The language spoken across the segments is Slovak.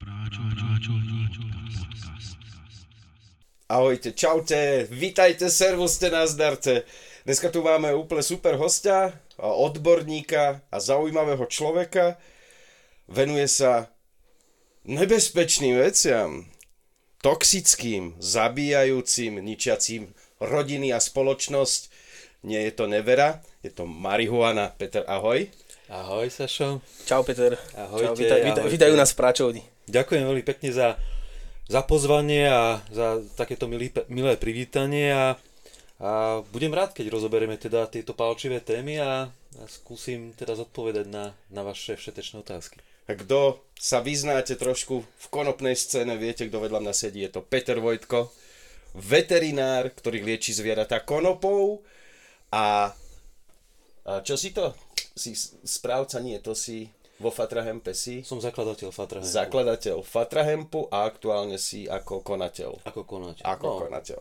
Práčo, práčo, podcast. Ahojte, čaute, vítajte, servuste, nazdarte. Dneska tu máme úplne super hostia, odborníka a zaujímavého človeka. Venuje sa nebezpečným veciam, toxickým, zabíjajúcim, ničiacím rodiny a spoločnosť. Nie je to nevera, je to marihuana. Peter, ahoj. Ahoj Sašo. Čau Peter. Ahojte, Čau, vítaj, vítaj, vítajú nás v Práčovni. Ďakujem veľmi pekne za, za pozvanie a za takéto milý, milé privítanie a, a budem rád, keď rozoberieme teda tieto palčivé témy a, a skúsim teda zodpovedať na, na vaše všetečné otázky. A kto sa vyznáte trošku v konopnej scéne, viete, kto vedľa mňa sedí, je to Peter Vojtko, veterinár, ktorý lieči zvieratá konopou a, a čo si to? Si správca? Nie, to si vo Fatrahempe si Som zakladateľ Fatra. zakladateľ Fatrahempu a aktuálne si ako konateľ. Ako konať? Ako no, konateľ.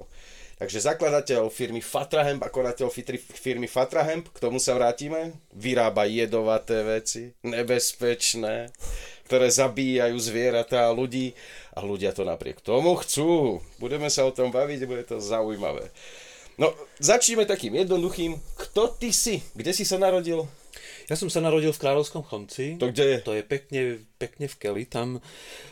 Takže zakladateľ firmy Fatrahemp a konateľ firmy Fatrahemp, k tomu sa vrátime, vyrába jedovaté veci, nebezpečné, ktoré zabíjajú zvieratá a ľudí a ľudia to napriek tomu chcú. Budeme sa o tom baviť, bude to zaujímavé. No, začneme takým jednoduchým. Kto ty si? Kde si sa narodil? Ja som sa narodil v Kráľovskom Chomci. To kde je? To je pekne, pekne v Keli, tam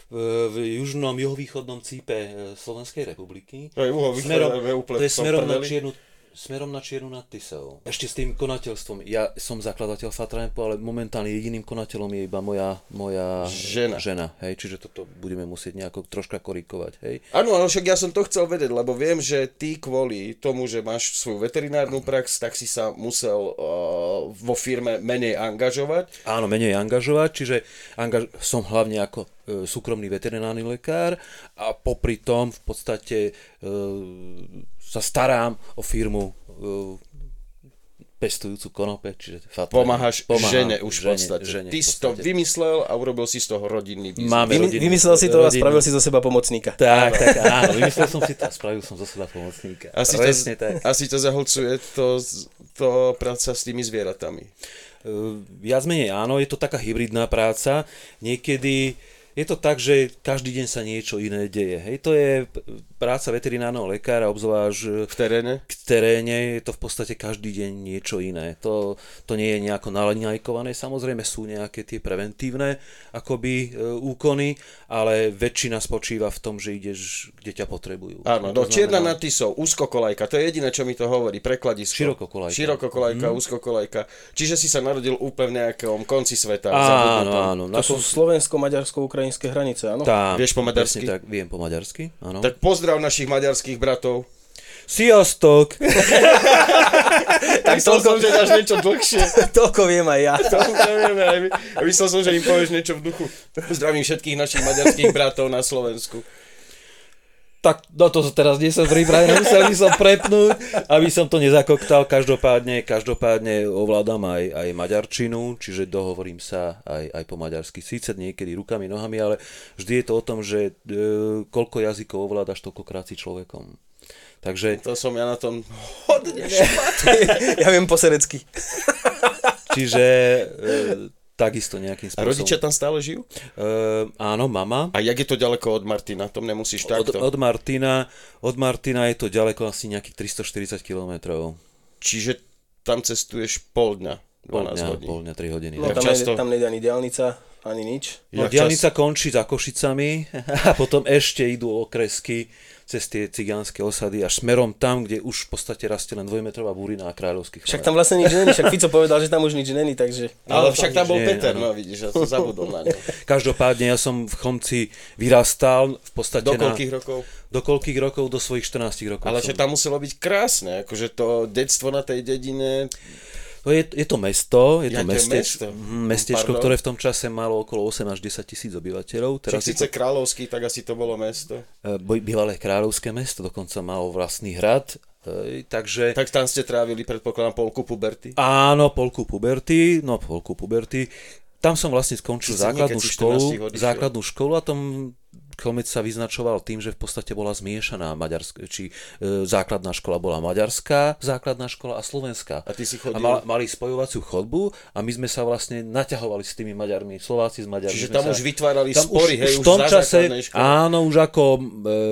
v, v južnom, juhovýchodnom cípe e, Slovenskej republiky. To je uho, smerom, to je smerom na, čiernu, smerom na Čiernu nad Tisou. Ešte s tým konateľstvom. Ja som zakladateľ Fatrampu, ale momentálne jediným konateľom je iba moja, moja Žena. žena hej? Čiže toto budeme musieť nejako troška korikovať. Hej? Áno, ale však ja som to chcel vedieť, lebo viem, že ty kvôli tomu, že máš svoju veterinárnu prax, tak si sa musel uh, vo firme menej angažovať. Áno, menej angažovať, čiže angaž- som hlavne ako e, súkromný veterinárny lekár a popri tom v podstate e, sa starám o firmu e, pestujúcu konope, čiže Fatra. Pomáhaš Pomáham žene už v žene, podstate. žene Ty v si to podstate. vymyslel a urobil si z toho rodinný biznis. Máme Vymy, rodinu- vymyslel si to a rodinu. spravil si zo seba pomocníka. Tak, tak, áno, vymyslel som si to a spravil som zo seba pomocníka. Asi Presne ťa, tak. asi ťa zahlcuje to, to práca s tými zvieratami. Uh, Viac menej áno, je to taká hybridná práca. Niekedy je to tak, že každý deň sa niečo iné deje. Hej, to je práca veterinárneho lekára, obzvlášť V teréne? k teréne je to v podstate každý deň niečo iné. To, to nie je nejako nalaňajkované, samozrejme sú nejaké tie preventívne akoby e, úkony, ale väčšina spočíva v tom, že ideš, kde ťa potrebujú. Áno, do Čierna znamená- nad Tisou, úzkokolajka, to je jediné, čo mi to hovorí, prekladisko. Širokokolajka. Širokokolajka, úzkokolajka. Čiže si sa narodil úplne v nejakom konci sveta. Áno, áno. To sú slovensko-maďarsko-ukrajinské hranice, áno? Tá, Vieš po maďarsky? Tak, viem po maďarsky, áno. Tak pozdrav našich maďarských bratov. Sziasztok! Tak myslel som, že dáš niečo dlhšie. Toľko viem aj ja. To nevieme, aj my. Myslel som, že im povieš niečo v duchu. Zdravím všetkých našich maďarských bratov na Slovensku. Tak no to teraz nie som pripravený, musel by som prepnúť, aby som to nezakoktal. Každopádne, každopádne ovládam aj, aj maďarčinu, čiže dohovorím sa aj, aj po maďarsky. Síce niekedy rukami, nohami, ale vždy je to o tom, že e, koľko jazykov ovládaš, toľkokrát si človekom. Takže, To som ja na tom hodne Ja viem po serecky. čiže e, takisto A nejakým spôsobom. rodičia tam stále žijú? E, áno, mama. A jak je to ďaleko od Martina? Tom nemusíš Od, takto. od, Martina, od Martina je to ďaleko asi nejakých 340 kilometrov. Čiže tam cestuješ pol dňa. 12 Pol dňa, hodín. pol dňa, 3 hodiny. No, tam, často? nejde, tam nejde ani diálnica, ani nič. No, Jak diálnica končí za Košicami a potom ešte idú okresky cez tie cigánske osady až smerom tam, kde už v podstate rastie len dvojmetrová burina a kráľovských Však tam vlastne nič není, však Fico povedal, že tam už nič není, takže... Ale No, však tam tam bol nie, Peter, áno. no vidíš, ja som zabudol na ňo. Každopádne ja som v Chomci vyrastal v podstate Do na... koľkých rokov? Do koľkých rokov? Do svojich 14 rokov. Ale že tam muselo byť krásne, akože to detstvo na tej dedine, je, je to mesto, je to Jaké mestečko, mesto? Mhm, mestečko Pardon? ktoré v tom čase malo okolo 8 až 10 tisíc obyvateľov. Teraz to síce kráľovský, tak asi to bolo mesto. e, bývalé kráľovské mesto, dokonca malo vlastný hrad. E, takže... Tak tam ste trávili, predpokladám, polku puberty. Áno, polku puberty, no polku puberty. Tam som vlastne skončil základnú keď si 14 školu, základnú školu a tom Chlomec sa vyznačoval tým, že v podstate bola zmiešaná maďarsk- či e, základná škola bola maďarská, základná škola a slovenská. A ty si A chodil- ma- mali spojovaciu chodbu a my sme sa vlastne naťahovali s tými Maďarmi, Slováci s Maďarmi. Čiže tam sa, už vytvárali tam spory, už, hej, už v tom čase, áno, už ako e,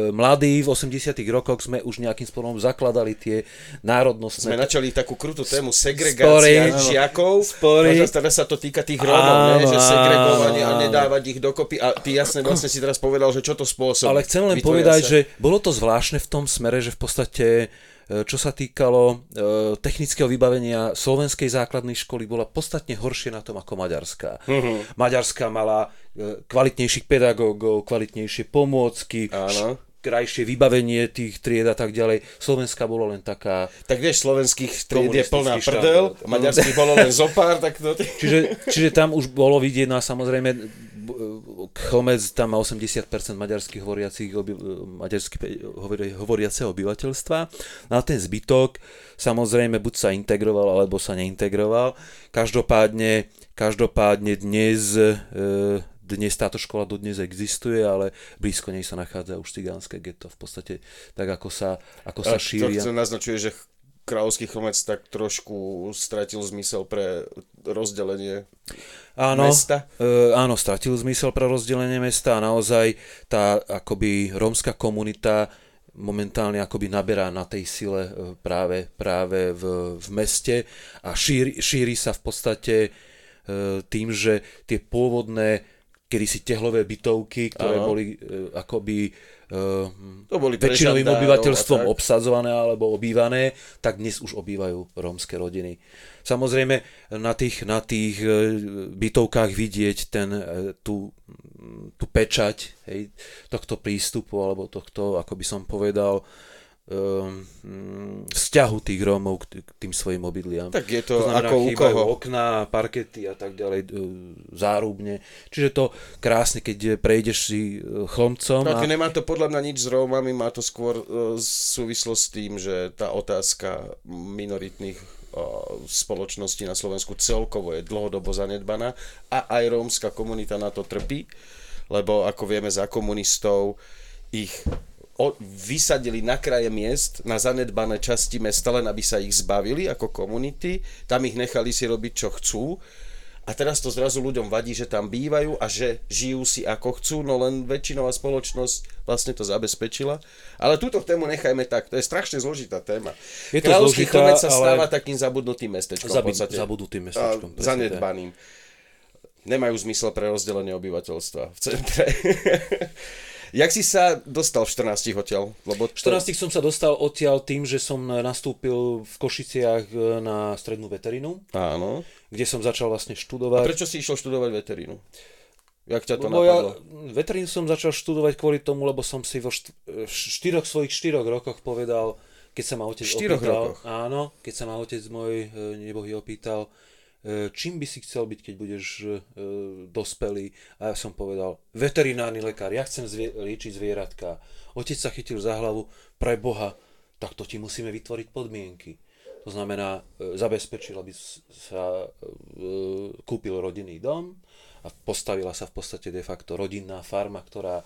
mladí v 80 rokoch sme už nejakým spôsobom zakladali tie národnostné... Sme načali takú krutú tému Spory. segregácia Áno. žiakov. Spory. Teraz, sa to týka tých Rómov, že segregovanie a nedávať ich dokopy. A ty jasne vlastne si teraz povedal, že čo to spôsobí. Ale chcem len Vytvoria povedať, sa- že bolo to zvláštne v tom smere, že v podstate e, čo sa týkalo e, technického vybavenia slovenskej základnej školy, bola podstatne horšie na tom ako maďarská. Mhm. Maďarská mala e, kvalitnejších pedagógov, kvalitnejšie pomôcky, Áno. krajšie vybavenie tých tried a tak ďalej. Slovenská bolo len taká... Tak vieš, slovenských tried je plná prdel, štandard. maďarských bolo len zopár, tak to... Čiže, čiže tam už bolo vidieť, no a samozrejme Chlomec tam má 80% maďarských hovoriacich, oby, maďarsky pe- hovori, hovoriaceho obyvateľstva. No a ten zbytok samozrejme buď sa integroval, alebo sa neintegroval. Každopádne, každopádne dnes, e, dnes táto škola dodnes existuje, ale blízko nej sa nachádza už cigánske getto. V podstate tak, ako sa, ako sa A to šíria. chce naznačuje, že kráľovský chlmec tak trošku stratil zmysel pre rozdelenie áno, mesta. E, áno, stratil zmysel pre rozdelenie mesta a naozaj tá akoby rómska komunita momentálne akoby naberá na tej sile e, práve, práve v, v meste a šíri, šíri sa v podstate e, tým, že tie pôvodné kedysi tehlové bytovky, ktoré Áno. boli e, akoby e, To boli väčšinovým obyvateľstvom obsadzované alebo obývané, tak dnes už obývajú rómske rodiny. Samozrejme, na tých, na tých e, bytovkách vidieť ten, tú, mm, tú pečať hej, tohto prístupu, alebo tohto, ako by som povedal, vzťahu tých Rómov k, tým svojim obydliam. Tak je to znamená, ako u koho. okná, parkety a tak ďalej, e, zárubne. Čiže to krásne, keď prejdeš si e, chlomcom No, a, nemá to podľa mňa nič s Rómami, má to skôr uh, súvislosť s tým, že tá otázka minoritných uh, spoločností na Slovensku celkovo je dlhodobo zanedbaná a aj rómska komunita na to trpí, lebo ako vieme za komunistov ich o, vysadili na kraje miest, na zanedbané časti mesta, len aby sa ich zbavili ako komunity, tam ich nechali si robiť, čo chcú a teraz to zrazu ľuďom vadí, že tam bývajú a že žijú si ako chcú, no len väčšinová spoločnosť vlastne to zabezpečila. Ale túto tému nechajme tak, to je strašne zložitá téma. Je to Kráľovský zložitá, Chlmec sa ale- stáva takým zabudnutým mestečkom v Zabi- podstate. zabudnutým mestečkom, presne Zanedbaným. Nemajú zmysel pre rozdelenie obyvateľstva v centre. Jak si sa dostal v 14 odtiaľ? Lebo V 14 som sa dostal odtiaľ tým, že som nastúpil v Košiciach e, na strednú veterinu, Áno. kde som začal vlastne A študovať. prečo si išiel študovať veterínu? Jak ťa to Lebo ja, napadlo? veterínu som začal študovať kvôli tomu, lebo som si vo št- v štyroch svojich štyroch rokoch povedal, keď sa ma otec štyroch opýtal, rokoch? áno, keď sa ma otec môj e, nebohý opýtal, e, čím by si chcel byť, keď budeš e, dospelý. A ja som povedal, veterinárny lekár, ja chcem zvie- liečiť zvieratka. Otec sa chytil za hlavu, pre Boha, tak to ti musíme vytvoriť podmienky. To znamená, e, zabezpečil, aby sa e, kúpil rodinný dom a postavila sa v podstate de facto rodinná farma, ktorá,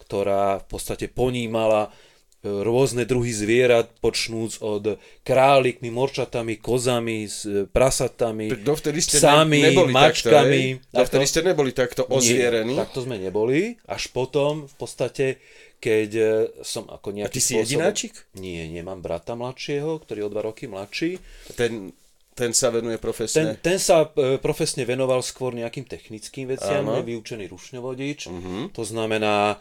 ktorá v podstate ponímala e, rôzne druhy zvierat, počnúc od králikmi, morčatami, kozami, s e, prasatami, dovtedy ste psami, ne, neboli mačkami. takto? Dovtedy ste neboli takto ozvierení. Nie, takto sme neboli. Až potom v podstate, keď e, som ako nejaký A ty si spôsob... jedináčik? Nie, nemám brata mladšieho, ktorý je o dva roky mladší. Ten, ten sa venuje Ten, profesne. ten sa e, profesne venoval skôr nejakým technickým veciam, je vyučený rušňovodič. Mhm. To znamená,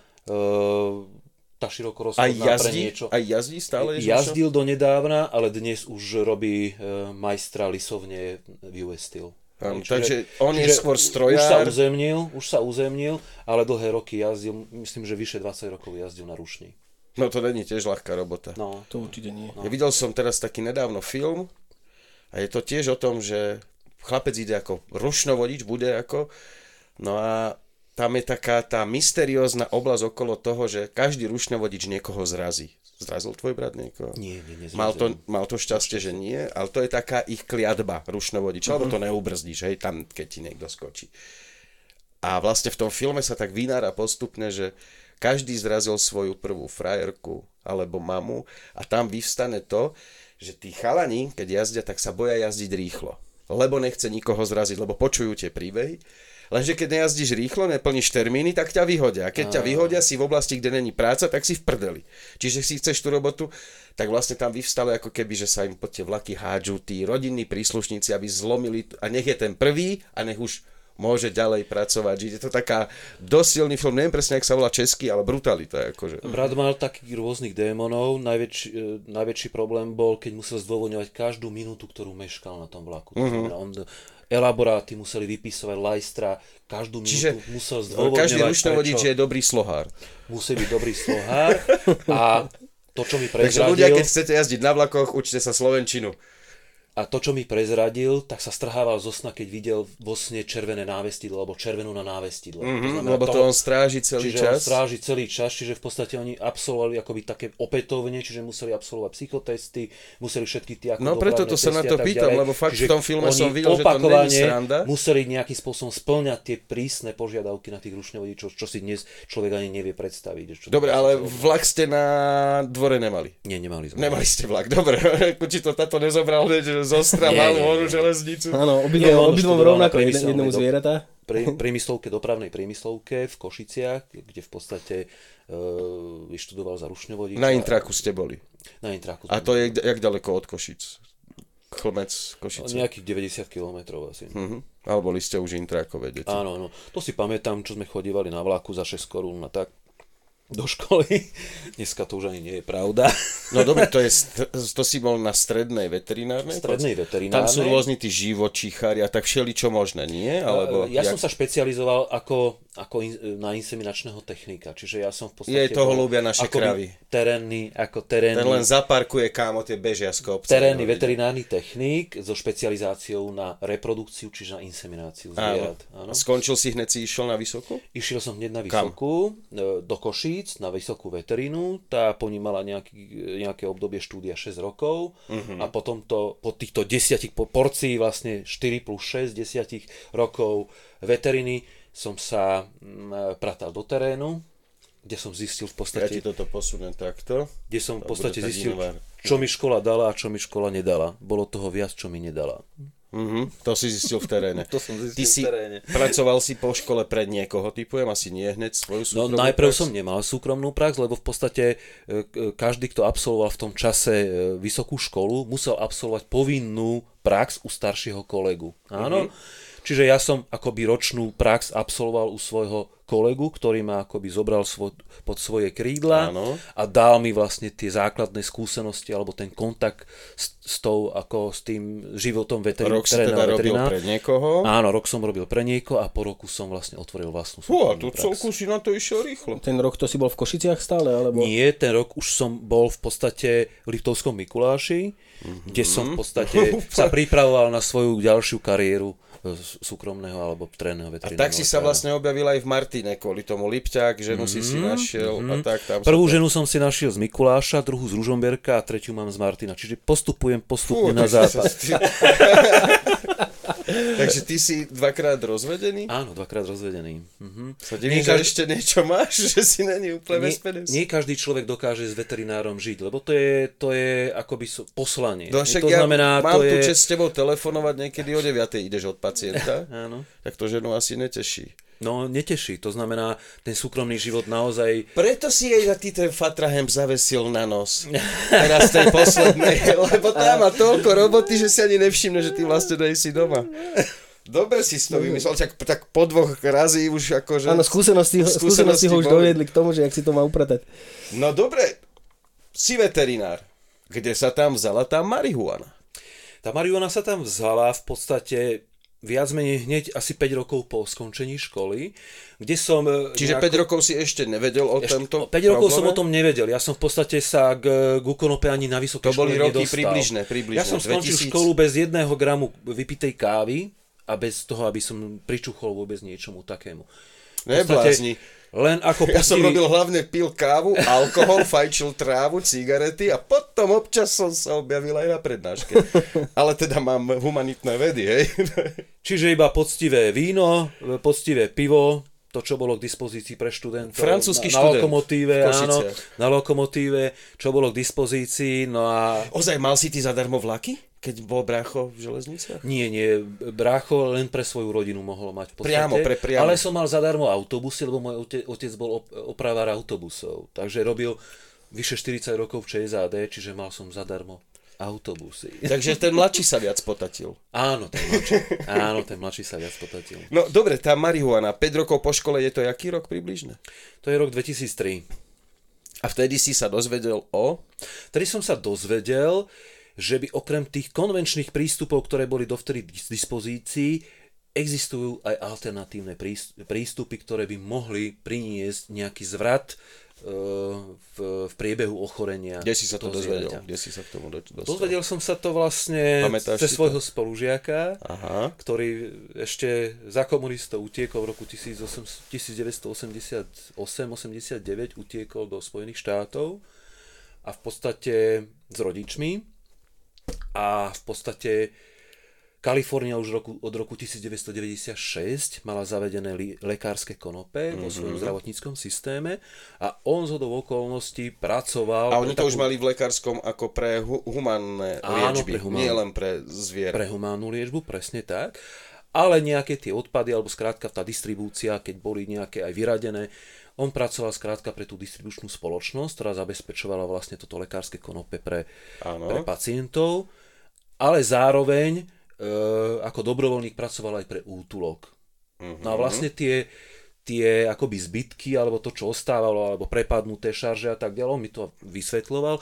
tá Aj širokorozchodná pre jazdí, niečo. aj jazdí stále? Ježišo? Jazdil donedávna, ale dnes už robí e, majstra lisovne v US Steel. Áno, Čiže- takže on je skôr Už sa strojár. uzemnil, už sa uzemnil, ale dlhé roky jazdil, myslím, že vyše 20 rokov jazdil na rušni. No to není tiež ľahká robota. No, To určite nie. Ja videl som teraz taký nedávno film a je to tiež o tom, že chlapec ide ako rušnovodič, bude ako, no a tam je taká tá mysteriózna oblasť okolo toho, že každý rušnovodič niekoho zrazí. Zrazil tvoj brat niekoho? nie, nie, nie. Mal to, mal to šťastie, že nie, ale to je taká ich kliatba rušnovodiča, lebo to neubrzdíš, hej, tam, keď ti niekto skočí. A vlastne v tom filme sa tak vynára postupne, že každý zrazil svoju prvú frajerku alebo mamu a tam vyvstane to, že tí chalani, keď jazdia, tak sa boja jazdiť rýchlo. Lebo nechce nikoho zraziť, lebo počujú tie príbehy. Lenže keď nejazdíš rýchlo, neplníš termíny, tak ťa vyhodia. A keď ťa vyhodia si v oblasti, kde není práca, tak si v prdeli. Čiže si chceš tú robotu, tak vlastne tam vyvstalo ako keby, že sa im pod tie vlaky hádžu tí rodinní príslušníci, aby zlomili, a nech je ten prvý a nech už môže ďalej pracovať. Je to taká dosť silný film, neviem presne, ak sa volá český, ale brutalita. Akože. Brat mal takých rôznych démonov. Najväčší, e, najväčší problém bol, keď musel zdôvodňovať každú minútu, ktorú meškal na tom vlaku. Mhm. Mm-hmm. On elaboráty museli vypisovať lajstra, každú minútu Čiže musel zdôvodňovať, každý ručný prečo vodič je dobrý slohár. musí byť dobrý slohár a to, čo mi Takže ľudia, prezradil, keď chcete jazdiť na vlakoch, učte sa slovenčinu. A to, čo mi prezradil, tak sa strhával zo sna, keď videl vo sne červené návestidlo, alebo červenú na návestidle. Mhm, lebo to on stráži celý čiže on čas. stráži celý čas, čiže v podstate oni absolvovali akoby také opätovne, čiže museli absolvovať psychotesty, museli všetky tie ako No, preto to sa na to pýtam, ďalej. lebo fakt v Čiže tom filme som videl, že to není sranda. museli nejakým spôsobom splňať tie prísne požiadavky na tých rušňovodičov, čo si dnes človek ani nevie predstaviť. Čo Dobre, ale vlak ste na dvore nemali. Nie, nemali sme. Nemali ste vlak, dobre. Či to táto nezobral, že zo Ostra Nie, mal nie, voru nie. železnicu. Áno, obidvom, rovnako, jednému zvieratá. pri priemyslovke, dopravnej priemyslovke v Košiciach, kde v podstate uh, vyštudoval za rušňovodiča. Na Intraku ste boli. Na Intraku. A to je jak ďaleko od Košic? Chlmec, Košice. Nejakých 90 km asi. Mhm. Ale boli ste už Intrakové deti. Áno, áno. To si pamätám, čo sme chodívali na vlaku za 6 korún a tak do školy. Dneska to už ani nie je pravda. No dobre, to, je, to si bol na strednej veterinárnej? Strednej Tam veterinárnej. sú rôzni tí živočíchari a tak všeli čo možné, nie? Alebo ja jak... som sa špecializoval ako, ako in, na inseminačného technika, čiže ja som v podstate... Jej, toho ľúbia naše akoby kravy. Terénny, ako terénny, Ten len zaparkuje kámo tie bežia z kopca. terénny veterinárny technik so špecializáciou na reprodukciu, čiže na insemináciu Áno. zvierat. Áno. A skončil si hneď si išiel na vysokú? Išiel som hneď na Kam? vysokú, e, do Košíc, na vysokú veterínu. Tá po ní mala nejaký, nejaké obdobie štúdia 6 rokov Mhm. a potom to, po týchto desiatich po porcií vlastne 4 plus 6 desiatich rokov veteriny som sa mm, pratal do terénu, kde som zistil v Ja podstate, ti toto posuniem takto. kde som v podstate zistil, inovár. čo mi škola dala a čo mi škola nedala. Bolo toho viac, čo mi nedala. Mhm, to si zistil v teréne. To som zistil Ty v si teréne. pracoval si po škole pred niekoho, typujem, asi nie hneď svoju No súkromnú najprv prax? som nemal súkromnú prax, lebo v podstate e, k- každý, kto absolvoval v tom čase e, vysokú školu, musel absolvovať povinnú prax u staršieho kolegu. Áno? Čiže ja som akoby ročnú prax absolvoval u svojho kolegu, ktorý ma akoby zobral svo, pod svoje krídla Áno. a dal mi vlastne tie základné skúsenosti alebo ten kontakt s, s tou, ako s tým životom veterína. Rok si teda robil pre niekoho. Áno, rok som robil pre niekoho a po roku som vlastne otvoril vlastnú Fú, a tu celku si na to išiel rýchlo. Ten rok to si bol v Košiciach stále, alebo... Nie, ten rok už som bol v podstate v Liptovskom Mikuláši, kde som v podstate sa pripravoval na svoju ďalšiu kariéru e, súkromného alebo trénneho A veterinárneho. tak si sa vlastne objavil aj v Martine, kvôli tomu Lipťák, ženu si si našiel a tak tam Prvú to- ženu som si našiel z Mikuláša, druhú z Ružomberka a tretiu mám z Martina. Čiže postupujem Fú, postupne na takže západ. sa- Takže ty si dvakrát rozvedený? Áno, dvakrát rozvedený. Mhm. Sa divím, každý- ešte niečo máš, že si není úplne bez Nie, nie každý človek dokáže s veterinárom žiť, lebo to je, to je akoby poslanie. No to ja znamená, mám to tu je... čest s tebou telefonovať, niekedy o 9 ideš od pacienta, Áno. tak to ženu asi neteší. No, neteší. To znamená, ten súkromný život naozaj Preto si jej ty ten fatrahem zavesil na nos. Teraz tej poslednej, lebo tá má toľko roboty, že si ani nevšimne, že ty vlastne nejsi doma. Dobre si si to vymyslel, tak, tak po dvoch razy už akože... Áno, skúsenosti, ho- skúsenosti ho už boli. doviedli k tomu, že jak si to má upratať. No dobre, si veterinár. Kde sa tam vzala tá marihuana? Tá marihuana sa tam vzala v podstate viac menej hneď asi 5 rokov po skončení školy, kde som... e, Čiže 5 rokov si ešte nevedel o ešte, tomto 5 rokov som o probléme? tom nevedel. Ja som v podstate sa k, k konope ani na vysokej To boli škole roky nedostal. približné, približné, Ja som skončil 2000. školu bez jedného gramu vypitej kávy a bez toho, aby som pričuchol vôbec niečomu takému. V podstate Neblázni. Len ako Ja som robil hlavne pil kávu, alkohol, fajčil trávu, cigarety a potom občas som sa objavil aj na prednáške. Ale teda mám humanitné vedy, hej. Čiže iba poctivé víno, poctivé pivo, to, čo bolo k dispozícii pre študentov. Francúzsky na, na študent lokomotíve, áno, na lokomotíve, čo bolo k dispozícii, no a Ozaj, mal si ty zadarmo vlaky, keď bol brácho v železniciach? nie, nie, brácho len pre svoju rodinu mohol mať v podstate. Priamo, pre priamo. Ale som mal zadarmo autobusy, lebo môj ote, otec bol op- opravár autobusov. Takže robil vyše 40 rokov v ČSAD, čiže mal som zadarmo autobusy. Takže ten mladší sa viac potatil. Áno, ten mladší, áno, ten mladší sa viac potatil. No dobre, tá marihuana, 5 rokov po škole, je to jaký rok približne? To je rok 2003. A vtedy si sa dozvedel o... Vtedy som sa dozvedel, že by okrem tých konvenčných prístupov, ktoré boli dovtedy k dispozícii, existujú aj alternatívne príst- prístupy, ktoré by mohli priniesť nejaký zvrat e, v, v priebehu ochorenia. Kde si sa to dozvedel? zvieraťa. Kde si sa k tomu do- dostal? Dozvedel som sa to vlastne Pamätáš cez si to? svojho spolužiaka, Aha. ktorý ešte za komunistov utiekol v roku 1988-89, utiekol do Spojených štátov a v podstate s rodičmi a v podstate Kalifornia už roku, od roku 1996 mala zavedené li, lekárske konope mm-hmm. vo Mhm. svojom zdravotníckom systéme a on z hodou okolností pracoval... A oni to už takú- mali v lekárskom ako pre hu- humanné Áno, liečby, pre humánne. nie len pre zviera. pre humánnu liečbu, presne tak. Ale nejaké tie odpady, alebo skrátka tá distribúcia, keď boli nejaké aj vyradené, on pracoval skrátka pre tú distribučnú spoločnosť, ktorá zabezpečovala vlastne toto lekárske konope pre, pre pacientov, ale zároveň e, ako dobrovoľník pracoval aj pre útulok. Mhm. No a vlastne tie, tie akoby zbytky, alebo to, čo ostávalo, alebo prepadnuté šarže a tak ďalej, on mi to vysvetľoval.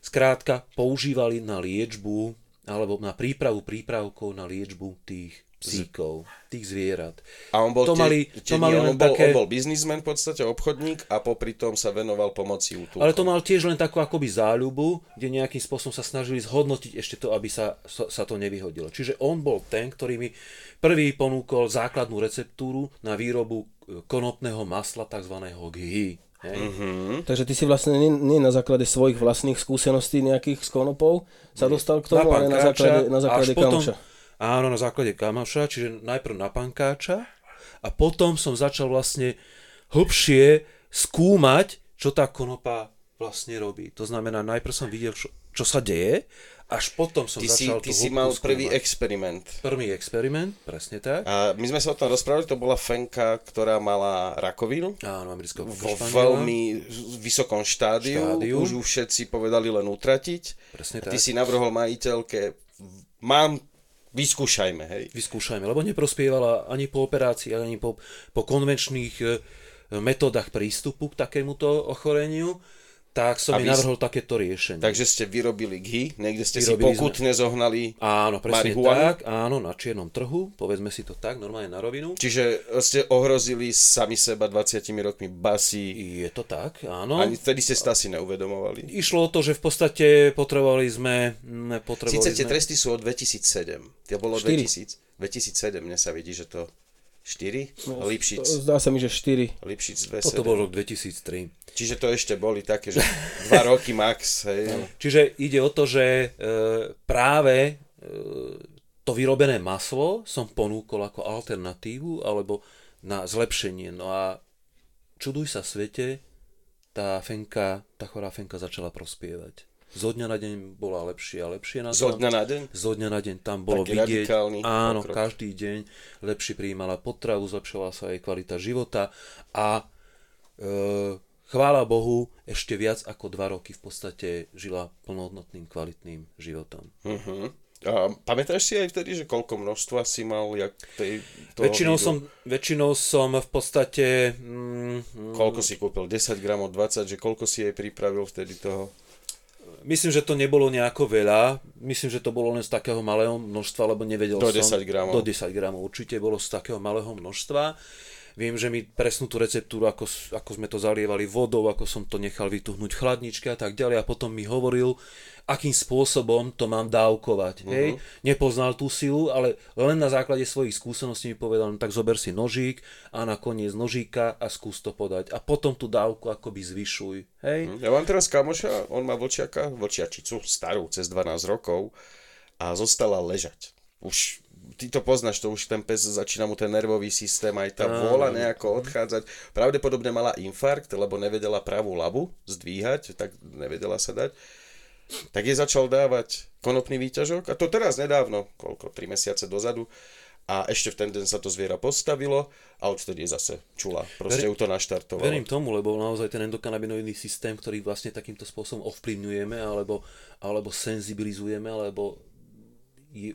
Skrátka, používali na liečbu, alebo na prípravu prípravkov na liečbu tých psíkov, tých zvierat. A on bol, to tie, mali, tie, to mali on, bol, také... on bol biznismen v podstate, obchodník a popri tom sa venoval pomoci útulkom. Ale to mal tiež len takú akoby záľubu, kde nejakým spôsobom sa snažili zhodnotiť ešte to, aby sa, sa, to nevyhodilo. Čiže on bol ten, ktorý mi prvý ponúkol základnú receptúru na výrobu e, konopného masla, tzv. Hej? Mhm. Takže ty si vlastne nie, nie na základe svojich vlastných skúseností nejakých s konopou sa dostal k tomu, ale na základe, na základe až potom-. Áno, na základe kamoša, čiže najprv na pankáča a potom som začal vlastne hlbšie skúmať, čo tá konopa vlastne robí. To znamená, najprv som videl, čo, čo sa deje, až potom som Ty si, začal ty tú si mal prvý skúmať. experiment. Prvý experiment, presne tak. A my sme sa o tom rozprávali, to bola fenka, ktorá mala rakovinu Áno, amerického vo veľmi vysokom štádiu, Štádiu. už ju všetci povedali len utratiť. Presne a ty tak. si navrhol majiteľke, mám, vyskúšajme, hej. Vyskúšajme, lebo neprospievala ani po operácii, ani po, po konvenčných e, metodách prístupu k takémuto ochoreniu, tak som A mi vy- navrhol takéto riešenie. Takže ste vyrobili ghy, niekde ste Vyrobili si pokutne zohnali Áno, presne marihuanu. tak, áno, na čiernom trhu, povedzme si to tak, normálne na rovinu. Čiže ste ohrozili sami seba 20 rokmi basí. Je to tak, áno. Ani vtedy ste to asi neuvedomovali. Išlo o to, že v podstate potrebovali sme... mm, Potrebovali Síce tie sme... tresty sú od 2007. To bolo Štyri. 2000. 2007, mne sa vidí, že to 4? No, Lipšic. Zdá sa mi, že 4. Lipšic Toto 27. bol rok 2003. Čiže to ešte boli také, že 2 roky max, hej. Čiže ide o to, že e, práve e, to vyrobené maslo som ponúkol ako alternatívu alebo na zlepšenie. No a čuduj sa svete, tá fenka, tá chorá fenka začala prospievať. Zo dňa na deň bola lepšie a lepšie na Zo dňa na deň? Zo dňa na deň tam bolo Taký vidieť, áno, pokrok. každý deň lepšie prijímala potravu, zlepšovala sa jej kvalita života a e, chvála Bohu, ešte viac ako dva roky v podstate žila plnohodnotným, kvalitným životom. Uh-huh. A pamätáš si aj vtedy, že koľko množstva si mal jak tej, Väčšinou som, väčšinou som v podstate... Mm, Koľko si kúpil? 10 gramov, 20, že koľko si jej pripravil vtedy toho? Myslím, že to nebolo nejako veľa. Myslím, že to bolo len z takého malého množstva, lebo nevedel Do som... 10 gramov. Do 10 gramov. Určite bolo z takého malého množstva. Viem, že mi presnú tú receptúru, ako, ako sme to zalievali vodou, ako som to nechal vytuhnúť v chladničke a tak ďalej. A potom mi hovoril, akým spôsobom to mám dávkovať. Uh-huh. Hej? Nepoznal tú silu, ale len na základe svojich skúseností mi povedal, no tak zober si nožík a nakoniec nožíka a skús to podať. A potom tú dávku akoby zvyšuj. Hej? Ja mám teraz kamoša, on má vlčiaka, vlčiačicu, starú, cez 12 rokov a zostala ležať. Už ty to poznáš, to už ten pes začína mu ten nervový systém, aj tá vôľa nejako odchádzať. Pravdepodobne mala infarkt, lebo nevedela pravú labu zdvíhať, tak nevedela sa dať. Tak jej začal dávať konopný výťažok a to teraz nedávno, koľko, 3 mesiace dozadu. A ešte v ten deň sa to zviera postavilo a odtedy je zase čula. Proste Verím- ju to naštartovalo. Verím tomu, lebo naozaj ten endokanabinoidný systém, ktorý vlastne takýmto spôsobom ovplyvňujeme, alebo, alebo senzibilizujeme, alebo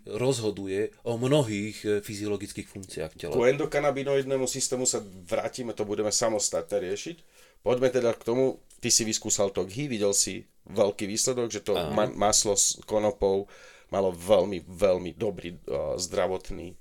rozhoduje o mnohých e, fyziologických funkciách tela. Ku endokanabinoidnému systému sa vrátime, to budeme samostatne riešiť. Poďme teda k tomu, ty si vyskúsal to ghy, videl si veľký výsledok, že to ma- maslo s konopou malo veľmi, veľmi dobrý uh, zdravotný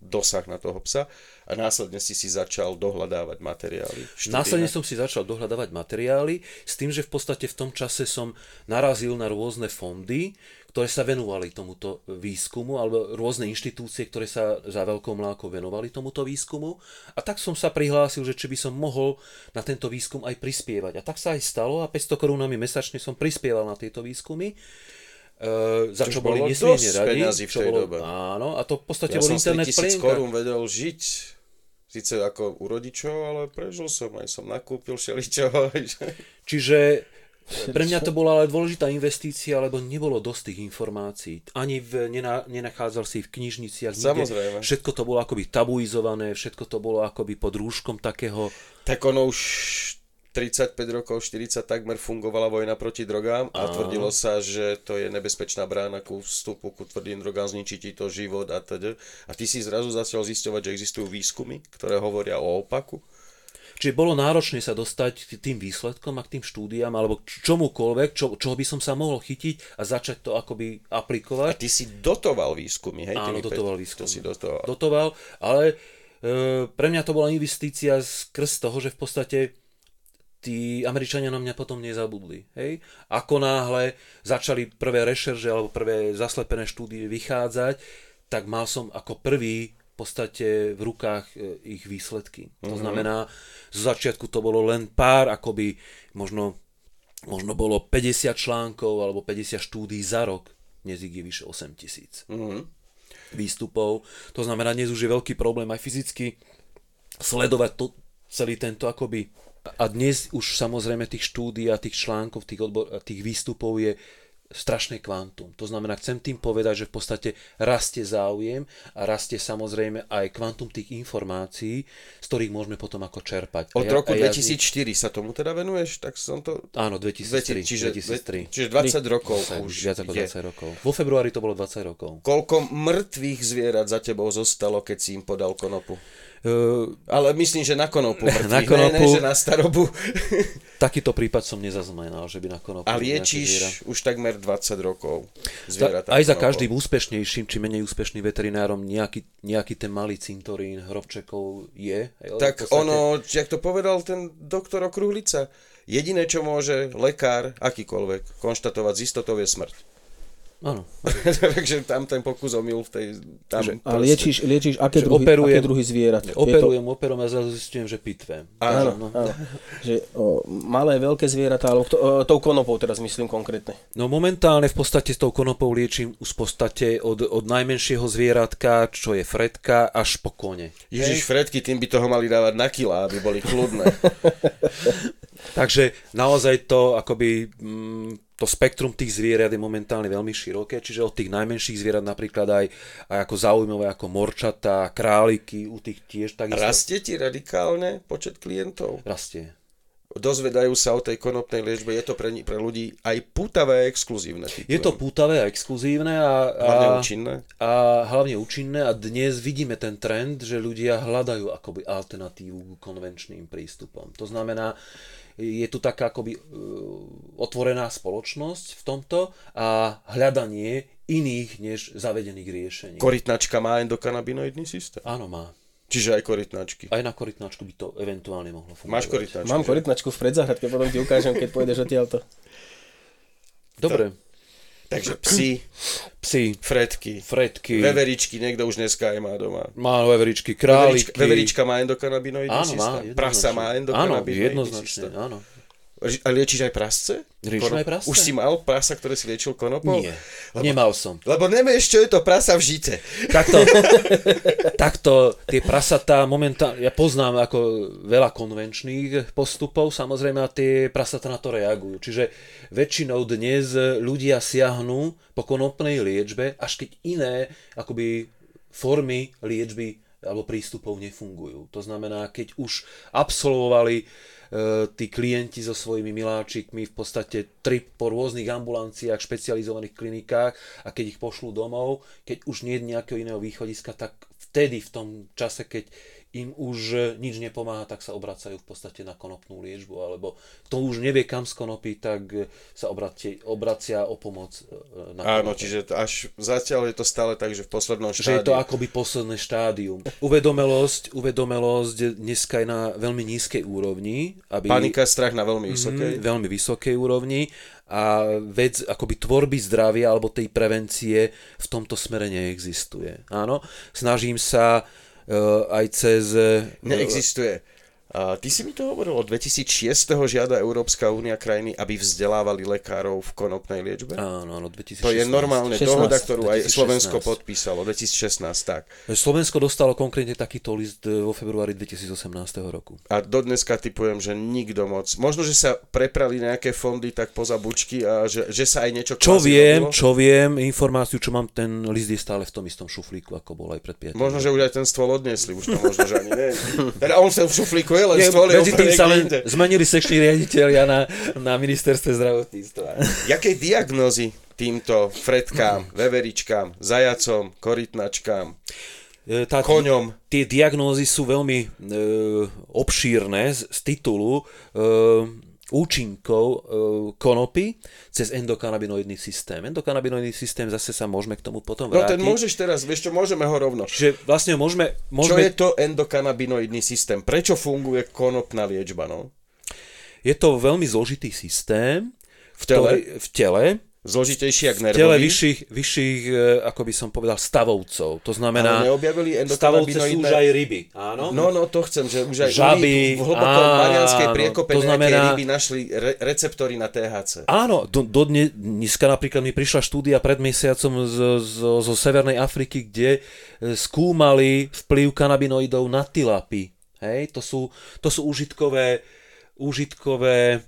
dosah na toho psa a následne si si začal dohľadávať materiály. študijné. Následne som si začal dohľadávať materiály s tým, že v podstate v tom čase som narazil na rôzne fondy, ktoré sa venovali tomuto výskumu, alebo rôzne inštitúcie, ktoré sa za veľkou mlákou venovali tomuto výskumu. A tak som sa prihlásil, že či by som mohol na tento výskum aj prispievať. A tak sa aj stalo a 500 korunami mesačne som prispieval na tieto výskumy. Uh, za Čož čo boli nesmierne radi. v čo tej bolo, dobe. Áno, a to v podstate Ja bol som internet 3000 plienka. korún vedel žiť, síce ako u rodičov, ale prežil som, aj som nakúpil všeličo. Čiže pre mňa to bola ale dôležitá investícia, lebo nebolo dosť tých informácií. Ani v, nena, nenachádzal si v knižniciach. nikde. Samozrejme. Všetko to bolo akoby tabuizované, všetko to bolo akoby pod rúškom takého... tak ono už 35 rokov, 40 takmer fungovala vojna proti drogám a tvrdilo sa, že to je nebezpečná brána ku vstupu ku tvrdým drogám, zničí ti to život a teda. A ty si zrazu začal zisťovať, že existujú výskumy, ktoré hovoria o opaku. Čiže bolo náročné sa dostať k tým výsledkom a k tým štúdiám alebo čomukoľvek, čo, čoho by som sa mohol chytiť a začať to akoby A aplikovať. ty si dotoval výskumy, hej? Áno, dotoval päť- výskum. To si dotoval. dotoval, ale e, pre mňa to bola investícia skrz toho, že v podstate tí Američania na mňa potom nezabudli. Hej? Ako náhle začali prvé rešerže alebo prvé zaslepené štúdie vychádzať, tak mal som ako prvý podstate v rukách e, ich výsledky. To znamená, zo začiatku to bolo len pár, akoby možno, možno bolo 50 článkov alebo 50 štúdí za rok. Dnes ich je vyše 8 tisíc Mhm. výstupov. To znamená, dnes už je veľký problém aj fyzicky sledovať to, celý tento akoby. A dnes už samozrejme tých štúdí a tých článkov, tých, odbor, tých výstupov je strašné kvantum. To znamená, chcem tým povedať, že v podstate rastie záujem a rastie samozrejme aj kvantum tých informácií, z ktorých môžeme potom ako čerpať. Od A ja- roku ja z nich- 2004 sa tomu teda venuješ? Tak som to... Áno, 2003. čiže, 2003. čiže 20 rokov Už už viac ako je. 20 rokov. Vo februári to bolo 20 rokov. Koľko mŕtvych zvierat za tebou zostalo, keď si im podal konopu? Uh, Ale myslím, že na konopu Na ne, konopu. ne, že na starobu. takýto prípad som nezaznamenal, že by na konopu A liečíš už takmer 20 rokov zvieratá. aj za konopou. každým úspešnejším či menej úspešným veterinárom nejaký, nejaký ten malý cintorín hrobčekov je. Tak podstate- ono, jak to povedal ten doktor Okruhlica, jediné, čo môže lekár, akýkoľvek, konštatovať z istotou je smrť. Áno. Takže tam ten pokus omyl v tej... Tam Že- A liečíš, liečíš aké, druhy, operujem- aké druhy zvierat? Je to- Operujem, a zrazu zistujem, že pitvem. Áno, No. áno. Že o, malé, veľké zvieratá, alebo to, o, tou konopou teraz myslím konkrétne. No momentálne v podstate s tou konopou liečím už v podstate od, od najmenšieho zvieratka, čo je fredka, až po kone. Ježiš, Fredky, tým by toho mali dávať na kila, aby boli kľudné. Takže naozaj to akoby mm, to spektrum tých zvierat je momentálne veľmi široké, čiže od tých najmenších zvierat napríklad aj, aj ako zaujímavé ako morčatá, králiky, u tých tiež takisto Rastie ti radikálne počet klientov? rastie. Dozvedajú sa o tej konopnej liečbe, je to pre, pre ľudí aj pútavé a exkluzívne. Je to pútavé a exkluzívne a, a, Hlavne účinné. a hlavne účinné a dnes vidíme ten trend, že ľudia hľadajú akoby alternatívu k konvenčným prístupom. To znamená, je tu taká akoby uh, otvorená spoločnosť v tomto a hľadanie iných než zavedených riešení. Korytnačka má endokanabinoidný systém. Áno, má. Čiže aj korytnačky. Aj na korytnačku by to eventuálne mohlo fungovať. Máš korytnačky? Mám korytnačku v predzahradke, potom ti ukážem, keď pôjdeš odtiaľto. Dobre. Takže psi, Psi, fredky, fredky, veveričky, niekto už dneska aj má doma. má veveričky, Veverička, králiky. veverička má endokanabinoidný Áno, má. systém. Prasa má Áno, endokanabinoidný jednoznačne, systém. áno. A liečiš aj prasce? Konop- aj prasce. Už si mal prasa, ktoré si liečil konopou? Nie, nemal som. Lebo nevieš, čo je to prasa v žite. Takto, takto tie prasatá momentálne, ja poznám ako veľa konvenčných postupov, samozrejme a tie prasatá na to reagujú. Čiže väčšinou dnes ľudia siahnú po konopnej liečbe, až keď iné akoby formy liečby alebo prístupov nefungujú. To znamená, keď už absolvovali e, tí klienti so svojimi miláčikmi v podstate tri po rôznych ambulanciách, špecializovaných klinikách a keď ich pošlú domov, keď už nie je nejakého iného východiska, tak vtedy v tom čase, keď im už nič nepomáha, tak sa obracajú v podstate na konopnú liečbu, alebo to už nevie kam z konopy, tak sa obratia, obracia o pomoc e, na Áno, konope. čiže až zatiaľ je to stále tak, že v poslednom Že je štádiu. to akoby posledné štádium. Uvedomelosť, uvedomelosť dneska je na veľmi nízkej úrovni. Aby, Panika, strach na veľmi vysokej. Mhm, veľmi vysokej úrovni a vec akoby tvorby zdravia alebo tej prevencie v tomto smere neexistuje. Áno, snažím sa aj cez... Neexistuje. A ty si mi to hovoril, od 2006. žiada Európska únia krajiny, aby vzdelávali lekárov v konopnej liečbe? Áno, áno, 2016. To je normálne 16. dohoda, ktorú aj 2016. Slovensko podpísalo, 2016, tak. Slovensko dostalo konkrétne takýto list eh, vo februári 2018 roku. A dodneska typujem, že nikto moc. Možno, že sa preprali nejaké fondy tak poza bučky a že, že sa aj niečo Čo viem, robilo. čo viem, informáciu, čo mám, ten list je stále v tom istom šuflíku, ako bol aj pred 5 Možno, že už aj ten stôl odniesli, už to možno, že ani nie. Teda on sa v šuflíku stôl je medzi tým sa len zmenili sekční riaditeľia na, na ministerstve zdravotníctva. Jaké diagnózy týmto fredkám, veveričkám, zajacom, korytnačkám, E, Tá, koňom? Tie diagnózy sú veľmi e, obšírne z, z titulu e, účinkov e, konopy cez endokanabinoidný systém. Endokanabinoidný systém, zase sa môžeme k tomu potom No vrátiť. ten môžeš teraz, vieš čo, môžeme ho rovno. Čiže vlastne môžeme... Čo môžeme je to endokanabinoidný systém? Prečo funguje konopná liečba? No? je to veľmi zložitý systém, V tele? ktorý, v tele, Zložitejší jak v tele nervový? vyšších, vyšších, e, ako by som povedal, stavovcov. To Ale znamená, neobjavili stavovce sú už aj ryby. Áno? No, no, to chcem, že už aj Žaby, v hlbokom marianskej priekope to znamená- ryby našli re- receptory na THC. Áno, do, do dne, dneska napríklad mi prišla štúdia pred mesiacom z, z, zo Severnej Afriky, kde e, skúmali vplyv kanabinoidov na tilapy. Hej, to sú, to sú užitkové, užitkové e,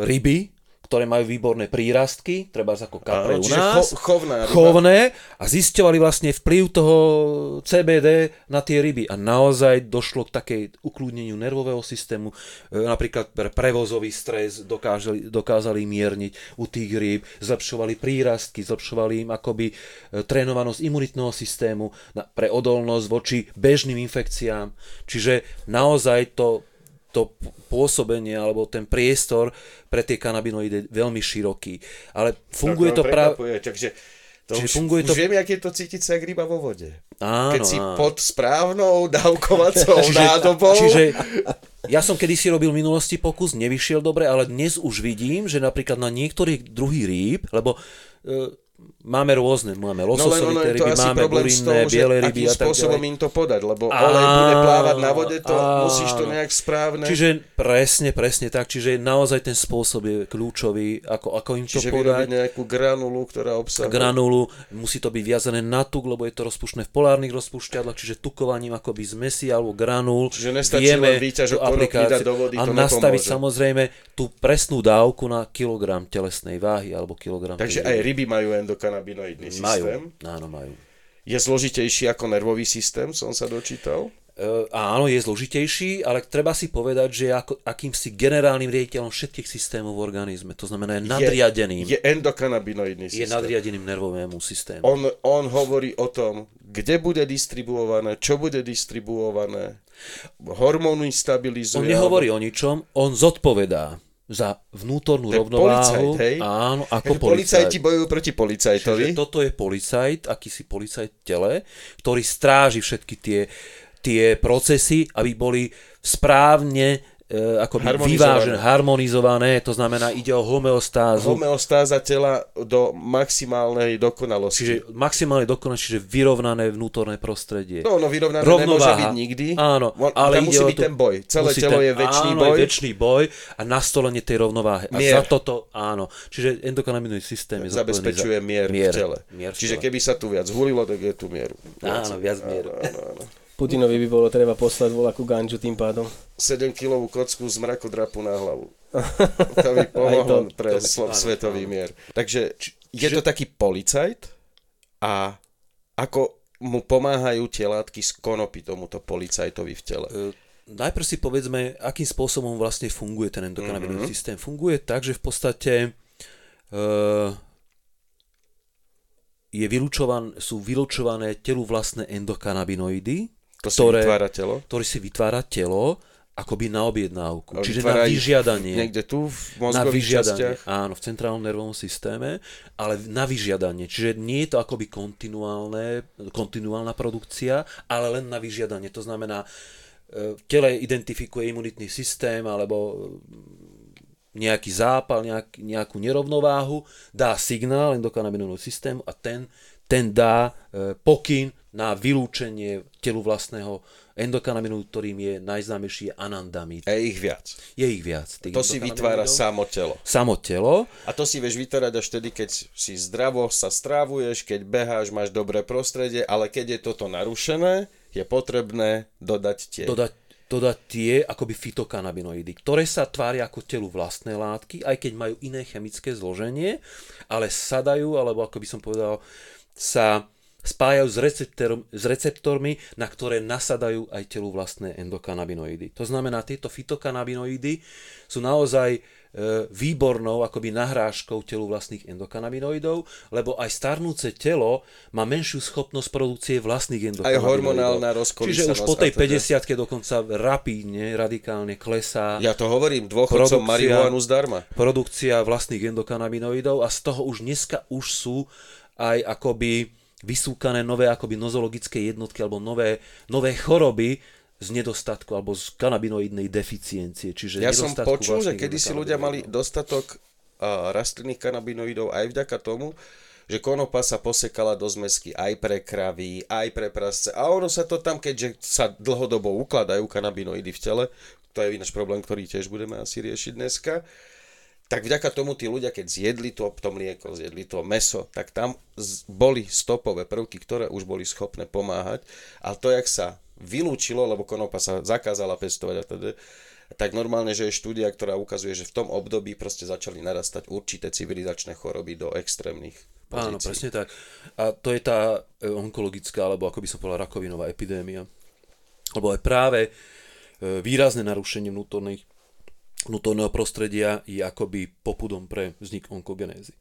ryby, ktoré majú výborné prírastky, treba ako kapre u nás. cho- chovná ryba. chovné a zisťovali vlastne vplyv toho CBD na tie ryby a naozaj došlo k takej ukludneniu nervového systému, E, napríklad pre prevozový stres dokážali, dokázali mierniť u tých rýb, zlepšovali prírastky, zlepšovali im akoby e, trénovanosť imunitného systému na, pre odolnosť voči bežným infekciám. Čiže naozaj to to pôsobenie alebo ten priestor pre tie kanabinoidy veľmi široký. Ale funguje to práve... prekvapuje, Takže to Čiže už, funguje už to- viem, jak je to cítiť sa jak ryba vo vode. Áno, Keď si áno. pod správnou dávkovacou nádobou. čiže ja som kedysi robil v minulosti pokus, nevyšiel dobre, ale dnes už vidím, že napríklad na niektorých druhých rýb, lebo e, máme rôzne, máme No je to ryby, máme burinné, biele ryby a tak spôsobom ďalej. im to podať, lebo Áno, olej bude plávať na vode, to áno. musíš to nejak správne. Čiže presne, presne tak, čiže naozaj ten spôsob je kľúčový, ako, ako im to Čiže podať. vyrobiť nejakú granulu, ktorá obsahuje... granulu, musí to byť viazané na tuk, lebo je to rozpušné v polárnych rozpušťadlách, čiže tukovaním akoby zmesi alebo granul. Čiže nestačí len výťažok do vody, a to nastaviť nepomôže. samozrejme tú presnú dávku na kilogram telesnej váhy alebo kilogram Takže aj ryby. majú endokanabinoidný majú, systém. áno, majú. Je zložitejší ako nervový systém, som sa dočítal. E, áno, je zložitejší, ale treba si povedať, že je ako, akýmsi generálnym riaditeľom všetkých systémov v organizme. To znamená, je nadriadeným. Je, je endokanabinoidný je systém. nadriadeným nervovému systému. On, on hovorí o tom, kde bude distribuované, čo bude distribuované, hormóny stabilizuje. On nehovorí o ničom, on zodpovedá za vnútornú To je rovnováhu. policajt, hej? Áno, ako policajt. policajti bojujú proti policajtovi. Čiže toto je policajt, akýsi policajt tele, ktorý stráži všetky tie, tie procesy, aby boli správne akoby Harmonizované. vyvážené, harmonizované, to znamená ide o homeostázu, Homeostáza tela do maximálnej dokonalosti. čiže maximálne dokonalé, čiže vyrovnané vnútorné prostredie. No, no vyrovnané nemôže Rovnováha. byť nikdy. Áno, On- ale tam musí byť to- ten boj. Celé telo ten- je väčší áno, boj. je väčší boj a nastolenie tej rovnováhy. A Mier. za toto, áno. Čiže endokannabinoidný systém je Zabezpečuje za, mier, v tele. Mier v Čiže tele. keby sa tu viac hulilo, tak je tu mieru. Áno, viac mieru. Áno, áno. Putinovi by bolo treba poslať voľakú ganžu tým pádom. 7-kilovú kocku z mrakodrapu na hlavu. To by pomohlo to- pre to by- áno, svetový áno. mier. Takže či- je to taký policajt a ako mu pomáhajú tie látky z konopy tomuto policajtovi v tele. E, Najprv si povedzme, akým spôsobom vlastne funguje ten endokannabinoidný Mhm. systém. Funguje tak, že v podstate e, je vylučovan, sú vylučované telu vlastné endokannabinoidy, To si ktoré, vytvára telo. ktoré si vytvára telo akoby na objednávku. Čiže na vyžiadanie. Niekde tu v na mozgových vyžiadanie, častiach. áno, v centrálnom nervovom systéme, ale na vyžiadanie. Čiže nie je to akoby kontinuálne, kontinuálna produkcia, ale len na vyžiadanie. To znamená, e, v tele identifikuje imunitný systém alebo e, nejaký zápal, nejak, nejakú nerovnováhu, dá signál endokannabinoidnému systému a ten, ten dá e, pokyn na vylúčenie telu vlastného endokannabinoidu, ktorým je najznámejší anandamid. Je ich viac. Je ich viac. To si vytvára samo telo. Samo telo. A to si vieš vytvárať až vtedy, keď si zdravo sa strávuješ, keď beháš, máš dobré prostredie, ale keď je toto narušené, je potrebné dodať tie. dodať, dodať tie akoby fitokanabinoidy, ktoré sa tvária ako telu vlastné látky, aj keď majú iné chemické zloženie, ale sadajú, alebo ako by som povedal, sa spájajú s, receptorom, s receptormi, na ktoré nasadajú aj telu vlastné endokannabinoidy. To znamená, tieto fitokanabinoidy sú naozaj e, výbornou akoby nahrážkou telu vlastných endokannabinoidov, lebo aj starnúce telo má menšiu schopnosť produkcie vlastných endokannabinoidov. hormonálna rozkolísanosť Čiže už po tej a teda. 50 dokonca rapidne, radikálne klesá Ja to hovorím, dôchodcom marihuanu zdarma. produkcia vlastných endokannabinoidov a z toho už dneska už sú aj akoby vysúkané nové akoby nozologické jednotky alebo nové, nové choroby z nedostatku alebo z kanabinoidnej deficiencie. Čiže Ja som počul, že kedy si ľudia mali dostatok uh, rastlinných kanabinoidov aj vďaka tomu, že konopa sa posekala do zmesky aj pre kravy, aj pre prasce. A ono sa to tam, keďže sa dlhodobo ukladajú kanabinoidy v tele, to je ináč problém, ktorý tiež budeme asi riešiť dneska, tak vďaka tomu tí ľudia, keď zjedli to, to mlieko, zjedli to meso, tak tam boli stopové prvky, ktoré už boli schopné pomáhať. A to, jak sa vylúčilo, lebo konopa sa zakázala pestovať a teda, tak normálne, že je štúdia, ktorá ukazuje, že v tom období proste začali narastať určité civilizačné choroby do extrémnych Áno, pozícií. presne tak. A to je tá e, onkologická, alebo ako by som povedal, rakovinová epidémia. Lebo aj práve e, výrazné narušenie vnútorných, vnútorného prostredia je akoby popudom pre vznik onkogenézy.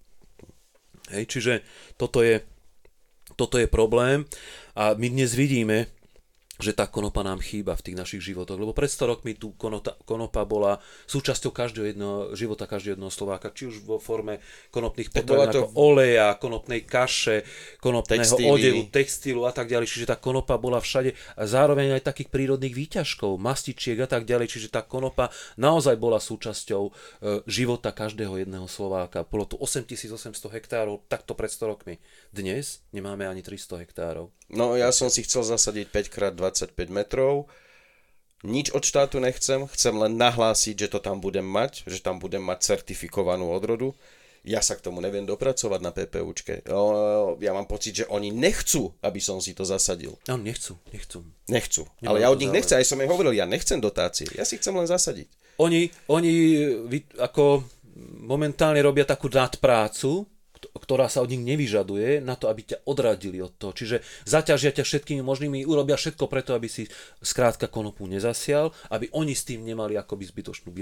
Hej, čiže toto je, toto je problém a my dnes vidíme, že tá konopa nám chýba v tých našich životoch. Lebo pred 100 rokmi tu konota, konopa bola súčasťou každého jedného života každého jedného Slováka, či už vo forme konopných potravín to- ako oleja, konopnej kaše, konopného Textíly. odevu, textilu a tak ďalej. Čiže tá konopa bola všade a zároveň aj takých prírodných výťažkov, mastičiek a tak ďalej. Čiže tá konopa naozaj bola súčasťou e, života každého jedného Slováka. Bolo tu 8800 hektárov takto pred 100 rokmi. Dnes nemáme ani 300 hektárov. No ja som si chcel zasadiť 5x25 metrov. Nič od štátu nechcem, chcem len nahlásiť, že to tam budem mať, že tam budem mať certifikovanú odrodu. Ja sa k tomu neviem dopracovať na PPUčke. Ja mám pocit, že oni nechcú, aby som si to zasadil. No, nechcú, nechcú. Nechcú. Nemám Ale ja od nich nechcem, aj som jej hovoril, ja nechcem dotácie. Ja si chcem len zasadiť. Oni, oni ako momentálne robia takú nadprácu, ktorá sa od nich nevyžaduje na to, aby ťa odradili od toho. Čiže zaťažia ťa všetkými možnými, urobia všetko preto, aby si skrátka konopu nezasial, aby oni s tým nemali akoby zbytočnú e,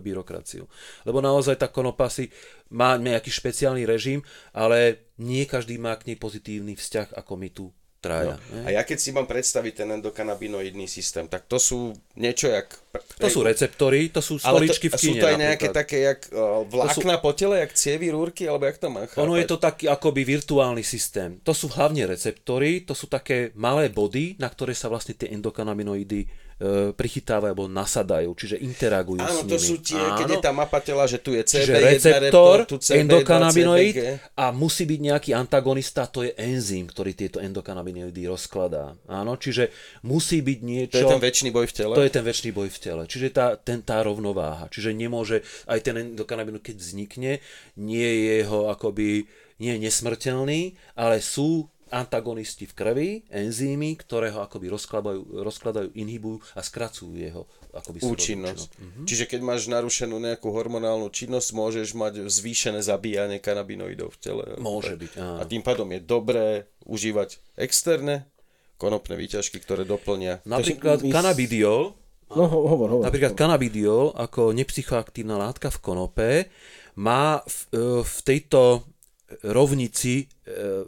byrokraciu. Lebo naozaj tá konopa si má nejaký špeciálny režim, ale nie každý má k nej pozitívny vzťah, ako my tu traja. No. A ja keď si mám predstaviť ten endokanabinoidný systém, tak to sú niečo jak... To sú receptory, to sú stoličky to, v sú kine to aj nejaké napríklad. také jak uh, vlákna po tele, jak cievy, rúrky, alebo jak to mám chápať? Ono je to taký akoby virtuálny systém. To sú hlavne receptory, to sú také malé body, na ktoré sa vlastne tie endokannabinoidy e, prichytávajú alebo nasadajú, čiže interagujú Áno, s nimi. to sú tie, keď je tá mapa tela, že tu je Čiže CB1 receptor, reptor, tu CB2, endokanabinoid CBG. a musí byť nejaký antagonista, to je enzym, ktorý tieto endokanabinoidy rozkladá. Áno, čiže musí byť niečo... To je ten väčší boj v tele. To je ten väčší boj v tele. Čiže tá, ten, tá rovnováha. Čiže nemôže, aj ten endokanabinoid, keď vznikne, nie je jeho akoby, nie je nesmrteľný, ale sú antagonisti v krvi, enzymy, ktoré ho akoby rozkladajú, rozkladajú inhibujú a skracujú jeho akoby účinnosť. účinok. Čiže keď máš narušenú nejakú hormonálnu činnosť, môžeš mať zvýšené zabíjanie kanabinoidov v tele. Môže byť, áno. A tým pádom je dobré užívať externé konopné výťažky, ktoré doplnia. Napríklad Takže kanabidiol, No ho- hovor, hovor. Napríklad kanabidiol ako nepsychoaktívna látka v konope má v, e, v tejto rovnici e,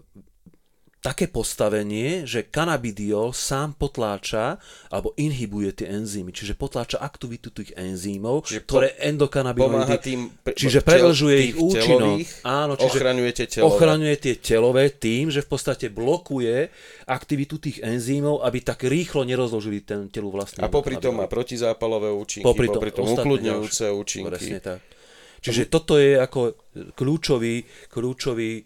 také postavenie, že kanabidiol sám potláča alebo inhibuje tie enzymy, čiže potláča aktivitu tých enzymov, Čiže po- ktoré Pomáha endokannabinoidy, tým čiže predlžuje ich účinok. Áno, čiže ochraňuje tie telové. ochraňuje tie telové tým, že v podstate blokuje aktivitu tých enzymov, aby tak rýchlo nerozložili ten telu vlastný A popri tom má protizápalové účinky, Popri popri tom tom, ostatné ukludňujúce účinky. Presne tak. Čiže toto je ako kľúčový, kľúčový e,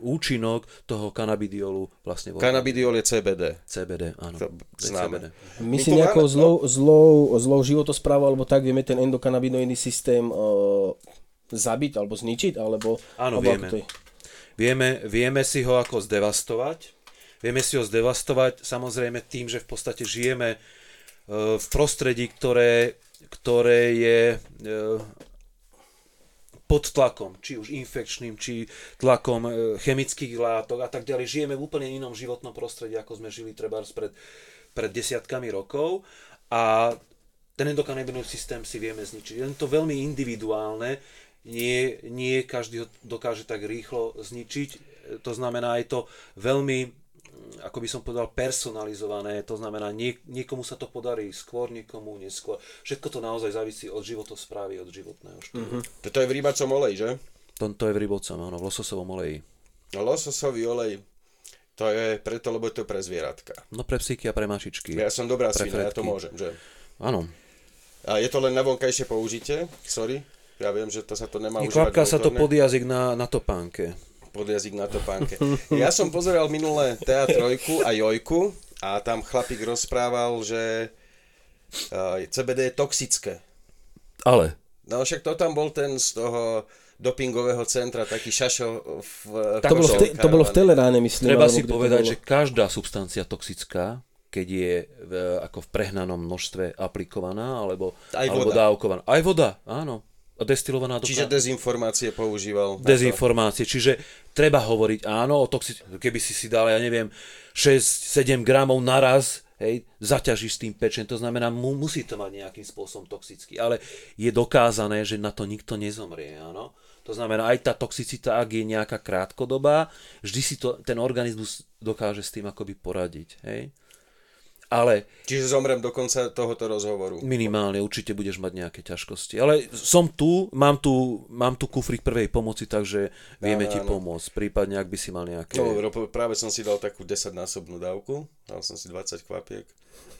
účinok toho kanabidiolu vlastne Kanabidiol je CBD. CBD, áno. Známe. CBD. My My si nejakou máme- zlou, zlou, zlou životosprávou alebo tak vieme ten endokanabinoidný systém uh, zabiť alebo zničiť? Alebo, Áno, alebo vieme. to je? Vieme, vieme si ho ako zdevastovať. Vieme si ho zdevastovať samozrejme tým, že v podstate žijeme e, v prostredí, ktoré, ktoré je e, pod tlakom, či už infekčným, či tlakom e, chemických látok a tak ďalej. Žijeme v úplne inom životnom prostredí, ako sme žili treba pred, pred desiatkami rokov a ten endokannabinoid systém si vieme zničiť. Je to veľmi individuálne, nie, nie každý ho dokáže tak rýchlo zničiť, E, to znamená, je to veľmi, ako by som povedal, personalizované, to znamená, nie, niekomu sa to podarí skôr, niekomu neskôr. Všetko to naozaj závisí od životosprávy, od životného štýlu. Mm-hmm. Toto je v rybacom oleji, že? To, to je v rybovcom, áno, v lososovom oleji. Lososový olej, to je preto, lebo je to pre zvieratka. No pre psíky a pre mačičky. Ja som dobrá svina, ja to môžem, že? Áno. A je to len na vonkajšie použitie? Sorry. Ja viem, že to sa to nemá užívať Kvapká sa to pod jazyk na, na topánke. Pod jazyk na topánke. Ja som pozeral minulé TA3 a Jojku a tam chlapík rozprával, že uh, CBD je toxické. Ale No však to tam bol ten z toho dopingového centra, taký šašo v... To bolo v, te, to bolo v Teleráne, myslím. Treba alebo si povedať, bolo. že každá substancia toxická, keď je v, ako v prehnanom množstve aplikovaná alebo, Aj alebo voda. dávkovaná. Aj voda, áno. Destilovaná do Čiže dezinformácie používal. dezinformácie. Čiže treba hovoriť áno o toxic... Keby si si dal, ja neviem, 6-7 gramov naraz, hej, zaťažíš s tým pečen, to znamená, mu, musí to mať nejakým spôsobom toxický, ale je dokázané, že na to nikto nezomrie, áno. To znamená, aj tá toxicita, ak je nejaká krátkodobá, vždy si to, ten organizmus dokáže s tým akoby poradiť, hej. Ale Čiže zomrem do konca tohoto rozhovoru. minimálne určite budeš mať nejaké ťažkosti. Ale som tu, mám tu, mám tu kufrík prvej pomoci, takže vieme Áno, ti áno. pomôcť. Prípadne, ak by si mal nejaké... No, práve som si dal takú 10-násobnú dávku. Dal som si 20 kvapiek.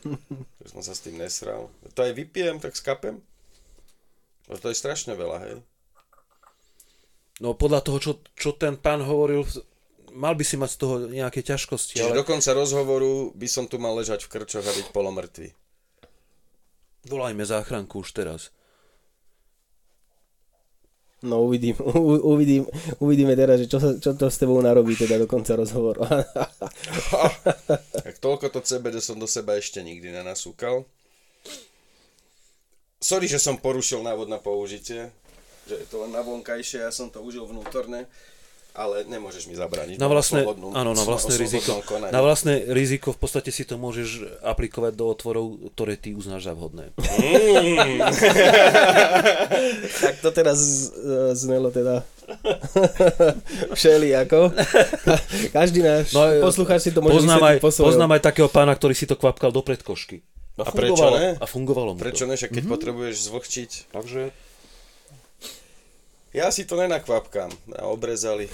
že som sa s tým nesral. To aj vypijem, tak skapem. No to je strašne veľa, hej. No podľa toho, čo, čo ten pán hovoril, mal by si mať z toho nejaké ťažkosti, Čiže ale do konca rozhovoru by som tu mal ležať v krčoch a byť polomrtvý. volajme záchranku už teraz. No uvidím, u, uvidím, uvidíme teraz, že čo, sa, čo to s tebou narobí teda do konca rozhovoru. Tak toľko to CBD som do seba ešte nikdy nenasúkal. Sorry, že som porušil návod na použitie. Že je to len na vonkajšie, ja som to užil vnútorne. Ale nemôžeš mi zabrániť. Na vlastné, slobodnú- áno, na vlastné riziko. konaní. Na vlastné riziko v podstate si to môžeš aplikovať do otvorov, ktoré ty uznáš za vhodné. tak to teraz z- znelo teda všeli ako. Každý náš No, no, poslucháč si to môže poznám, aj, poznám aj takého pána, ktorý si to kvapkal do predkošky. A prečo fungovalo, ne? A fungovalo mu Prečo to. ne, však keď potrebuješ zvlhčiť. Takže Ja si to nenakvapkám. A obrezali.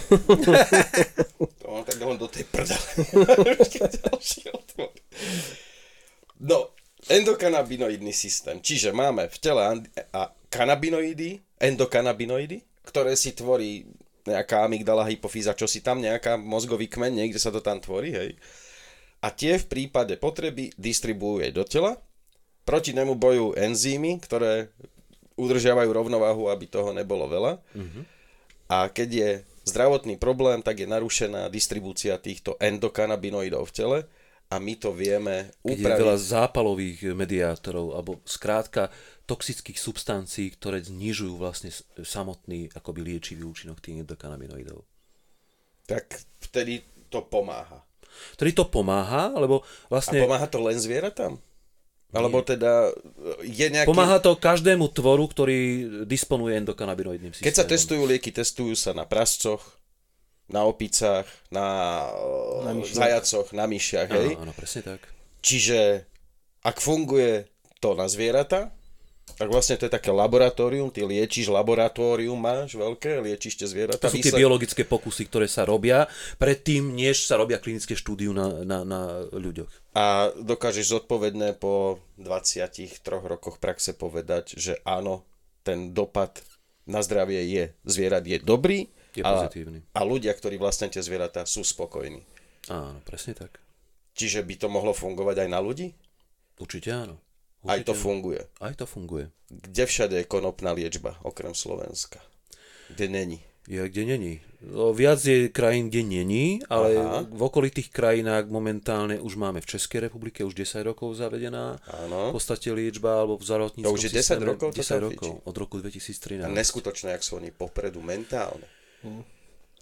to mám tak len do tej prdele. No, Endokanabinoidný systém. Čiže máme v tele a kanabinoidy, endokanabinoidy, ktoré si tvorí nejaká amygdala, hypofýza, čo si tam, nejaká mozgový kmeň, niekde sa to tam tvorí, hej. A tie v prípade potreby distribujú jej do tela. Proti nemu bojujú enzymy, ktoré udržiavajú rovnováhu, aby toho nebolo veľa. A keď je zdravotný problém, tak je narušená distribúcia týchto endokanabinoidov v tele a my to vieme Keď je upraviť. veľa zápalových mediátorov, alebo skrátka toxických substancií, ktoré znižujú vlastne samotný akoby liečivý účinok tých endokanabinoidov. Tak vtedy to pomáha. Ktorý to pomáha, lebo A vlastne pomáha to len zvieratám? Alebo teda je nejaký... pomáha to každému tvoru, ktorý disponuje endokanabinoidným systémom. Keď sa testujú lieky, testujú sa na prascoch, na opicách, na, Na na myšiach. zajacoch, na myšiach? Áno, áno, presne tak. Čiže ak funguje to na zvieratá, tak vlastne to je také laboratórium, ty liečíš laboratórium, máš veľké, liečíš tie zvieratá. To sú tie biologické pokusy, ktoré sa robia predtým, než sa robia klinické štúdiu na, na, na ľuďoch. A dokážeš zodpovedne po 23 rokoch praxe povedať, že áno, ten dopad na zdravie je zvierat je dobrý Je a, pozitívny. a ľudia, ktorí vlastne tie zvieratá sú spokojní. Áno, presne tak. Čiže by to mohlo fungovať aj na ľudí? Určite áno. Aj to Určite funguje. Aj to funguje. Kde všade je konopná liečba, okrem Slovenska? Kde není? Je, kde není. No, viac je krajín, kde není, ale Aha. v okolitých krajinách momentálne už máme v Českej republike už 10 rokov zavedená Áno. v podstate liečba alebo v zdravotníckom To už je 10 systéme. rokov to 10 tam rokov, od roku 2013. A neskutočné, jak sú oni popredu mentálne.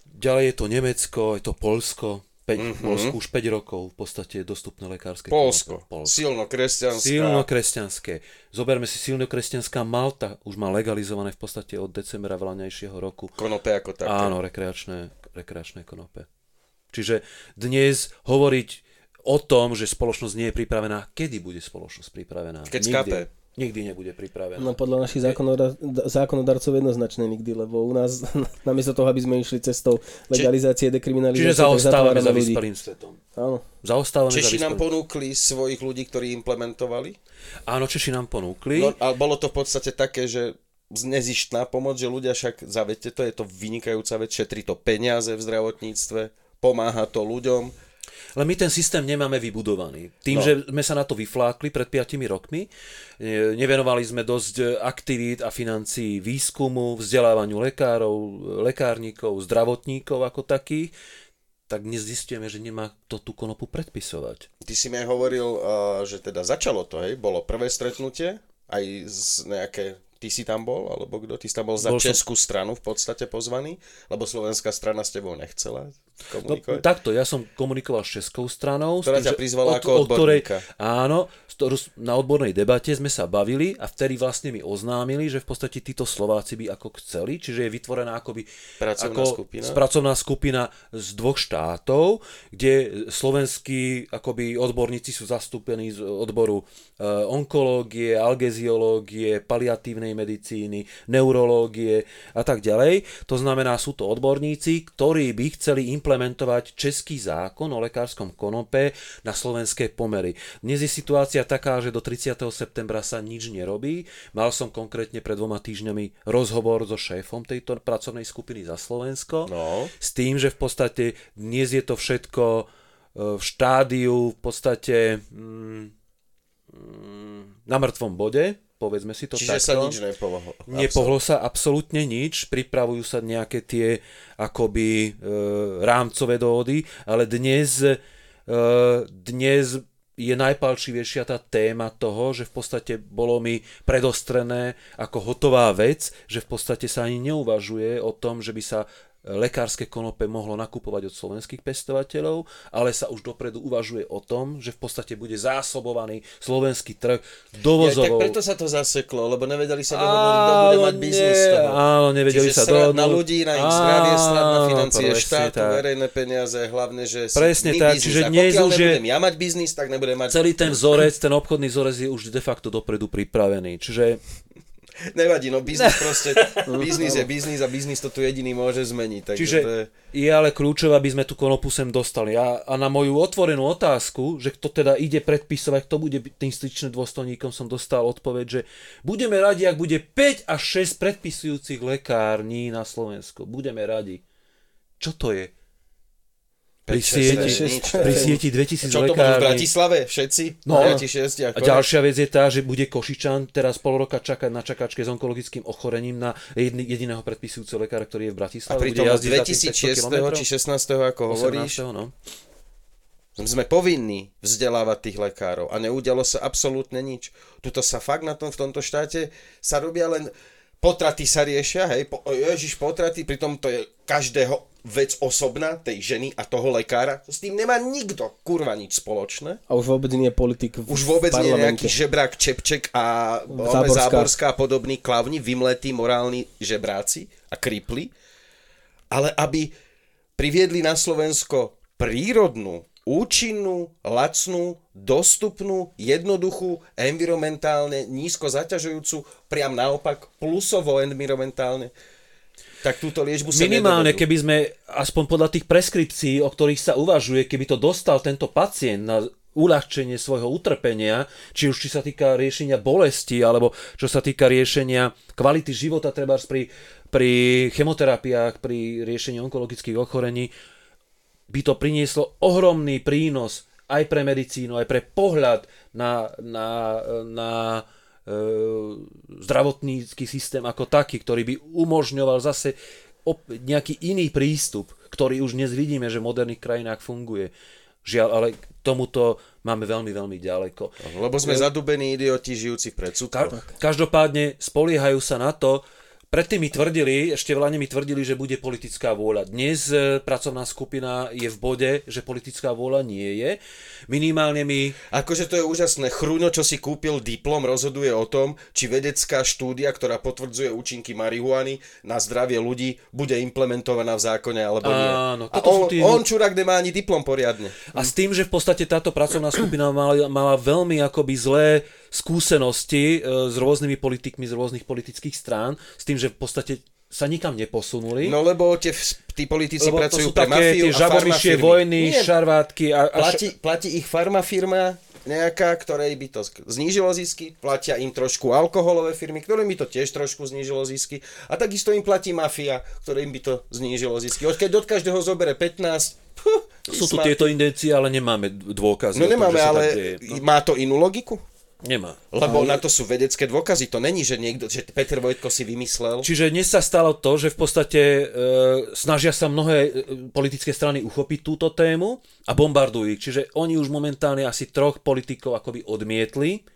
Ďalej je to Nemecko, je to Polsko. 5, Mhm. mm-hmm. Polsku už 5 rokov v podstate je dostupné lekárske Polsko. Polsko. Silno kresťanská. Silno kresťanské. Zoberme si silno kresťanská Malta, už má legalizované v podstate od decembra vlaňajšieho roku. Konope ako také. Áno, rekreačné, rekreačné konope. Čiže dnes hovoriť o tom, že spoločnosť nie je pripravená, kedy bude spoločnosť pripravená? Keď skápe. Nikdy nebude pripravená. No podľa našich zákonodar- zákonodarcov jednoznačne nikdy, lebo u nás namiesto toho, aby sme išli cestou legalizácie, dekriminalizácie, Čiže zaostávame za vyspelým svetom. Áno. Zaostávame Češi za nám ponúkli svojich ľudí, ktorí implementovali. Áno, Češi nám ponúkli. No, a bolo to v podstate také, že nezištná pomoc, že ľudia však, zavete to, je to vynikajúca vec, šetrí to peniaze v zdravotníctve, pomáha to ľuďom. Ale my ten systém nemáme vybudovaný. Tým, No. že sme sa na to vyflákli pred 5 rokmi, e, nevenovali sme dosť e, aktivít a financií výskumu, vzdelávaniu lekárov, lekárnikov, zdravotníkov ako takých, tak dnes zistíme, že nemá to tú konopu predpisovať. Ty si mi aj hovoril, uh, že teda začalo to, hej, bolo prvé stretnutie, aj z nejaké, ty si tam bol, alebo kto, ty si tam bol za Bol som- českú stranu v podstate pozvaný, lebo slovenská strana s tebou nechcela No, takto, ja som komunikoval s českou stranou. Ktorá tým, ťa prizvala ako o ktorej, odborníka. Áno, na odbornej debate sme sa bavili a vtedy vlastne mi oznámili, že v podstate títo Slováci by ako chceli, čiže je vytvorená akoby Pracovná ako skupina. pracovná skupina z dvoch štátov, kde slovenskí akoby odborníci sú zastúpení z odboru e, onkológie, algeziológie, paliatívnej medicíny, neurológie a tak ďalej. To znamená, sú to odborníci, ktorí by chceli implementovať český zákon o lekárskom konope na slovenské pomery. Dnes je situácia taká, že do 30. septembra sa nič nerobí. Mal som konkrétne pred dvoma týždňami rozhovor so šéfom tejto pracovnej skupiny za Slovensko No. s tým, že v podstate dnes je to všetko e, v štádiu v podstate mm, mm, na mŕtvom bode, povedzme si to Čiže takto. sa nič nepomohlo. Nepohlo sa absolútne nič, pripravujú sa nejaké tie akoby e, rámcové dohody, ale dnes, e, dnes je najpalčivejšia tá téma toho, že v podstate bolo mi predostrené ako hotová vec, že v podstate sa ani neuvažuje o tom, že by sa lekárske konope mohlo nakupovať od slovenských pestovateľov, ale sa už dopredu uvažuje o tom, že v podstate bude zásobovaný slovenský trh Ja, tak dovozovou preto sa to zaseklo, lebo nevedeli sa dohodnúť, kto bude mať biznis z toho. Áno, nevedeli Čiže sa dohodnúť. na ľudí, na ich zdravie, na financie štátu, tak. verejné peniaze, hlavne, že Presne tak, biznis. čiže A pokiaľ už nebudem ja mať biznis, tak nebudem mať... Celý ten vzorec, ten obchodný vzorec je už de facto dopredu pripravený. Čiže Nevadí, no biznis proste, biznis je biznis a biznis to tu jediný môže zmeniť. Takže Čiže to je... je ale kľúčové, aby sme tú konopu sem dostali. A, a na moju otvorenú otázku, že kto teda ide predpisovať, kto bude tým styčným dôstojníkom, som dostal odpoveď, že budeme radi, ak bude 5 až 6 predpisujúcich lekární na Slovensku. Budeme radi. Čo to je? Pri 5, 6, sieti, nič. pri sieti 2000 Čo to budú v. Bratislave? Všetci? No. 5, 6 A ďalšia vec je tá, že bude Košičan teraz pol roka čakať na čakačke s onkologickým ochorením na jediného predpisujúceho lekára, ktorý je v A Bratislave. pritom bude od jazdiť za tých 500 2006. kilometrov. či 16. ako hovoríš, 18., no. sme povinní vzdelávať tých lekárov a neudialo sa absolútne nič. Tuto sa fakt na tom, v tomto štáte sa robia len potraty sa riešia, hej, po, ježiš, potraty, pritom to je každého vec osobná, tej ženy a toho lekára. S tým nemá nikto, kurva, nič spoločné. A už vôbec nie je politik v Už vôbec v nie je nejaký žebrák Čepček a Záborská. Záborská. Záborská a podobní klavni, vymletí morálni žebráci a kripli. Ale aby priviedli na Slovensko prírodnú, účinnú, lacnú, dostupnú, jednoduchú, environmentálne, nízko zaťažujúcu, priam naopak plusovo environmentálne, tak túto liečbu sa Minimálne, nedovedú. keby sme, aspoň podľa tých preskripcií, o ktorých sa uvažuje, keby to dostal tento pacient na uľahčenie svojho utrpenia, či už či sa týka riešenia bolesti, alebo čo sa týka riešenia kvality života, treba pri, pri chemoterapiách, pri riešení onkologických ochorení, by to prinieslo ohromný prínos aj pre medicínu, aj pre pohľad na, na, na e, zdravotnícky systém ako taký, ktorý by umožňoval zase nejaký iný prístup, ktorý už dnes vidíme, že v moderných krajinách funguje. Žiaľ, ale k tomuto máme veľmi, veľmi ďaleko. Lebo sme zadubení idioti žijúci v Ka- predsudkoch. každopádne spoliehajú sa na to, Predtým mi tvrdili, ešte v mi tvrdili, že bude politická vôľa. Dnes e, pracovná skupina je v bode, že politická vôľa nie je. Minimálne mi... Akože to je úžasné. Chrúňo, čo si kúpil diplom, rozhoduje o tom, či vedecká štúdia, ktorá potvrdzuje účinky marihuany na zdravie ľudí, bude implementovaná v zákone alebo nie. Áno, A on, tí- on čurák nemá ani diplom poriadne. A s tým, že v podstate táto pracovná skupina mala, mala veľmi akoby zlé skúsenosti e, s rôznymi politikmi z rôznych politických strán, s tým, že v podstate sa nikam neposunuli. No lebo tie, tí politici lebo to pracujú sú pre také mafiu tie farmafirmy. vojny, Nie, šarvátky a, a platí, platí ich farmafirma nejaká, ktorej by to znížilo zisky, platia im trošku alkoholové firmy, ktorým by to tiež trošku znížilo zisky a takisto im platí mafia, ktorým by to znížilo zisky. Keď od každého zobere 15, puh, sú tu tieto indencie, ale nemáme dôkazy. No o tom, nemáme, sa ale tak deje. No, má to inú logiku? Nemá. Lebo na to sú vedecké dôkazy. To není, že niekto, že Peter Vojtko si vymyslel. Čiže dnes sa stalo to, že v podstate e, snažia sa mnohé e, politické strany uchopiť túto tému a bombardujú ich. Čiže oni už momentálne asi troch politikov akoby odmietli,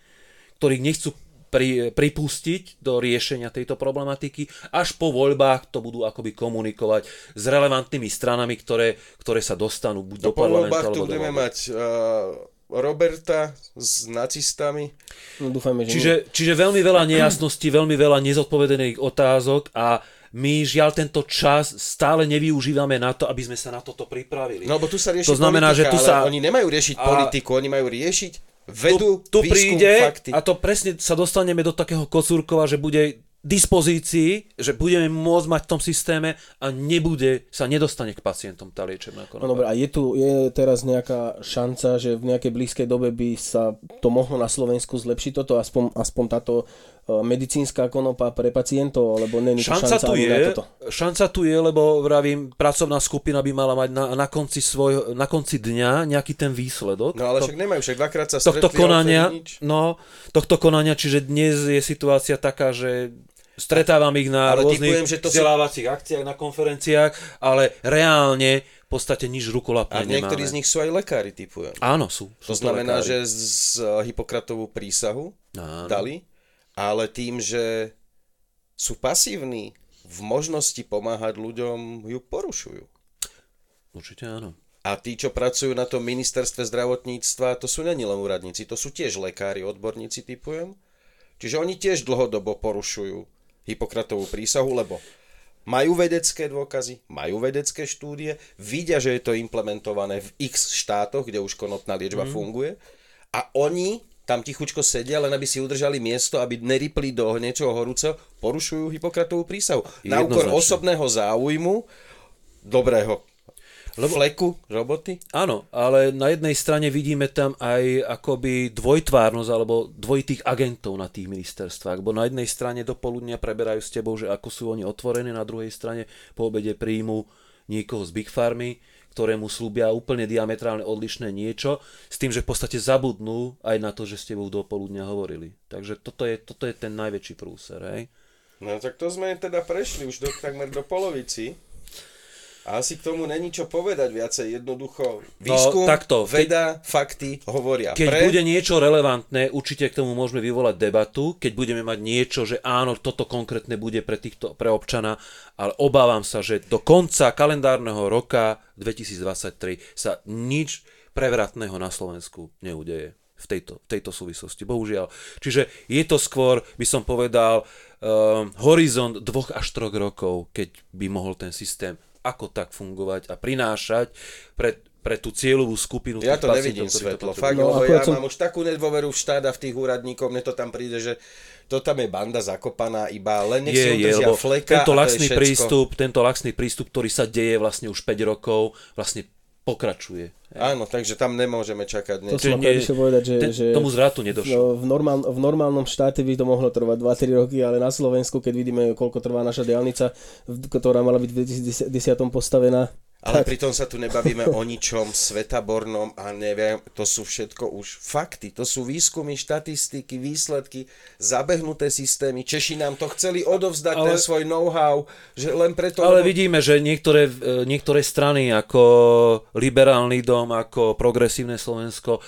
ktorých nechcú pri, pripustiť do riešenia tejto problematiky. Až po voľbách to budú akoby komunikovať s relevantnými stranami, ktoré, ktoré sa dostanú buď do Po parlamentu voľbách tu alebo do budeme mať uh, Roberta s nacistami. No, dúfajme, že nie. Čiže, čiže veľmi veľa nejasností, veľmi veľa nezodpovedených otázok a my žiaľ tento čas stále nevyužívame na to, aby sme sa na toto pripravili. No lebo tu sa rieši To znamená, politika, že tu ale sa- oni nemajú riešiť a- politiku, oni majú riešiť vedu, tu, tu výskum, príde fakty. a to presne sa dostaneme do takého kocúrkova, že bude dispozícii, že budeme môcť mať v tom systéme a nebude, sa nedostane k pacientom tá liečebná No konopa. dobre, a je tu je teraz nejaká šanca, že v nejakej blízkej dobe by sa to mohlo na Slovensku zlepšiť toto, aspoň, aspoň táto e, medicínska konopa pre pacientov, alebo není to Šanca šanca, tu je, na toto? šanca tu je, lebo vravím, pracovná skupina by mala mať na, na, konci, svoj, na konci dňa nejaký ten výsledok. No ale To- však nemajú, však dvakrát sa tohto stretli, konania, nič. no, tohto konania, čiže dnes je situácia taká, že stretávam ich na Ale rôznych tipujem, že to vzdelávacích akciách, na konferenciách, ale reálne v podstate nič rukolapné A niektorí nemáme. z nich sú aj lekári, typujem. Áno, sú. To sú znamená, lekári. že z z Hipokratovú prísahu Áno. dali, ale tým, že sú pasívni v možnosti pomáhať ľuďom, ju porušujú. Určite áno. A tí, čo pracujú na tom ministerstve zdravotníctva, to sú není len úradníci, to sú tiež lekári, odborníci typujem. Čiže oni tiež dlhodobo porušujú Hipokratovú prísahu, lebo majú vedecké dôkazy, majú vedecké štúdie, vidia, že je to implementované v x štátoch, kde už konopná liečba mm. funguje a oni tam tichučko sedia, len aby si udržali miesto, aby nerypli do niečoho horúceho, porušujú Hipokratovú prísahu. Na úkor osobného záujmu, dobrého Lebo- fleku, roboty. Áno, ale na jednej strane vidíme tam aj akoby dvojtvárnosť alebo dvojitých agentov na tých ministerstvách, bo na jednej strane do poludnia preberajú s tebou, že ako sú oni otvorení, na druhej strane po obede príjmu niekoho z Big Farmy, ktorému slúbia úplne diametrálne odlišné niečo, s tým, že v podstate zabudnú aj na to, že s tebou do poludnia hovorili. Takže toto je, toto je ten najväčší prúser, hej? No tak to sme teda prešli už do, takmer do polovici. A asi k tomu není čo povedať viacej. Jednoducho výskum, takto, keď- veda, fakty hovoria Keď pre. bude niečo relevantné, určite k tomu môžeme vyvolať debatu, keď budeme mať niečo, že áno, toto konkrétne bude pre, týchto, pre občana, ale obávam sa, že do konca kalendárneho roka 2023 sa nič prevratného na Slovensku neudeje v tejto, v tejto súvislosti, bohužiaľ. Čiže je to skôr, by som povedal, um, horizont dvoch až troch rokov, keď by mohol ten systém ako tak fungovať a prinášať pre, pre tú cieľovú skupinu Ja to nevidím to svetlo, potrebujú. fakt, No, lebo ja som- mám už takú nedôveru v štát a v tých úradníkov, mne to tam príde, že to tam je banda zakopaná, iba len nech si je, je, udržia lebo fleka tento to je laxný prístup, tento laxný prístup, ktorý sa deje vlastne už 5 rokov, vlastne pokračuje. Áno, takže tam nemôžeme čakať. To niečo. som išiel povedať, že, ten, že tomu zvratu nedošlo. v, normál, v normálnom štáte by to mohlo trvať 2-3 roky, ale na Slovensku, keď vidíme, koľko trvá naša diálnica, ktorá mala byť v 2010 postavená, Ale tak, pritom sa tu nebavíme o ničom svetabornom a neviem, to sú všetko už fakty, to sú výskumy, štatistiky, výsledky, zabehnuté systémy. Češi nám to chceli odovzdať, Ale- ten svoj know-how, že len preto... Ale lebo- vidíme, že niektoré, e, niektoré strany ako Liberálny dom, ako Progresívne Slovensko e,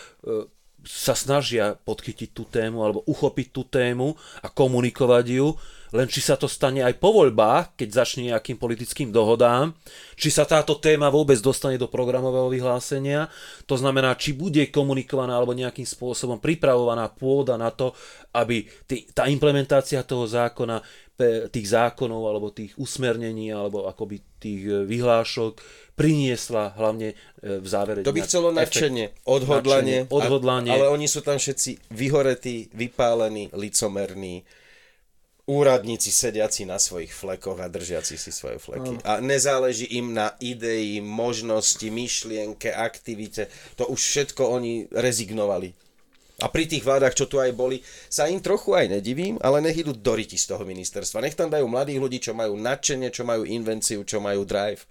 sa snažia podchytiť tú tému alebo uchopiť tú tému a komunikovať ju, len či sa to stane aj po voľbách, keď začne nejakým politickým dohodám, či sa táto téma vôbec dostane do programového vyhlásenia, to znamená, či bude komunikovaná alebo nejakým spôsobom pripravovaná pôda na to, aby tý, tá implementácia toho zákona, tých zákonov alebo tých usmernení alebo akoby tých e, vyhlášok priniesla hlavne e, v závere. To by chcelo nadšenie, odhodlanie, Nadšenie, odhodlanie. A, ale oni sú tam všetci vyhoretí, vypálení, licomerní, úradníci sediaci na svojich flekoch a držiaci si svoje fleky. A nezáleží im na idei, možnosti, myšlienke, aktivite. To už všetko oni rezignovali. A pri tých vládach, čo tu aj boli, sa im trochu aj nedivím, ale nech idú do z toho ministerstva. Nech tam dajú mladých ľudí, čo majú nadšenie, čo majú invenciu, čo majú drive.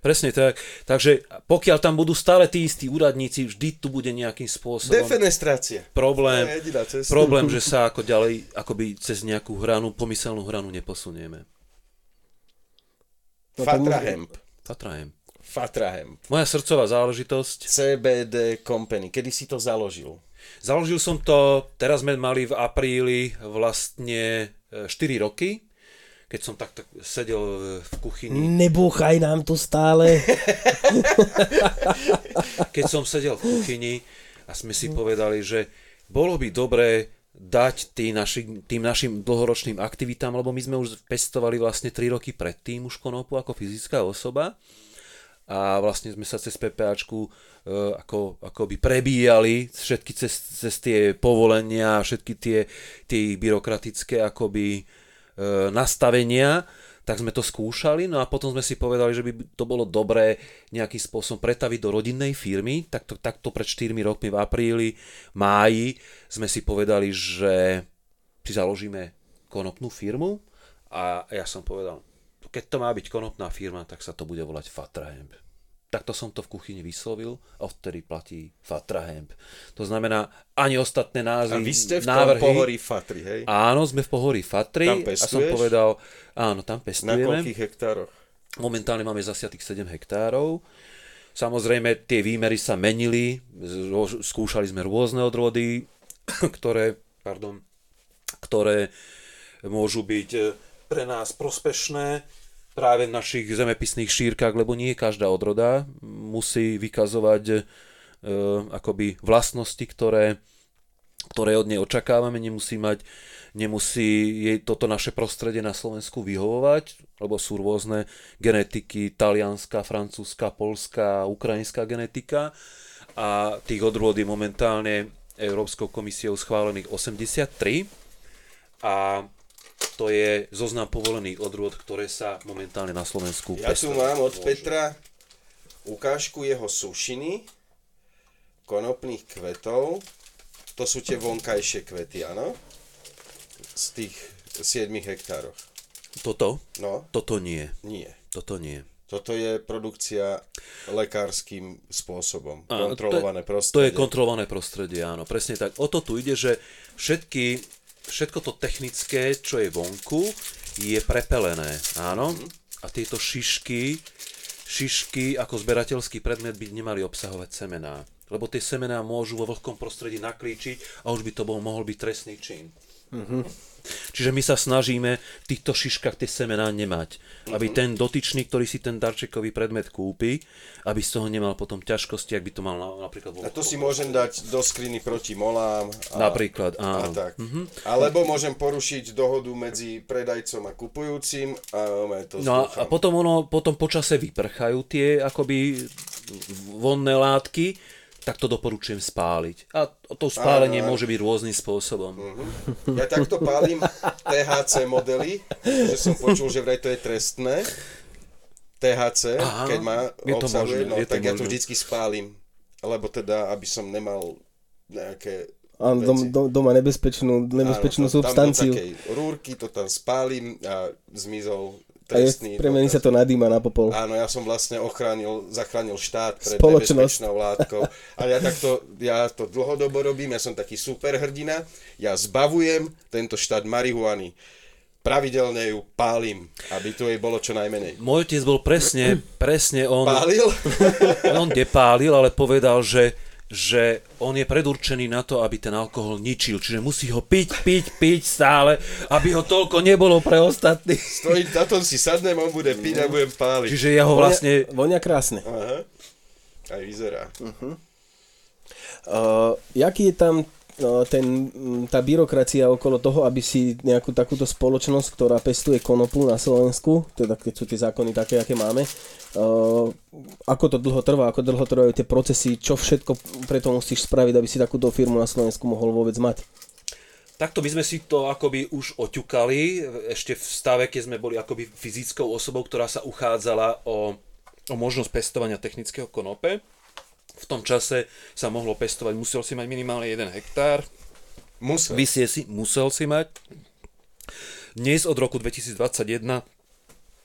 Presne tak. Takže pokiaľ tam budú stále tí istí úradníci, vždy tu bude nejakým spôsobom Defenestrácia. problém, je problém, že sa ako ďalej akoby cez nejakú hranu, pomyselnú hranu neposunieme. Fatrahemp. Fatrajem. Fatrahemp. Moja srdcová záležitosť. CBD Company. Kedy si to založil? Založil som to, teraz sme mali v apríli vlastne e, 4 roky, keď som tak, tak sedel e, v kuchyni. nebúchaj nám tu stále. keď som sedel v kuchyni a sme si povedali, že bolo by dobré dať tý naši, tým našim dlhoročným aktivitám, lebo my sme už pestovali vlastne 3 roky predtým už konopu ako fyzická osoba a vlastne sme sa cez PPAčku e, ako, ako by prebíjali všetky cez, cez tie povolenia, všetky tie, tie byrokratické akoby nastavenia, tak sme to skúšali, no a potom sme si povedali, že by to bolo dobré nejakým spôsobom pretaviť do rodinnej firmy, takto, takto pred 4 rokmi v apríli, máji sme si povedali, že si založíme konopnú firmu. A ja som povedal, keď to má byť konopná firma, tak sa to bude volať Fatrahemp. Takto som to v kuchyni vyslovil a vtedy platí Fatrahemp. To znamená, ani ostatné A názvy, vy ste v návrhy, pohorí Fatry, hej? Áno, sme v pohorí Fatry Tam a som pestuješ? povedal, áno, tam Na pestujeme. koľkých hektároch? Momentálne máme zasiatých 7 hektárov. Samozrejme, tie výmery sa menili, skúšali sme rôzne odrody, ktoré, pardon, ktoré môžu byť e, pre nás prospešné práve v našich zemepisných šírkach, lebo nie každá odroda musí vykazovať e, akoby vlastnosti, ktoré, ktoré od nej očakávame, nemusí mať nemusí jej toto naše prostredie na Slovensku vyhovovať, lebo sú rôzne genetiky, talianská, francúzska, polská, ukrajinská genetika. A tých odrôd je momentálne Európskou komisiou schválených 83 a to je zoznam povolených odrôd, ktoré sa momentálne na Slovensku Ja tu mám od môžu. Petra ukážku jeho sušiny konopných kvetov. To sú tie vonkajšie kvety, áno? Z tých 7 hektároch. Toto? No, Toto nie. nie. Toto nie. Toto je produkcia lekárským spôsobom. Áno, kontrolované to je, prostredie. To je kontrolované prostredie, áno. Presne tak. O to tu ide, že všetky, všetko to technické, čo je vonku, je prepelené, áno. A tieto šišky, šišky ako zberateľský predmet by nemali obsahovať semená. Lebo tie semená môžu vo vlhkom prostredí naklíčiť a už by to bol, mohol byť trestný čin. Čiže my sa snažíme v týchto šiškách tie semená nemať. Aby ten dotyčný, ktorý si ten darčekový predmet kúpi, aby z toho nemal potom ťažkosti, ak by to mal na, napríklad A to si môžem dať do skriny proti molám. A, Napríklad, a áno. tak. Alebo môžem porušiť dohodu medzi predajcom a kupujúcim a to No a, a potom ono, potom počase vyprchajú tie akoby vonné látky, tak to doporučujem spáliť. A to spálenie Áno, áno. môže byť rôznym spôsobom. Ja takto pálim THC modely, že som počul, že vraj to je trestné. THC, Aha, keď má je to obsahuje, možné, no je to tak ja to možné. vždycky spálim. Lebo teda, aby som nemal nejaké A dom, dom, doma nebezpečnú, nebezpečnú Áno, substanciu. Tam do takej rúrky to tam spálim a zmizol A je, trestný premení sa to na dýma na popol. Áno, ja som vlastne ochránil, zachránil štát pred Spoločnosť. nebezpečnou látkou. A ja takto, ja to dlhodobo robím, ja som taký superhrdina, ja zbavujem tento štát marihuany. Pravidelne ju pálim, aby tu jej bolo čo najmenej. Môj otec bol presne, presne on, Pálil? on nepálil, ale povedal, že že on je predurčený na to, aby ten alkohol ničil. Čiže musí ho piť, piť, piť stále, aby ho toľko nebolo pre ostatných. Stojím, na tom si sadnem, on bude piť a budem páliť. Čiže ja ho vlastne... Vonia, vonia krásne. Aha. Aj vyzerá. Uh, jaký je tam ten, tá byrokracia okolo toho, aby si nejakú takúto spoločnosť, ktorá pestuje konopu na Slovensku, teda keď sú tie zákony také, aké máme, ako to dlho trvá, ako dlho trvajú tie procesy, čo všetko preto musíš spraviť, aby si takúto firmu na Slovensku mohol vôbec mať? Takto by sme si to akoby už oťukali, ešte v stave, keď sme boli akoby fyzickou osobou, ktorá sa uchádzala o, o možnosť pestovania technického konope. V tom čase sa mohlo pestovať, musel si mať minimálne 1 hektár, Musel. vysie si, musel si mať. Dnes od roku 2021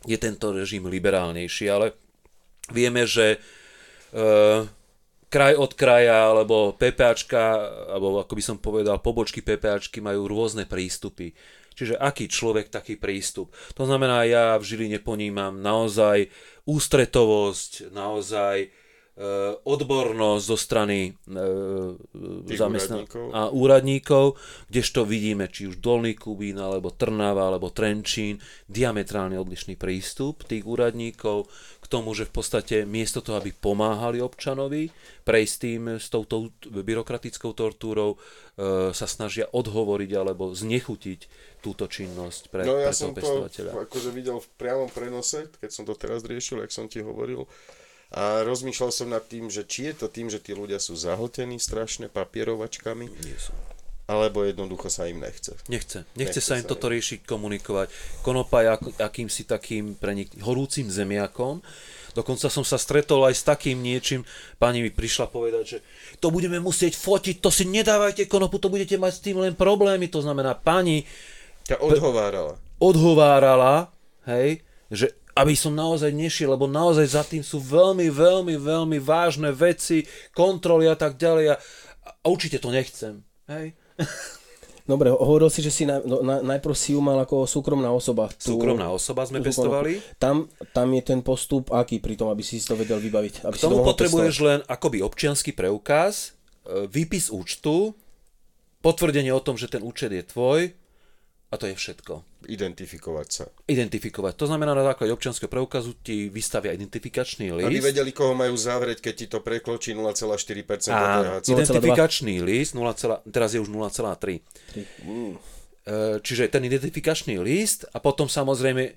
je tento režim liberálnejší, ale vieme, že e, kraj od kraja, alebo PPAčka, alebo ako by som povedal, pobočky PPAčky majú rôzne prístupy. Čiže aký človek, taký prístup. To znamená, ja v Žiline ponímam naozaj ústretovosť, naozaj odbornosť zo strany e, Tých zamestnan- úradníkov. a úradníkov, kdežto vidíme, či už Dolný Kubín, alebo Trnava, alebo Trenčín, diametrálne odlišný prístup tých úradníkov k tomu, že v podstate miesto toho, aby pomáhali občanovi prejsť tým s touto byrokratickou tortúrou, e, sa snažia odhovoriť alebo znechutiť túto činnosť pre, No ja pre som to akože videl v priamom prenose, keď som to teraz riešil, jak som ti hovoril. A rozmýšľal som nad tým, že či je to tým, že tí ľudia sú zahltení strašne papierovačkami, Nie sú. alebo jednoducho sa im nechce. Nechce. Nechce Nechce sa im sa toto riešiť, komunikovať. Konopa je ako, akýmsi takým prenik- horúcim zemiakom. Dokonca som sa stretol aj s takým niečím, pani mi prišla povedať, že to budeme musieť fotiť, to si nedávajte konopu, to budete mať s tým len problémy. To znamená, pani Ťa odhovárala. odhovárala, hej, že aby som naozaj nešiel, lebo naozaj za tým sú veľmi, veľmi, veľmi vážne veci, kontroly a tak ďalej a, a určite to nechcem, hej. Dobre, hovoril si, že si na, no, na, najprv si ju mal ako súkromná osoba. Tú- Súkromná osoba sme pestovali. Tam, tam je ten postup aký pri tom, aby si to vedel vybaviť? Aby K to tomu mohol potrebuješ pestovať? len akoby občianský preukaz, e, výpis účtu, potvrdenie o tom, že ten účet je tvoj a to je všetko. Identifikovať sa. Identifikovať. To znamená, na základe občianského preukazu ti vystavia identifikačný Aby list. vedeli, koho majú zavrieť, keď ti to prekločí 0,4% Áno. No, identifikačný list, 0, teraz je už 0,3. E, Čiže ten identifikačný list a potom samozrejme e,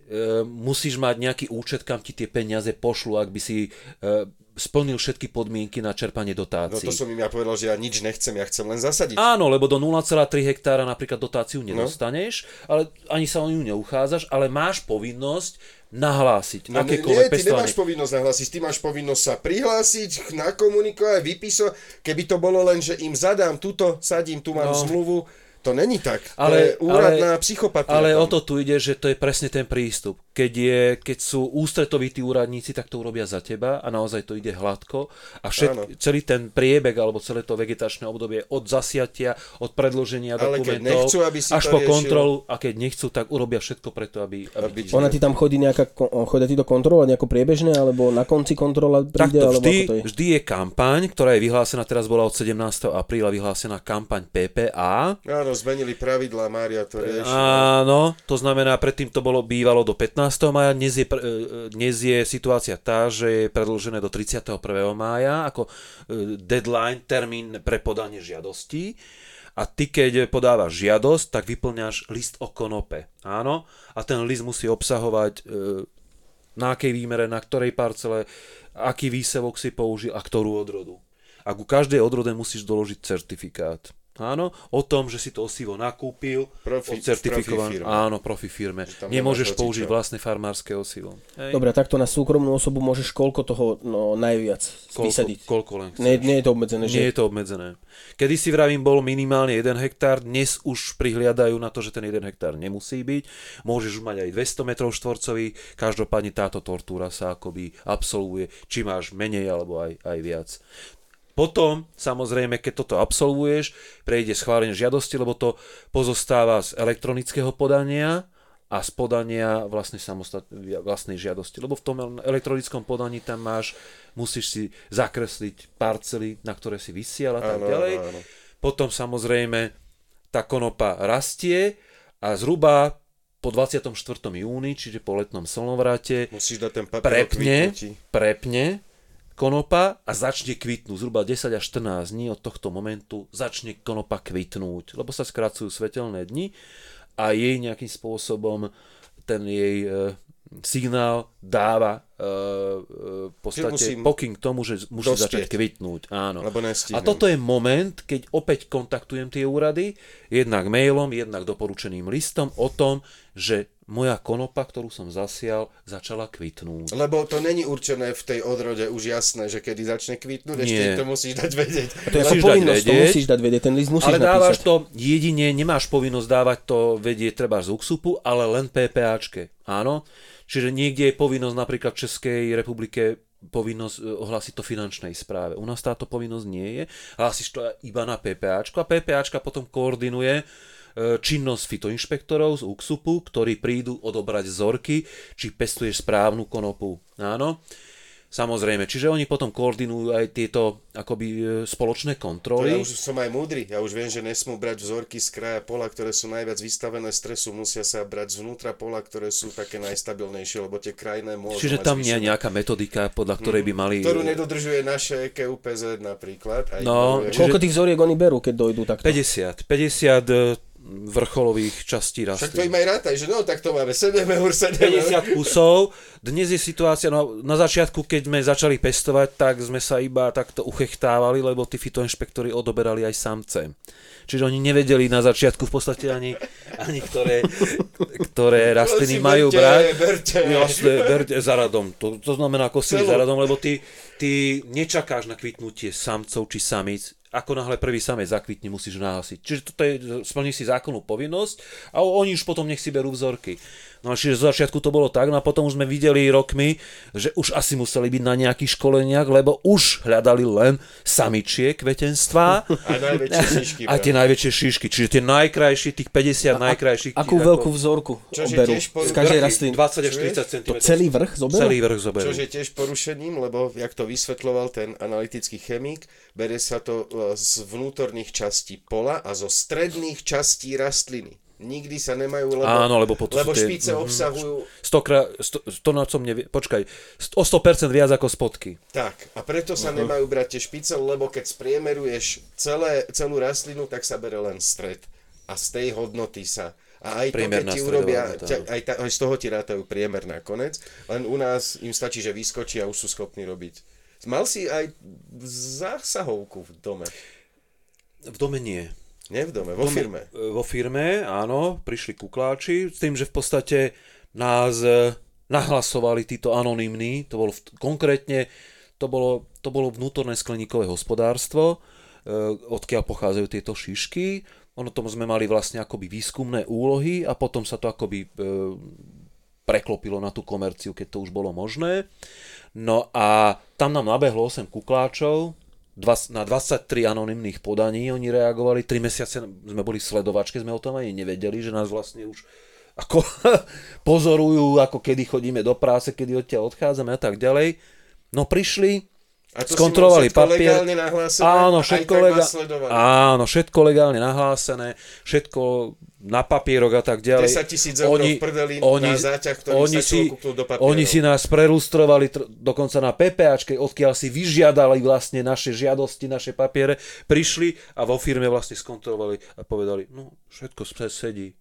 musíš mať nejaký účet, kam ti tie peniaze pošlu, ak by si e, splnil všetky podmienky na čerpanie No dotácií. to som im ja povedal, že ja nič nechcem, ja chcem len zasadiť. Áno, lebo do 0,3 hektára napríklad dotáciu nedostaneš, ale ani sa o ňu neuchádzaš, ale máš povinnosť nahlásiť No, akékoľvek nie, ty pestovanie. nemáš povinnosť nahlásiť, ty máš povinnosť sa prihlásiť, nakomunikovať, vypísať. Keby to bolo len, že im zadám túto, sadím, tu mám No. zmluvu, to není tak. Ale- to je úradná ale- psychopatia. Ale tam. o to tu ide, že to je presne ten prístup. Keď, je, keď sú ústretoví tí úradníci, tak to urobia za teba a naozaj to ide hladko. A Áno. všet, celý ten priebeh alebo celé to vegetačné obdobie od zasiatia, od predloženia Ale keď dokumentov nechcú, aby si až po riešil- kontrolu a keď nechcú, tak urobia všetko preto, aby... aby, Aby ti- Ona ti tam chodí nejaká, chodia ti to kontrolovať nejako priebežne, alebo na konci kontrola príde, Takto alebo vždy, ako to je? vždy je kampaň, ktorá je vyhlásená, teraz bola od 17. apríla vyhlásená kampaň PPA, Áno, zmenili pravidlá, Mária to rieši. Áno, to znamená, predtým to bolo bývalo do 15. mája, dnes je, pr- e, dnes je situácia tá, že je predlžené do 31. mája ako e, deadline, termín pre podanie žiadostí. A ty, keď podávaš žiadosť, tak vyplňaš list o konope. Áno? A ten list musí obsahovať e, na akej výmere, na ktorej parcele, aký výsevok si použil a ktorú odrodu. A ku každej odrode musíš doložiť certifikát. Áno, o tom, že si to osivo nakúpil, Profi- od. Áno, profi firme. Nemôžeš použiť hocičo. vlastné farmárske osivo. Hej. Dobre, takto na súkromnú osobu môžeš koľko toho no, najviac vysadiť? koľko, koľko len chceš. Nie, nie je to obmedzené, že? Nie je to obmedzené. Kedy si vravím, bol minimálne 1 hektár, dnes už prihliadajú na to, že ten 1 hektár nemusí byť. Môžeš už mať aj 200 metrov štvorcových, každopádne táto tortúra sa akoby absolvuje, či máš menej alebo aj, aj viac. Potom, samozrejme, keď toto absolvuješ, prejde schválenie žiadosti, lebo to pozostáva z elektronického podania a z podania vlastnej, samostat- vlastnej žiadosti. Lebo v tom elektronickom podaní tam máš, musíš si zakresliť parcely, na ktoré si vysiel a tak Áno, ďalej. áno. Potom samozrejme tá konopa rastie a zhruba po 24. júni, čiže po letnom slnovrate, Musíš dať ten prepne, prepne konopa a začne kvitnúť. Zhruba 10 až 14 dní od tohto momentu začne konopa kvitnúť, lebo sa skracujú svetelné dni a jej nejakým spôsobom ten jej e, signál dáva e, e, v podstate pokyn k tomu, že musí dospieť. začať kvitnúť. Áno. Lebo A toto je moment, keď opäť kontaktujem tie úrady, jednak mailom, jednak doporučeným listom o tom, že moja konopa, ktorú som zasial, začala kvitnúť. Lebo to není určené v tej odrode už jasné, že kedy začne kvitnúť, ešte to musíš dať vedieť. To je Musíš dať povinnosť, to vedieť. musíš dať vedieť, ten list musíš Ale dávaš napísať. to jedine, nemáš povinnosť dávať to vedieť treba z UXUPu, ale len PPAčke. Áno? Čiže niekde je povinnosť napríklad v Českej republike povinnosť e, ohlásiť to finančnej správe. U nás táto povinnosť nie je. Hlásiš to iba na PPAčko a PPAčka potom koordinuje e, činnosť fitoinšpektorov z UXUPu, ktorí prídu odobrať vzorky, či pestuješ správnu konopu. Áno? Samozrejme, čiže oni potom koordinujú aj tieto akoby e, spoločné To kontroly. ja už som aj múdry, ja už viem, že nesmú brať vzorky z kraja pola, ktoré sú najviac vystavené stresu, musia sa brať zvnútra pola, ktoré sú také najstabilnejšie, lebo tie krajné môžu Čiže mať tam nie je nejaká metodika, podľa ktorej by mali... ktorú nedodržuje naše E KUPZ napríklad. Aj No, čiže- Koľko tých vzoriek oni berú, keď dojdú takto? 50. 50 e, vrcholových častí Však to rastlín. im aj rátaj, že no, tak to máme 7 eur, 7 eur. 50 kusov. Dnes je situácia, no na začiatku, keď sme začali pestovať, tak sme sa iba takto uchechtávali, lebo tí fitoinšpektori odoberali aj samce. Čiže oni nevedeli na začiatku v podstate ani, ani ktoré, ktoré rastliny majú berte, brať. berte. Jasne, berte za radom. To, to znamená kosili za radom, lebo ty, ty nečakáš na kvitnutie samcov či samic. Ako náhle prvý samec zakvitne, musíš nahlásiť. Čiže toto je, splníš si zákonnú povinnosť a oni už potom nech si berú vzorky. No a čiže zo začiatku to bolo tak, no a potom už sme videli rokmi, že už asi museli byť na nejakých školeniach, lebo už hľadali len samičie kvetenstva A najväčšie šišky. a tie najväčšie šišky, čiže tie najkrajšie, tých 50 najkrajších. Akú tých veľkú vzorku Čože berú tiež po- z každej rastliny? 20 až Čuješ? 30 cm. To celý vrch zoberú? Celý vrch zoberú. Čo je tiež porušením, lebo jak to vysvetloval ten analytický chemik, bere sa to e, z vnútorných častí pola a zo stredných častí rastliny. Nikdy sa nemajú, lebo, Áno, lebo potom lebo tie- špice mhm. obsahujú... Stokrát, sto, to na som nevie, počkaj, o 100% viac ako spotky. Tak, a preto sa Mhm. nemajú brať tie špice, lebo keď spriemeruješ celé, celú rastlinu, tak sa bere len stred. a z tej hodnoty sa a aj to, keď Priemerná ti stredová urobia, ťa, aj, ta, aj z toho ti rátajú priemer nakoniec, len u nás im stačí, že vyskočia a už sú schopní robiť. Mal si aj zásahovku v dome. V dome nie. Nie v dome, vo firme. E, Vo firme, áno, prišli kukláči, s tým, že v podstate nás e, nahlasovali títo anonymní, to bolo v, konkrétne, to bolo, to bolo vnútorné skleníkové hospodárstvo, e, odkiaľ pochádzajú tieto šišky. Ono tomu sme mali vlastne akoby výskumné úlohy a potom sa to akoby preklopilo na tú komerciu, keď to už bolo možné. No a tam nám nabehlo 8 kukláčov, na 23 anonymných podaní oni reagovali, 3 mesiace sme boli sledovačke, sme o tom ani nevedeli, že nás vlastne už ako pozorujú, ako kedy chodíme do práce, kedy odtiaľ odchádzame a tak ďalej. No prišli, A to skontrolovali všetko papier. legálne nahlásené? Áno, všetko, lega- áno, všetko legálne nahlásené, všetko na papierok a tak ďalej. 10 000 eur v prdeli na záťah, ktorý oni si, do papierov. oni si nás prelustrovali tr- dokonca na PPAčke, odkiaľ si vyžiadali vlastne naše žiadosti, naše papiere, prišli a vo firme vlastne skontrolovali a povedali, no všetko se- sedí.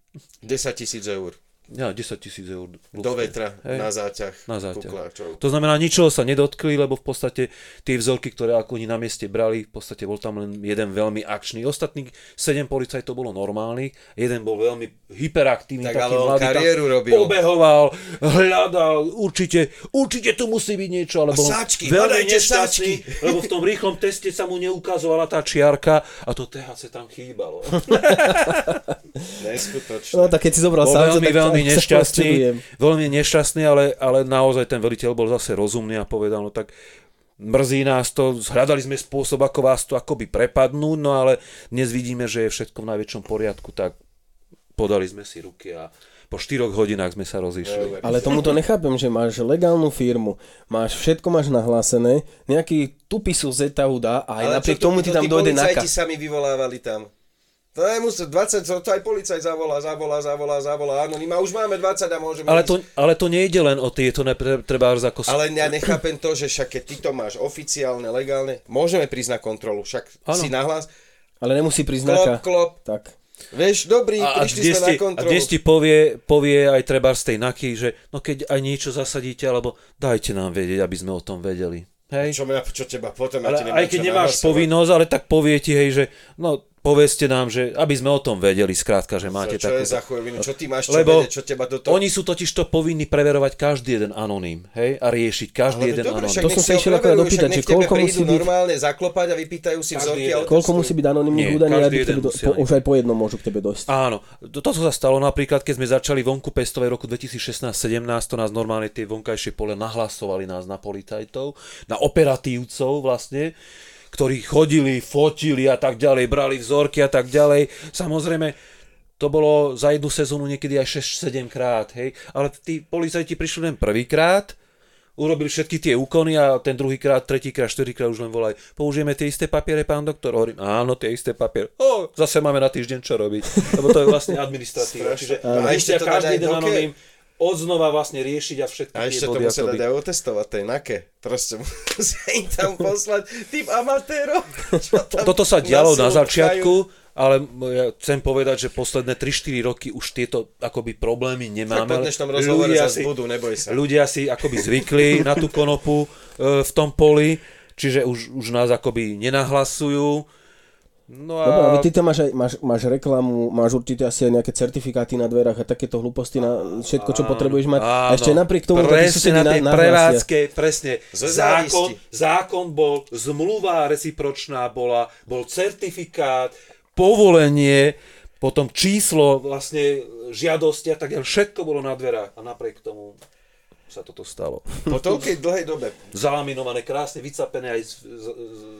10 tisíc eur Ja, 10 tisíc eur. do vetra Hej. na záťah, Na záťah. kukláčov. To znamená, ničoho sa nedotkli, lebo v podstate tie vzorky, ktoré ako oni na mieste brali, v podstate bol tam len jeden veľmi akčný. Ostatných 7 policajtov bolo normálnych, jeden bol veľmi hyperaktívny, Tak taký ale on mladý, tam kariéru robil. pobehoval, hľadal, určite, určite tu musí byť niečo, ale A bol sáčky, veľmi nešťastný, lebo v tom rýchlom teste sa mu neukazovala tá čiarka a to THC tam chýbalo. Neskutočné. No tak keď si zobral bol sám, veľmi, tak veľmi sa nešťastný, veľmi nešťastný, ale, ale naozaj ten veliteľ bol zase rozumný a povedal, no tak mrzí nás to, hľadali sme spôsob, ako vás to akoby prepadnúť, no ale dnes vidíme, že je všetko v najväčšom poriadku, tak podali sme si ruky a po 4 hodinách sme sa rozišli. Ale tomu to nechápem, že máš legálnu firmu, máš všetko máš nahlásené, nejaký tupy sú zetahu dá a aj Ale napriek to- tomu ti tam dojde naka. policajti sami vyvolávali tam. To nemusí, 20, to aj policajt zavolá, zavolá, zavolá, zavolá, anonym, a už máme 20 a môžeme Ale ísť. to, ale to nejde len o tieto, treba ako... Ale ja nechápem to, že však keď ty to máš oficiálne, legálne, môžeme prísť na kontrolu, však Áno. si nahlas, Ale nemusí prísť klop, klop, Tak. vieš, dobrý, A, a, prišli kde sme ste, na a kontrolu. kde ti povie, povie aj treba z tej naky, že no keď aj niečo zasadíte, alebo dajte nám vedieť, aby sme o tom vedeli. Hej? Čo, mňa, čo teba potom, ja Ale ti nemám aj keď nemáš nahlasovať. povinnosť, ale tak povie ti, hej, že no povedzte nám, že aby sme o tom vedeli, skrátka, že máte Čo takú... je za chujovinu, čo ty máš čo Lebo vedieť, čo teba do toho... Oni sú totiž to povinní preverovať každý jeden anonym, hej, a riešiť každý Ale jeden dobre, anonym. To som sa išiel akorát preverujú, opýtať, však že koľko musí byť- normálne zaklopať a vypýtajú si vzorky a. Koľko musí byť anonimných údaní, aby k tebe do, po, už aj po jednom môžu k tebe dojsť. Áno, to, to sa stalo napríklad, keď sme začali vonku pestovať v roku 2016-17, to nás normálne tie vonkajšie pole nahlasovali nás na policajtov, na operatívcov vlastne, ktorí chodili, fotili a tak ďalej, brali vzorky a tak ďalej. Samozrejme, to bolo za jednu sezónu niekedy aj 6-7 krát, hej. Ale tí policajti prišli len prvýkrát, urobili všetky tie úkony a ten druhýkrát, tretíkrát, štvrtýkrát už len volaj. Použijeme tie isté papiere, pán doktor? Hovorím, áno, tie isté papiere. O, zase máme na týždeň čo robiť. Lebo to je vlastne administratíva. Čiže A ešte to každý jeden anonym odznova vlastne riešiť a všetky A ešte to musia dať aj otestovať, tej nake. Proste musia im tam poslať tým amatérov. tam Toto sa dialo na začiatku, ale ja chcem povedať, že posledné 3-4 roky už tieto akoby problémy Tak nemáme. po dnešnom rozhovore ľudia, si, budú, neboj sa. ľudia si akoby zvykli na tú konopu e, v tom poli, čiže už, už nás akoby nenahlasujú. No a... Dobre, ale ty tam máš, aj, máš, máš reklamu, máš určite asi aj nejaké certifikáty na dverách a takéto hlúposti na všetko, čo potrebuješ mať. A ešte napriek tomu, presne na na, tej nahlásia. prevádzke, presne. Zákon, zákon bol, zmluva recipročná bola, bol certifikát, povolenie, potom číslo vlastne žiadosti a tak ďalej. Všetko bolo na dverách a napriek tomu sa toto stalo. Po toľkej dlhej dobe. Zalaminované, krásne, vycapené aj s, s,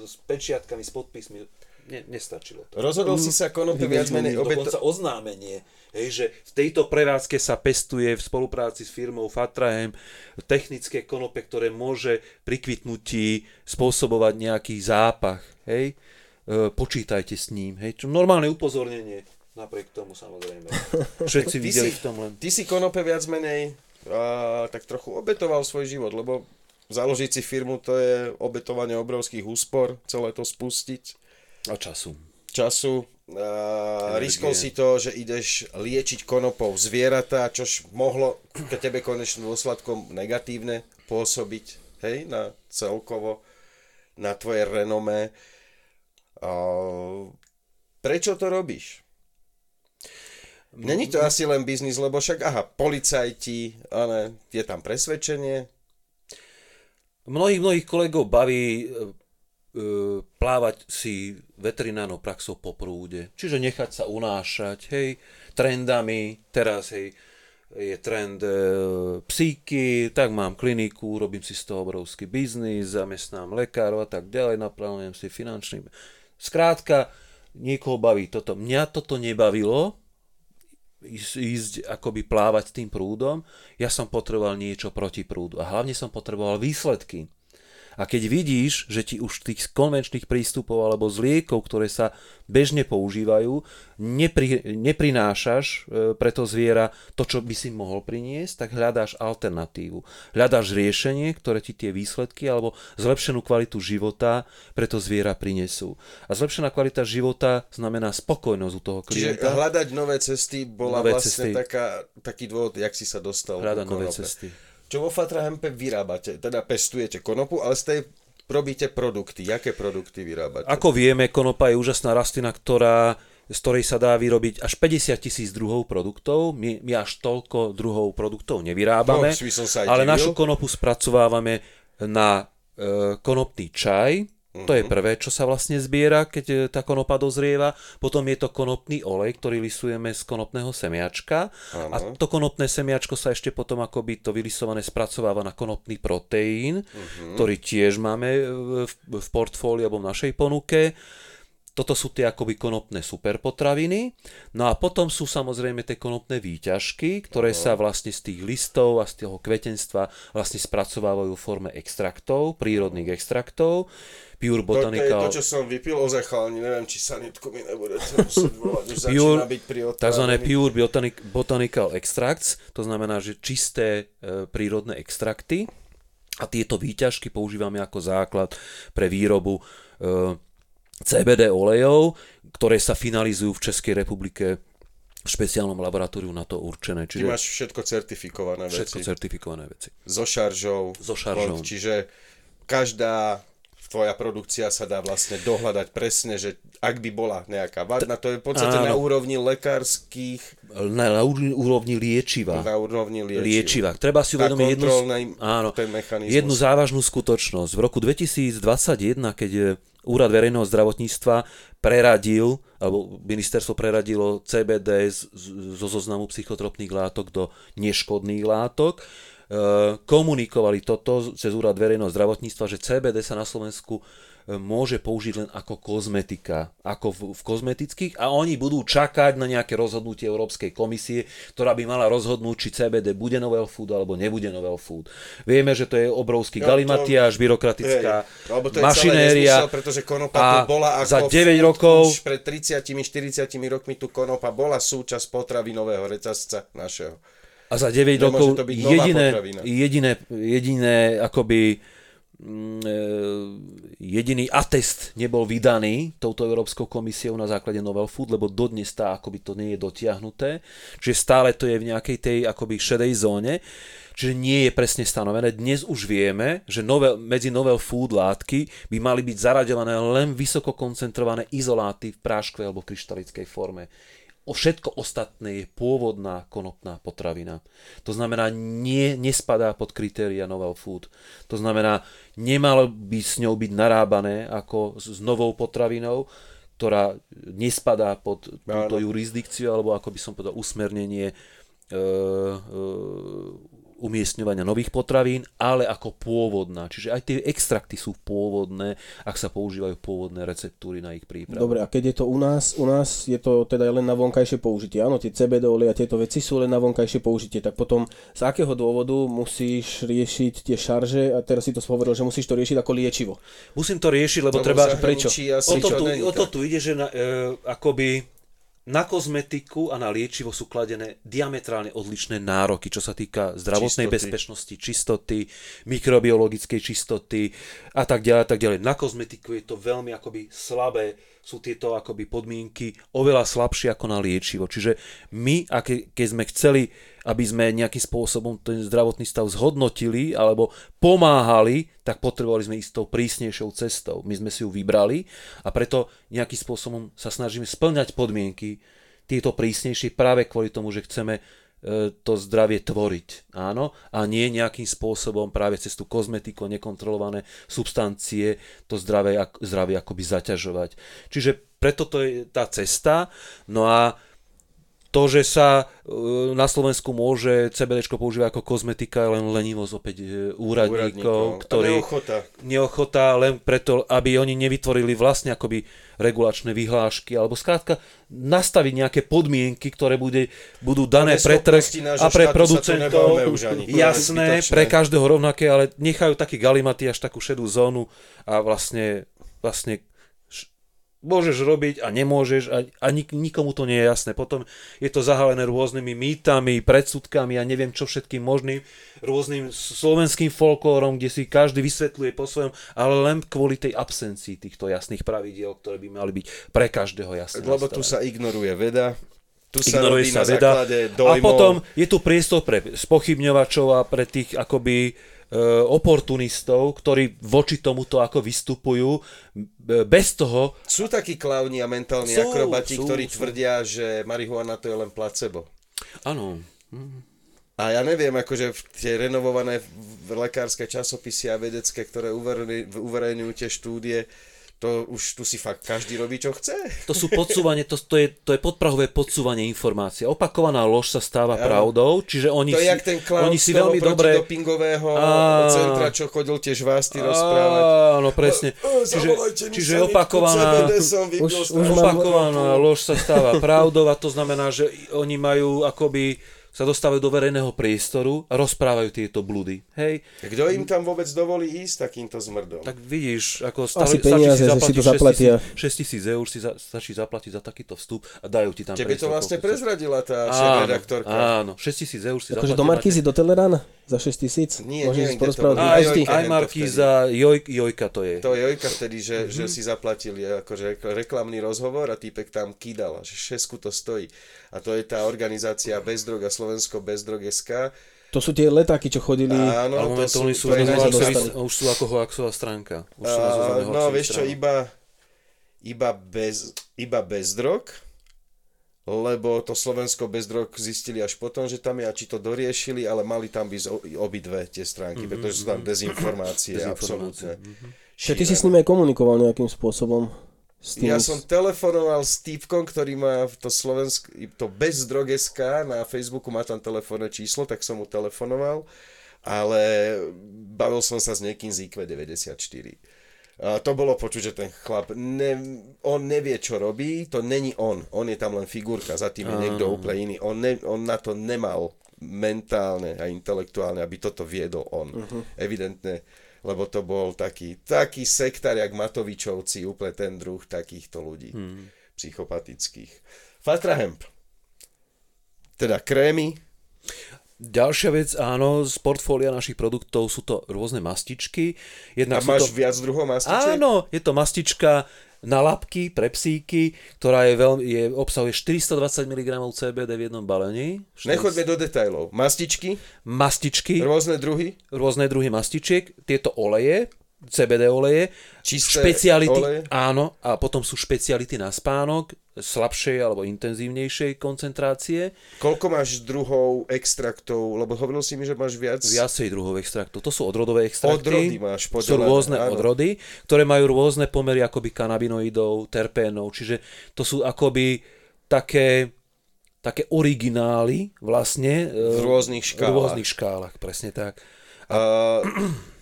s pečiatkami, s podpismi. Ne, nestačilo to. Rozhodol si sa konope viac menej obeto... Dokonca oznámenie, hej, že v tejto prevádzke sa pestuje v spolupráci s firmou Fatrahem technické konope, ktoré môže pri kvitnutí spôsobovať nejaký zápach. Hej. E, počítajte s ním. Hej. Čo normálne upozornenie. Napriek tomu samozrejme. Všetci videli si, v tom len. ty si konope viac menej a, tak trochu obetoval svoj život, lebo založiť si firmu to je obetovanie obrovských úspor, celé to spustiť, A času. času, Uh, Energie. riskol si to, že ideš liečiť konopou zvieratá, čož mohlo ke tebe konečným dôsledkom negatívne pôsobiť, hej, na celkovo, na tvoje renomé. Uh, prečo to robíš? Není to asi len biznis, lebo však, aha, policajti, ale je tam presvedčenie, Mnohých, mnohých kolegov baví e, e, plávať si veterinárnou praxou po prúde. Čiže nechať sa unášať, hej, trendami, teraz, hej, je trend e, psíky, tak mám kliniku, robím si z toho obrovský biznis, zamestnám lekárov a tak ďalej, naplánujem si finančný... Skrátka, niekoho baví toto. Mňa toto nebavilo, ísť, ísť akoby plávať tým prúdom, ja som potreboval niečo proti prúdu a hlavne som potreboval výsledky. A keď vidíš, že ti už tých konvenčných prístupov alebo z liekov, ktoré sa bežne používajú, nepri, neprinášaš e, pre to zviera to, čo by si mohol priniesť, tak hľadáš alternatívu. Hľadáš riešenie, ktoré ti tie výsledky alebo zlepšenú kvalitu života pre to zviera prinesú. A zlepšená kvalita života znamená spokojnosť u toho Čiže klienta. hľadať nové cesty bola Nové vlastne cesty. Taká, taký dôvod, jak si sa dostal Hľadať nové cesty. Čo vo Fatra Hempe vyrábate? Teda pestujete konopu, ale z tej robíte produkty. Jaké produkty vyrábate? Ako vieme, konopa je úžasná rastlina, ktorá, z ktorej sa dá vyrobiť až 50 tisíc druhov produktov. My, my až toľko druhov produktov nevyrábame, No, ale našu konopu spracovávame na e, konopný čaj. To je prvé, čo sa vlastne zbiera, keď e, tá konopa dozrieva. Potom je to konopný olej, ktorý lisujeme z konopného semiačka. A Áno. to konopné semiačko sa ešte potom akoby to vylisované spracováva na konopný proteín, Mhm. ktorý tiež máme e, v, v portfóliu alebo v našej ponuke. Toto sú tie akoby konopné superpotraviny. No a potom sú samozrejme tie konopné výťažky, ktoré sa vlastne z tých listov a z toho kvetenstva vlastne spracovávajú v forme extraktov, prírodných extraktov. Pure to, to Botanical to, čo som vypil ozaj chalani. Neviem, či sanitku mi nebudete musieť volať. Už Pure, byť pri otrávení. Pure botanic, Botanical Extracts, to znamená, že čisté e, prírodné extrakty a tieto výťažky používame ako základ pre výrobu e, CBD olejov, ktoré sa finalizujú v Českej republike v špeciálnom laboratóriu na to určené. Ty Čiže máš všetko certifikované všetko veci. certifikované veci. So šaržou. So šaržou. Čiže každá tvoja produkcia sa dá vlastne dohľadať presne, že ak by bola nejaká vadná, to je v podstate Áno. na úrovni lekárskych, Na, na úr- úrovni liečiva. na úrovni liečiv. liečiva. Treba si uvedomiť jednu, áno, jednu závažnú skutočnosť. V roku 2021, keď Úrad verejného zdravotníctva preradil, alebo ministerstvo preradilo CBD zo zoznamu psychotropných látok do neškodných látok, e, komunikovali toto cez Úrad verejného zdravotníctva, že CBD sa na Slovensku môže použiť len ako kozmetika, ako v, v kozmetických a oni budú čakať na nejaké rozhodnutie Európskej komisie, ktorá by mala rozhodnúť, či CBD bude novel food alebo nebude novel food. Vieme, že to je obrovský No, to- galimatiáž, byrokratická to je mašinéria. pretože konopa a tu bola ako za 9 food rokov Už pred 30-40 rokmi tu konopa bola súčasť potravinového reťazca našeho. A za 9 Nemôže rokov to byť nová jediné, potravina. jediné, jediné akoby jediný atest nebol vydaný touto Európskou komisiou na základe Novel Food, lebo dodnes tá akoby to nie je dotiahnuté, čiže stále to je v nejakej tej akoby šedej zóne, čiže nie je presne stanovené. Dnes už vieme, že novel, medzi Novel Food látky by mali byť zaraďované len vysoko koncentrované izoláty v práškovej alebo kryštalickej forme. O všetko ostatné je pôvodná konopná potravina. To znamená, nie, nespadá pod kritéria novel food. To znamená, nemalo by s ňou byť narábané ako s novou potravinou, ktorá nespadá pod túto jurisdikciu, alebo ako by som povedal, usmernenie e, e, umiestňovania nových potravín, ale ako pôvodná. Čiže aj tie extrakty sú pôvodné, ak sa používajú pôvodné receptúry na ich prípravu. Dobre, a keď je to u nás, u nás je to teda len na vonkajšie použitie. Áno, tie CBD a tieto veci sú len na vonkajšie použitie. Tak potom z akého dôvodu musíš riešiť tie šarže a teraz si to spovedal, že musíš to riešiť ako liečivo. Musím to riešiť, lebo Lebo treba... asi O to, tu, o to tu ide, že na, e, akoby na kozmetiku a na liečivo sú kladené diametrálne odlišné nároky, čo sa týka zdravotnej Čistoty. bezpečnosti, čistoty, mikrobiologickej čistoty a tak ďalej, a tak ďalej. Na kozmetiku je to veľmi akoby slabé sú tieto akoby podmienky oveľa slabšie ako na liečivo. Čiže my, keď sme chceli, aby sme nejakým spôsobom ten zdravotný stav zhodnotili alebo pomáhali, tak potrebovali sme ísť tou prísnejšou cestou. My sme si ju vybrali a preto nejakým spôsobom sa snažíme splňať podmienky tieto prísnejšie práve kvôli tomu, že chceme e, to zdravie tvoriť, áno, a nie nejakým spôsobom práve cez tú kozmetiku, nekontrolované substancie to zdravie, zdravie akoby zaťažovať. Čiže preto to je tá cesta, no a to, že sa e, na Slovensku môže CBD používať ako kozmetika, len lenivosť opäť e, úradníkov, Úradníkov. ktorí... Neochota. Neochota len preto, aby oni nevytvorili vlastne akoby regulačné vyhlášky, alebo skrátka nastaviť nejaké podmienky, ktoré bude, budú dané pre trh a pre producentov. Jasné, pre každého rovnaké, ale nechajú taký galimaty až takú šedú zónu a vlastne, vlastne môžeš robiť a nemôžeš a, a nik, nikomu to nie je jasné. Potom je to zahalené rôznymi mýtami, predsudkami a neviem čo všetkým možným, rôznym slovenským folklórom, kde si každý vysvetľuje po svojom, ale len kvôli tej absencii týchto jasných pravidiel, ktoré by mali byť pre každého jasné. Lebo tu sa ignoruje veda, tu sa ignoruje sa na veda a potom je tu priestor pre spochybňovačov a pre tých akoby oportunistov, ktorí voči tomuto ako vystupujú bez toho, Sú takí klauni a mentálni Sú, akrobati, sú, ktorí sú. tvrdia, že marihuana to je len placebo. áno, A ja neviem, akože tie renovované lekárske časopisy a vedecké, ktoré uverejňujú tie štúdie, to už tu si fakt každý robí, čo chce. to sú podsúvanie, to, to, je, to je podprahové podsúvanie informácie. Opakovaná lož sa stáva Áno. pravdou, čiže oni To je si, jak ten oni si veľmi dobre... protidopingového Á. centra, čo chodil tie žvásty rozprávať. Áno, presne. O, o, Čiže, čiže opakovaná... Už- Opakovaná lož sa stáva pravdou a to znamená, že oni majú akoby sa dostávajú do verejného priestoru a rozprávajú tieto bludy. Hej, Kto im tam vôbec dovolí ísť takýmto zmrdom? tak vidíš, ako Asi peniaze, že si to zaplatia. 6 tisíc eur si za, stačí zaplatiť za takýto vstup a dajú ti tam Tebe to priestor, vlastne koľko chceš. prezradila tá Áno, šéf-redaktorka. áno, 6 tisíc eur si Akože zaplatíte, do máte- Markízy do Telerána? Za 6 tisíc? Nie, Môžeš nie, si kde to bolo? Aj? Jojka aj Markíza, Joj, Jojka to je. To je Jojka vtedy, že, Mhm. mm-hmm. že si zaplatili akože reklamný rozhovor a týpek tam kýdal, že šesku to stojí. A to je tá organizácia Bez drog a Slovensko Bez drog SK. To sú tie letáky, čo chodili... Áno, Ale to momentálne sú, sú, to je už sú ako hoaxová stránka. Už sú A, no vieš čo, iba, iba, bez, iba bez drog, lebo to Slovensko bez drog zistili až potom, že tam je a či to doriešili, ale mali tam byť obidve tie stránky, mm-hmm. pretože sú tam dezinformácie, Dezinformácie, absolútne. Čiže ty si s nimi aj komunikoval nejakým spôsobom? S tým, Ja som telefonoval s týpkom, ktorý má to Slovensk, to bez drog SK na Facebooku, má tam telefónne číslo, tak som mu telefonoval, ale bavil som sa s niekým z IQ 94. A to bolo počuť, že ten chlap, ne, on nevie, čo robí, to není on, on je tam len figurka, za tým je niekto úplne iný, on, ne, on na to nemal mentálne a intelektuálne, aby toto viedol on. Uh-huh. Evidentne, lebo to bol taký, taký sektár, jak Matovičovci, úplne ten druh takýchto ľudí, hmm. psychopatických. Fatrahemp. Teda krémy, Ďalšia vec, áno, z portfólia našich produktov sú to rôzne mastičky. a Jednak sú máš to... viac druhov mastičiek? Áno, je to mastička na labky pre psíky, ktorá je veľmi, je, obsahuje 420 mg CBD v jednom balení. Nechoďme do detajlov. Mastičky, Mastičky, rôzne druhy, rôzne druhy mastičiek, tieto oleje, CBD oleje, Čisté špeciality, oleje? áno, a potom sú špeciality na spánok, slabšej alebo intenzívnejšej koncentrácie, koľko máš druhov extraktov, lebo hovoril si mi, že máš viac... viacej druhov extraktov. To sú odrodové extrakty. Odrody máš Sú podelené, rôzne áno. odrody, ktoré majú rôzne pomery akoby kanabinoidov, terpénov, čiže to sú akoby také také originály vlastne. V e, rôznych V škálach. rôznych škálach, presne tak. A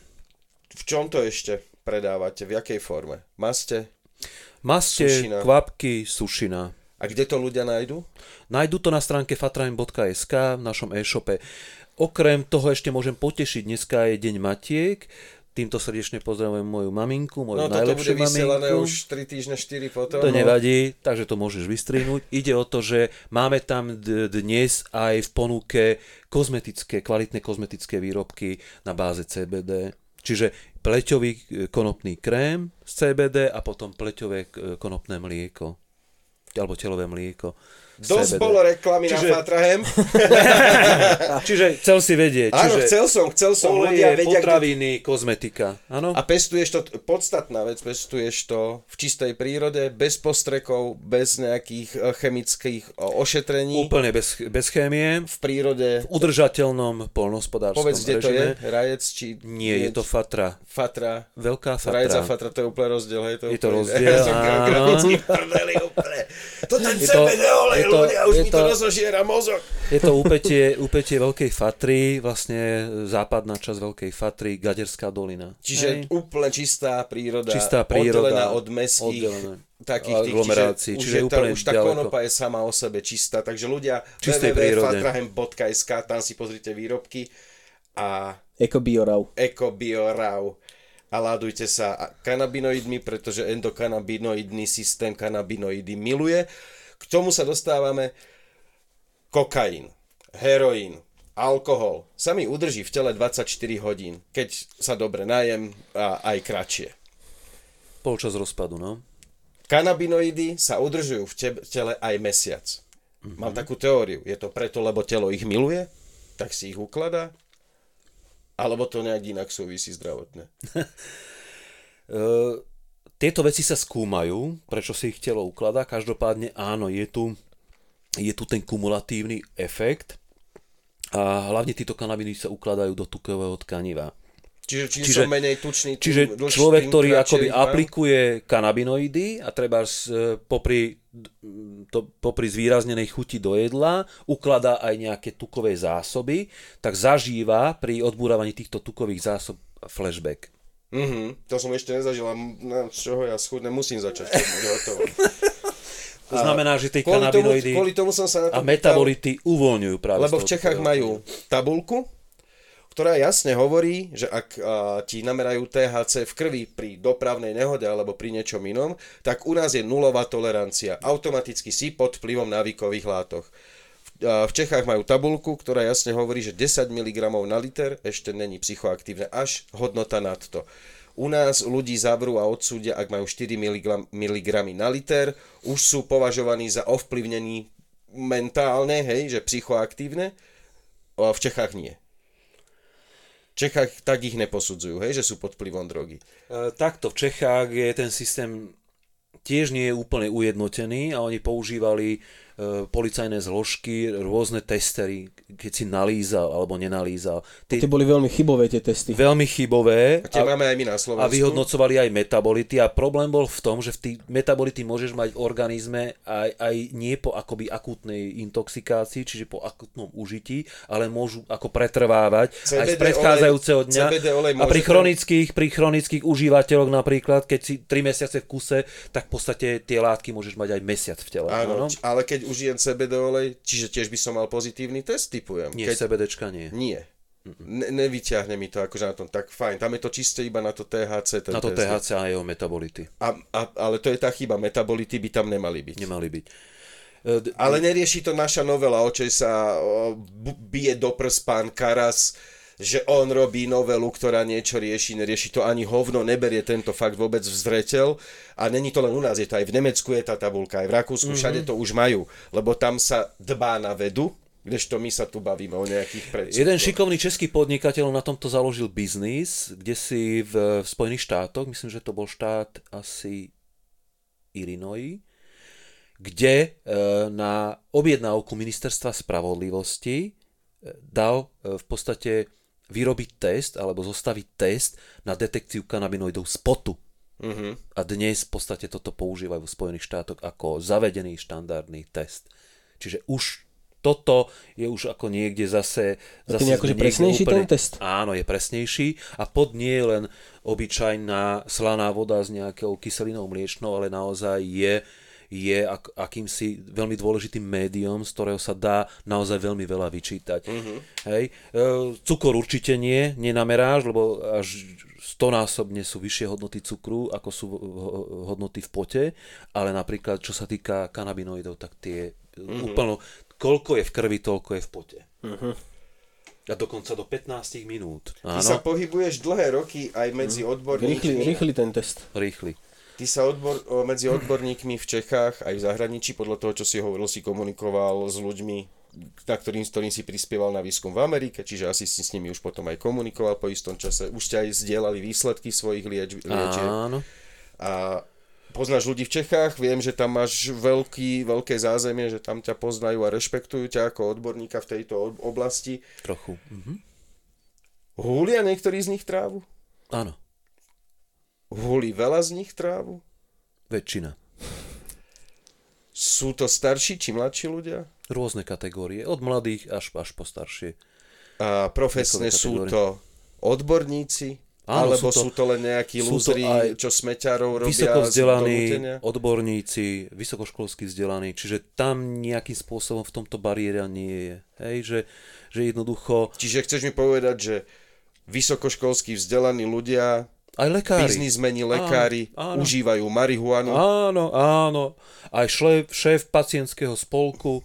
v čom to ešte predávate? V jakej forme? Maste? Maste, Sušina. kvapky, sušina. A kde to ľudia nájdu? Nájdu to na stránke fatraim.sk v našom e-shope. Okrem toho ešte môžem potešiť, dneska je Deň Matiek, týmto srdečne pozdravujem moju maminku, moju No bude najlepšiu vysielané maminku. už 3 týždne, 4 potom. To no. nevadí, takže to môžeš vystrihnúť. Ide o to, že máme tam dnes aj v ponuke kozmetické, kvalitné kozmetické výrobky na báze CBD. Čiže pleťový e, konopný krém z CBD a potom pleťové e, konopné mlieko alebo telové mlieko. Dosť CBD. bolo reklamy Čiže- na Fatrahem. Čiže chcel si vedieť. Áno, čiže chcel som, chcel som. Oleje, vedia, kde... potraviny, kozmetika. Áno? A pestuješ to, podstatná vec, pestuješ to v čistej prírode, bez postrekov, bez nejakých eh, chemických eh, ošetrení. Úplne bez, bez chémie. V prírode, V udržateľnom polnohospodárskom povedz, kde to je, rajec, či... Nie, je to fatra. Fatra. Veľká Rajec a fatra. fatra, to je úplne rozdiel, hej? To Je to úplne- rozdiel, Ja som áno. To ten Je to- je to- ľudia, už je mi to to- rozožiera mozog. Je to úpetie, úpetie Veľkej Fatry, vlastne západná časť Veľkej Fatry, Gaderská dolina. Čiže Hej. úplne čistá príroda, Čistá príroda, oddelená od mestských oddelená. takých tých, Aglomerácií, čiže, čiže už, je úplne to, už tá ďaleko. konopa je sama o sebe čistá, takže ľudia www.fatrahem.sk, tam si pozrite výrobky a Eko Biorau. Eco Bio Raw a ládujte sa kanabinoidmi, pretože endokanabinoidný systém kanabinoidy miluje. K tomu sa dostávame kokain, heroín, alkohol sa mi udrží v tele 24 hodín, keď sa dobre najem a aj kratšie. Polčas rozpadu, no. Kanabinoidy sa udržujú v tele aj mesiac. Mám takú teóriu. Je to preto, lebo telo ich miluje? Tak si ich ukladá? Alebo to nejak inak súvisí zdravotne? E, tieto veci sa skúmajú, prečo si ich telo ukladá. Každopádne áno, je tu, je tu ten kumulatívny efekt a hlavne títo kanabiny sa ukladajú do tukového tkaniva. Čiže Čiže- som menej tučný, tým Čiže človek, tým ktorý akoby aplikuje kanabinoidy a treba popri, to, popri zvýraznenej chuti do jedla ukladá aj nejaké tukové zásoby, tak zažíva pri odbúravaní týchto tukových zásob flashback. Mhm, to som ešte nezažil a z čoho ja schudnem, musím začať. hotovo. To znamená, že tie Kvôli tomu, kanabinoidy kvôli tomu som sa na to a metabolity uvoľňujú práve Lebo v Čechách majú tabulku, ktorá jasne hovorí, že ak a, ti namerajú THC v krvi pri dopravnej nehode alebo pri niečom inom, tak u nás je nulová tolerancia. Automaticky si pod vplyvom návykových látok. V, Čechách majú tabulku, ktorá jasne hovorí, že 10 mg na liter ešte není psychoaktívne, až hodnota nad to. U nás ľudí zavrú a odsúdia, ak majú 4 mg na liter, už sú považovaní za ovplyvnení mentálne, hej, že psychoaktívne, v Čechách nie. V Čechách tak ich neposudzujú, hej, že sú pod vplyvom drogy. E, Takto v Čechách je ten systém tiež nie je úplne ujednotený a oni používali policajné zložky, rôzne testery, keď si nalízal alebo nenalízal. Tie, Tie boli veľmi chybové tie testy. veľmi chybové A tie máme aj my na Slovensku. a vyhodnocovali aj metabolity a problém bol v tom, že v tých metabolity môžeš mať v organizme aj, aj nie po akoby akútnej intoxikácii, čiže po akutnom užití, ale môžu ako pretrvávať aj z CBD predchádzajúceho olej- dňa. CBD olej a pri chronických, pri chronických užívateľoch napríklad, keď si 3 mesiace v kuse, tak v podstate tie látky môžeš mať aj mesiac v tele. Áno, ale keď užijem CBD olej, čiže tiež by som mal pozitívny test, typujem. Nie, keď... CBDčka nie. Nie. Ne, nevyťahne mi to akože na tom, tak fajn, tam je to čiste iba na to THC. Ten Na to test. THC a jeho metabolity. A, a, ale to je tá chyba, metabolity by tam nemali byť. Nemali byť. E, Ale nerieši to naša novela, o čej sa o, bije do prs pán Karas, že on robí novelu, ktorá niečo rieši, nerieši to ani hovno, neberie tento fakt vôbec v zreteľ a není to len u nás, je to aj v Nemecku je tá tabulka, aj v Rakúsku, mm-hmm. všade to už majú, lebo tam sa dbá na vedu, kdežto my sa tu bavíme o nejakých predsudkoch. Jeden šikovný český podnikateľ na tomto založil biznis, kde si v, v Spojených štátoch, myslím, že to bol štát asi Illinois, kde e, na objednávku ministerstva spravodlivosti e, dal e, v podstate vyrobiť test alebo zostaviť test na detekciu kanabinoidov z potu. Mm-hmm. A dnes v podstate toto používajú v Spojených štátoch ako zavedený štandardný test. Čiže už toto je už ako niekde zase... Zase je akože presnejší ten test? Áno, je presnejší a pod nie je len obyčajná slaná voda s nejakou kyselinou mliečnou, ale naozaj je je ak, akýmsi veľmi dôležitým médium, z ktorého sa dá naozaj veľmi veľa vyčítať. Mm-hmm. Hej. E, cukor určite nie, nenameráš, lebo až stonásobne sú vyššie hodnoty cukru, ako sú ho- hodnoty v pote, ale napríklad, čo sa týka kanabinoidov, tak tie mm-hmm. úplno, koľko je v krvi, toľko je v pote. A dokonca do 15 minút. Ty Áno, sa pohybuješ dlhé roky aj medzi Rýchly, odborníkmi. rýchly ten test. rýchly. Ty sa odbor, medzi odborníkmi v Čechách aj v zahraničí, podľa toho, čo si hovoril, si komunikoval s ľuďmi, na ktorým, s ktorým si prispieval na výskum v Amerike, čiže asi si s nimi už potom aj komunikoval po istom čase. Už ťa aj zdieľali výsledky svojich lieč, liečieb. Áno. A poznáš ľudí v Čechách, viem, že tam máš veľký, veľké zázemie, že tam ťa poznajú a rešpektujú ťa ako odborníka v tejto ob- oblasti. Trochu. Mhm. Húlia niektorí z nich trávu? Áno, Húli veľa z nich trávu? väčšina. Sú to starší či mladší ľudia? Rôzne kategórie, od mladých až, až po staršie. A profesne sú to odborníci? Áno, alebo sú sú to- to, len nejakí to lúzri, čo smeťarov robia Vysoko vzdelaní odborníci, vysokoškolsky vzdelaní, čiže tam nejakým spôsobom v tomto bariéra nie je. Hej, že, že jednoducho Čiže chceš mi povedať, že vysokoškolskí vzdelaní ľudia, aj lekári. biznismeni, lekári Áno, áno. užívajú marihuanu, Áno, áno. Aj šéf, šéf pacientského spolku,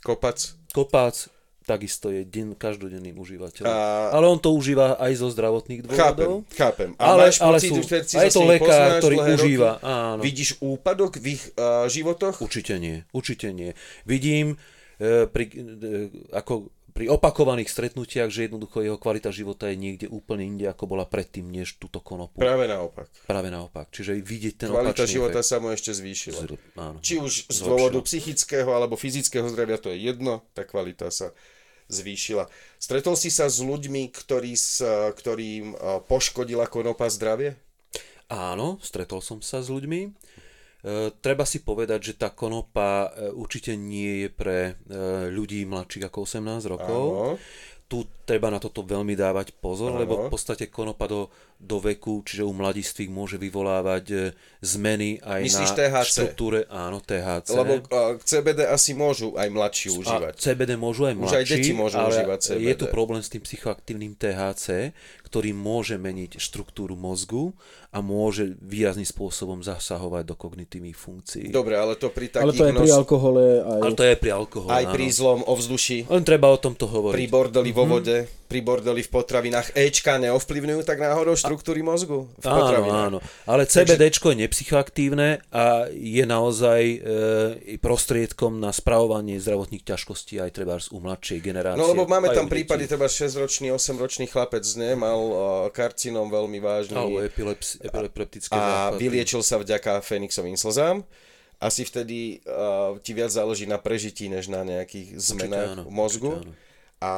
kopac. Kopác, takisto je deň, každodenným užívateľom. A- Ale on to užíva aj zo zdravotných Chápem, dôvodov. chápem. A Ale- máš ale pocit, sú- že si a je sa to lekár, ktorý užíva, roky? áno. Vidíš úpadok v ich uh, životoch? Určite nie, určite nie. Vidím e, pri, e, ako pri opakovaných stretnutiach, že jednoducho jeho kvalita života je niekde úplne inde, ako bola predtým, než túto konopu. Práve naopak. Práve naopak. Čiže vidieť ten Kvalita života efekt. sa mu ešte zvýšila. Zr- áno. Či už z dôvodu psychického alebo fyzického zdravia, to je jedno, tá kvalita sa zvýšila. Stretol si sa s ľuďmi, ktorí sa, ktorým a, poškodila konopa zdravie? Áno, stretol som sa s ľuďmi. E, treba si povedať, že tá konopa e, určite nie je pre e, ľudí mladších ako 18 rokov. Áno. Tu treba na toto veľmi dávať pozor, Áno. lebo v podstate konopa do, do veku, čiže u mladistvých môže vyvolávať zmeny aj Myslíš na THC? štruktúre. Áno, THC. Lebo a, CBD asi môžu aj mladší A užívať. CBD môžu aj Už mladší, aj deti môžu ale užívať CBD. je tu problém s tým psychoaktívnym THC, ktorý môže meniť štruktúru mozgu a môže výrazným spôsobom zasahovať do kognitívnych funkcií. Dobre, ale to pri takých Ale to je pri alkohole aj... Ale to je pri alkohole, aj áno. pri zlom ovzduší, Len treba o tomto hovoriť. pri bordeli Mhm. vo vode, pri bordeli v potravinách. Ečka neovplyvňujú tak náhodou štruktúry mozgu v Áno, potravinách? áno. Ale CBDčko je nepsychoaktívne a je naozaj e, prostriedkom na spravovanie zdravotných ťažkostí aj treba u mladšej generácie. No lebo máme tam prípady, teda 6-ročný, 8-ročný chlapec ne, mal karcinom veľmi vážny Alebo epileps, epileptické a záchvaty. vyliečil sa vďaka Fénixovým slzám. Asi vtedy uh, ti viac záleží na prežití, než na nejakých zmenách áno, v mozgu. určite áno. A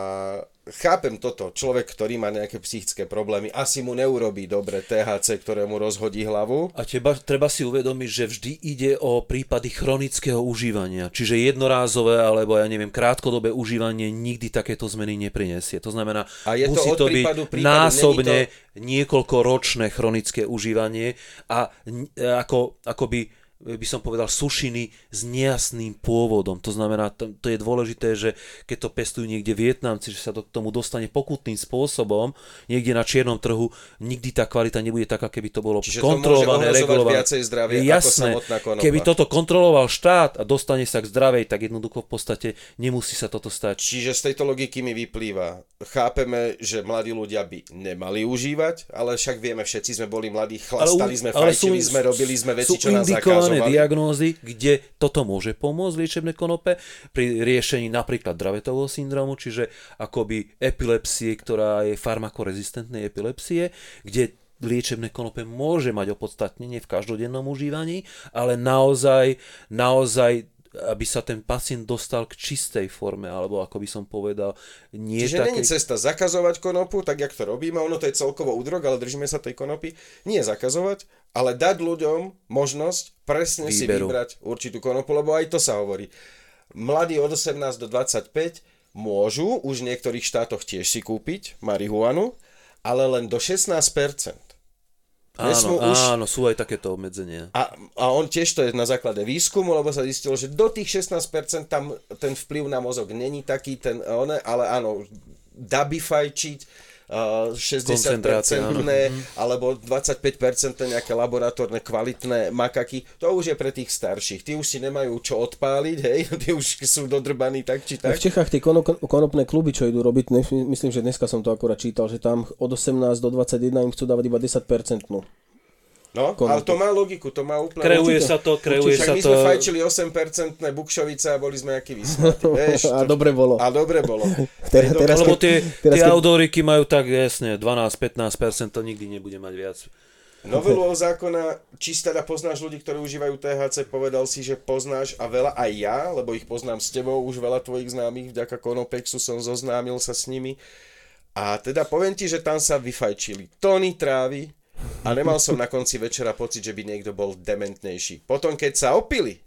chápem toto, človek, ktorý má nejaké psychické problémy, asi mu neurobí dobre THC, ktoré mu rozhodí hlavu. A teba, treba si uvedomiť, že vždy ide o prípady chronického užívania. Čiže jednorázové alebo ja neviem, krátkodobé užívanie nikdy takéto zmeny neprinesie. To znamená, A je to musí od to byť prípadu násobne není niekoľkoročné chronické užívanie a ako, akoby by som povedal, sušiny s nejasným pôvodom. To znamená, to, to je dôležité, že keď to pestujú niekde Vietnamci, že sa to k tomu dostane pokutným spôsobom, niekde na čiernom trhu, nikdy tá kvalita nebude taká, keby to bolo Čiže kontrolované, regulované. viacej zdravie ako Jasné, samotná konopa. keby toto kontroloval štát a dostane sa k zdravej, tak jednoducho v podstate nemusí sa toto stať. Čiže z tejto logiky mi vyplýva, chápeme, že mladí ľudia by nemali užívať, ale však vieme, všetci sme boli mladí, chlastali sme, fajčili sme, robili sme veci, čo nás indikované zakázovali. diagnózy, kde toto môže pomôcť liečebné konope pri riešení napríklad dravetového syndromu, čiže akoby epilepsie, ktorá je farmakorezistentnej epilepsie, kde liečebné konope môže mať opodstatnenie v každodennom užívaní, ale naozaj, naozaj aby sa ten pacient dostal k čistej forme, alebo ako by som povedal, nie Čiže takej... není cesta zakazovať konopu, tak jak to robíme, ono to je celkovo údrog, ale držíme sa tej konopy. Nie zakazovať, ale dať ľuďom možnosť presne si Výberu. vybrať určitú konopu, lebo aj to sa hovorí. Mladí od 18 do 25 môžu už v niektorých štátoch tiež si kúpiť marihuanu, ale len do 16%. Nesmú Áno, už- áno, sú aj takéto obmedzenia. A, a on tiež to je na základe výskumu, lebo sa zistilo, že do tých 16% tam ten vplyv na mozog není taký, ten, one, ale áno, dá by fajčiť, uh, Koncentrácia, 60% alebo 25% nejaké laboratórne kvalitné makaky, to už je pre tých starších. Tí už si nemajú čo odpáliť, hej, tí už sú dodrbaní tak či tak. V Čechách tie kono, konopné kluby, čo idú robiť, myslím, že dneska som to akorát čítal, že tam od 18 do 21 im chcú dávať iba 10%. No, konopy. ale to má logiku, to má úplne Kreuje logiku. sa to, kreuje Však sa my to. sme fajčili 8% bukšovice a boli sme akí vysnatí, vieš. A to- dobre bolo. A dobre bolo. Teraz- Hej, teraz- Lebo tie, teraz tie keď- outdooríky majú tak jasne 12-15%, to nikdy nebude mať viac. Novelu o zákona, či teda poznáš ľudí, ktorí užívajú THC, povedal si, že poznáš a veľa aj ja, lebo ich poznám s tebou, už veľa tvojich známych, vďaka Konopexu som zoznámil sa s nimi. A teda poviem ti, že tam sa vyfajčili tony trávy a nemal som na konci večera pocit, že by niekto bol dementnejší. Potom, keď sa opili,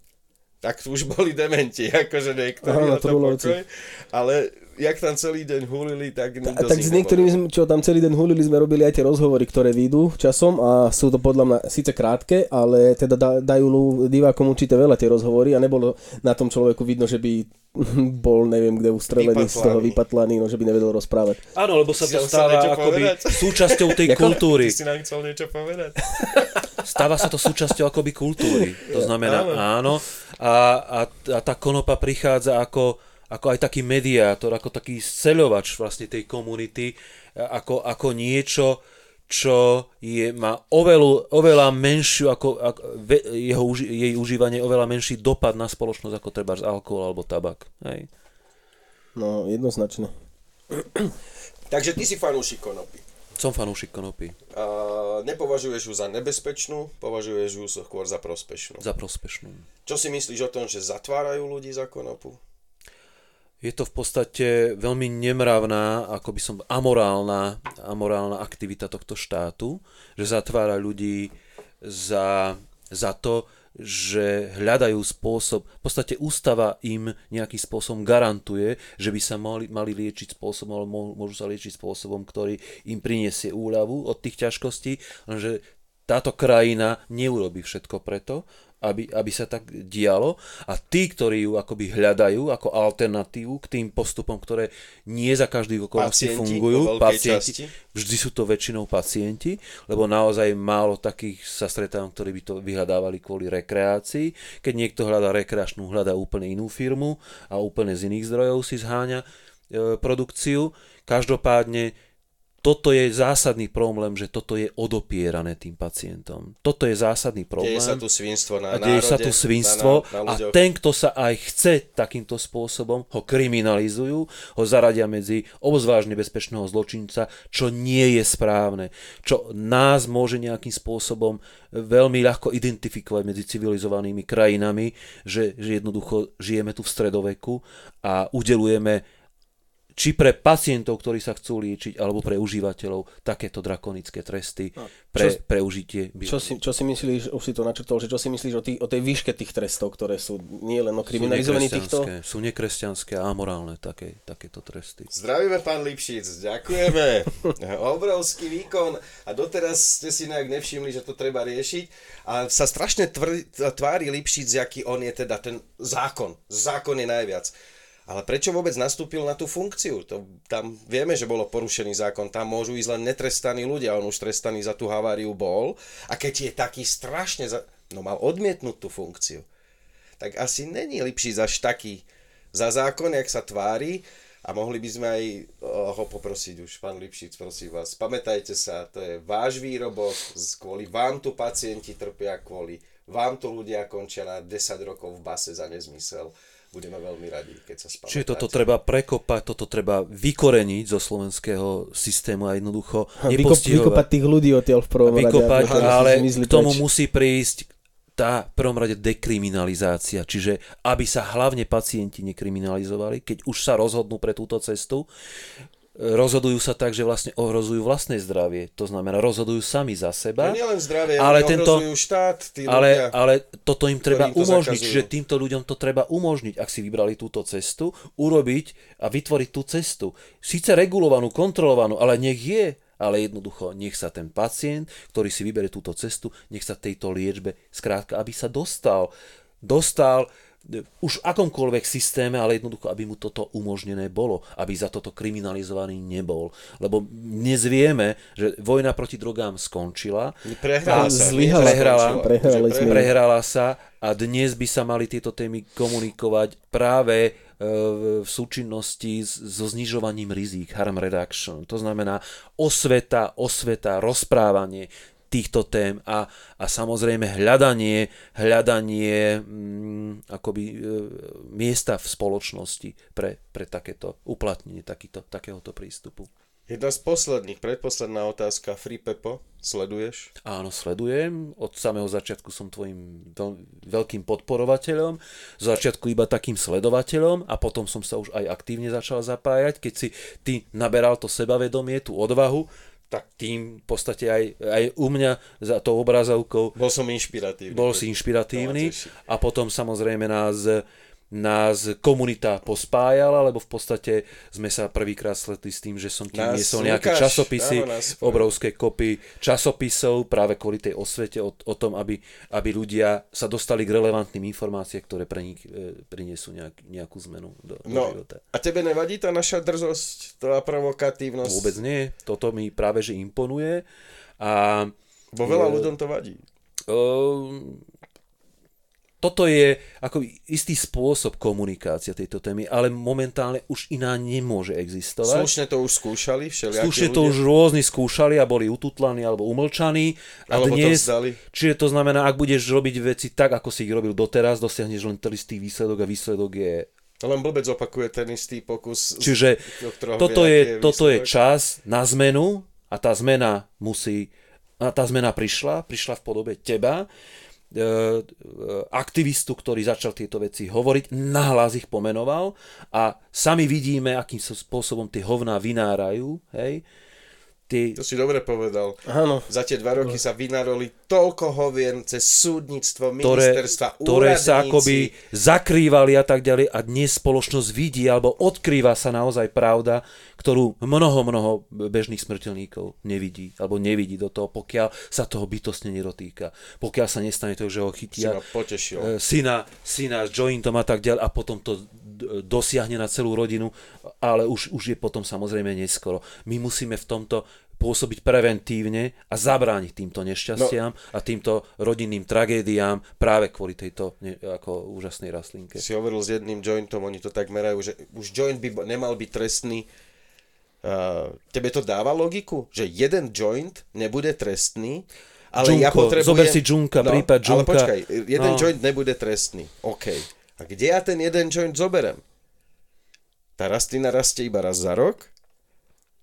tak tu už boli dementi, akože niektorí Áno, na to pokoj, ale jak tam celý deň hulili, tak nikto A tak z s niektorými, sme- čo tam celý deň hulili, sme robili aj tie rozhovory, ktoré vyjdú časom a sú to podľa mňa síce krátke, ale teda da, dajú divákom určite veľa tie rozhovory a nebolo na tom človeku vidno, že by bol neviem kde ustrelený z toho Vypatlaný. vypatlaný, no že by nevedel rozprávať. Áno, lebo sa to stáva akoby povedať? súčasťou tej kultúry. Ty si nám chcel niečo povedať? Stáva sa to súčasťou akoby kultúry. To znamená, Áno. áno. A, a, a tá konopa prichádza ako, ako aj taký mediátor, ako taký sceľovač vlastne tej komunity, ako, ako niečo, čo je, má oveľa, oveľa menšiu, ako, ako ve, jeho, jej užívanie oveľa menší dopad na spoločnosť ako treba alkohol alebo tabak. Hej. No, jednoznačne. Takže ty si fanúšik konopy. Som fanúšik konopy. A nepovažuješ ju za nebezpečnú, považuješ ju skôr za prospešnú. Za prospešnú. Čo si myslíš o tom, že zatvárajú ľudí za konopu? Je to v podstate veľmi nemravná, ako by som, amorálna, amorálna aktivita tohto štátu, že zatvára ľudí za, za to, že hľadajú spôsob, v podstate ústava im nejakým spôsobom garantuje, že by sa mali, mali liečiť spôsobom, alebo môžu sa liečiť spôsobom, ktorý im priniesie úľavu od tých ťažkostí, lenže táto krajina neurobi všetko preto, aby, aby sa tak dialo a tí, ktorí ju akoby hľadajú ako alternatívu k tým postupom, ktoré nie za každých okolností fungujú, pacienti, časti. vždy sú to väčšinou pacienti, lebo naozaj málo takých sa stretávam, ktorí by to vyhľadávali kvôli rekreácii. Keď niekto hľadá rekreačnú, hľadá úplne inú firmu a úplne z iných zdrojov si zháňa e, produkciu. Každopádne toto je zásadný problém, že toto je odopierané tým pacientom. Toto je zásadný problém. Deje sa tu svinstvo na a deje sa národe, tu svinstvo na, na, na a ten, kto sa aj chce takýmto spôsobom, ho kriminalizujú, ho zaradia medzi obzvlášť nebezpečného zločinca, čo nie je správne, čo nás môže nejakým spôsobom veľmi ľahko identifikovať medzi civilizovanými krajinami, že, že jednoducho žijeme tu v stredoveku a udelujeme či pre pacientov, ktorí sa chcú liečiť, alebo pre užívateľov takéto drakonické tresty pre, čo- pre užitie. Čo si, čo si myslíš, už si to načrtol, že čo si myslíš o, tý, o tej výške tých trestov, ktoré sú nie len o kriminalizovaní týchto? sú nekresťanské a amorálne také, takéto tresty. Zdravíme, pán Lipšic, ďakujeme. Obrovský výkon a doteraz ste si nejak nevšimli, že to treba riešiť. A sa strašne tvr- tvári Lipšic, aký on je teda ten zákon. Zákon je najviac. Ale prečo vôbec nastúpil na tú funkciu? To, tam vieme, že bolo porušený zákon, tam môžu ísť len netrestaní ľudia, on už trestaný za tú haváriu bol. A keď je taký strašne, za... no mal odmietnúť tú funkciu. Tak asi není Lipšic až taký za zákon, jak sa tvári. A mohli by sme aj ho poprosiť už, pán Lipšic, prosím vás. Pamätajte sa, to je váš výrobok, kvôli vám tu pacienti trpia, kvôli vám tu ľudia končia na 10 rokov v base za nezmysel. Budeme veľmi radi, keď sa spamätáte. Čiže toto treba prekopať, toto treba vykoreniť zo slovenského systému a jednoducho nepostihovať. vykopať tých ľudí odtiaľ v prvom vykopať, rade. aby ale k tomu preč. musí prísť tá v prvom rade dekriminalizácia, čiže aby sa hlavne pacienti nekriminalizovali, keď už sa rozhodnú pre túto cestu, rozhodujú sa tak, že vlastne ohrozujú vlastné zdravie. To znamená, rozhodujú sami za seba. No nielen zdravie, ale tento- štát, tí Ale, ľudia. ale toto im treba to umožniť, zakazujú. že týmto ľuďom to treba umožniť, ak si vybrali túto cestu, urobiť a vytvoriť tú cestu. Síce regulovanú, kontrolovanú, ale nech je, ale jednoducho nech sa ten pacient, ktorý si vyberie túto cestu, nech sa tejto liečbe, skrátka, aby sa dostal, dostal už v akomkoľvek systéme, ale jednoducho, aby mu toto umožnené bolo, aby za toto kriminalizovaný nebol. Lebo dnes vieme, že vojna proti drogám skončila. Prehrala A sa. zlyhala. Prehrala. sme. Prehrala sa a dnes by sa mali tieto témy komunikovať práve e, v súčinnosti s- so znižovaním rizík, harm reduction. To znamená osveta, osveta, rozprávanie týchto tém a, a samozrejme hľadanie, hľadanie mm, akoby e, miesta v spoločnosti pre, pre takéto uplatnenie takýto, takéhoto prístupu. Jedna z posledných, predposledná otázka. Free Pepo, sleduješ? Áno, sledujem. Od samého začiatku som tvojim veľ, veľkým podporovateľom. Z začiatku iba takým sledovateľom a potom som sa už aj aktívne začal zapájať. Keď si ty naberal to sebavedomie, tú odvahu, tak tým v podstate aj, aj u mňa za tou obrazovkou Bol som inšpiratívny. bol si inšpiratívny teší. a potom samozrejme nás, nás komunita pospájala, lebo v podstate sme sa prvýkrát stretli s tým, že som ti niesol nejaké Lukáš, časopisy, obrovské kopy časopisov práve kvôli tej osvete o, o tom, aby, aby ľudia sa dostali k relevantným informáciám, ktoré pre nich e, priniesú nejak, nejakú zmenu do, do No, života. a tebe nevadí tá naša drzosť, tá provokatívnosť? Vôbec nie, toto mi práve že imponuje a Bo veľa Je- ľuďom to vadí. Ehm, toto je ako istý spôsob komunikácia tejto témy, ale momentálne už iná nemôže existovať. Slušne to už skúšali všelijakí Slušne to ľudia? už rôzni skúšali a boli ututlaní alebo umlčaní. A Alebo to dnes, vzdali. čiže to znamená, ak budeš robiť veci tak, ako si ich robil doteraz, dosiahneš len ten istý výsledok a výsledok je Len blbec opakuje ten istý pokus. Čiže toto je, aký toto je čas na zmenu a tá zmena musí, a tá zmena prišla, prišla v podobe teba, aktivistu, ktorý začal tieto veci hovoriť, nahlas ich pomenoval a sami vidíme, akým spôsobom tie hovná vynárajú, hej, tie, To si dobre povedal. Áno. Za tie dva roky sa vynaroli toľko hovien cez súdnictvo, ktoré, ministerstva, ktoré sa úradníci. akoby zakrývali a tak ďalej a dnes spoločnosť vidí alebo odkrýva sa naozaj pravda, ktorú mnoho, mnoho bežných smrteľníkov nevidí alebo nevidí do toho, pokiaľ sa toho bytostne nedotýka. Pokiaľ sa nestane to, že ho chytia potešil. e, syna, syna s jointom a tak ďalej a potom to dosiahne na celú rodinu, ale už, už je potom samozrejme neskoro. My musíme v tomto pôsobiť preventívne a zabrániť týmto nešťastiam no. a týmto rodinným tragédiám práve kvôli tejto ne, ako úžasnej rastlinke. Si hovoril s jedným jointom, oni to tak merajú, že už joint by nemal byť trestný. Uh, tebe to dáva logiku, že jeden joint nebude trestný, ale ja Džunko, potrebujem... zober si Džunka, prípad Ale Džunka. počkaj, jeden No. joint nebude trestný. OK. A kde ja ten jeden joint zoberem? Tá rastlina rastie iba raz za rok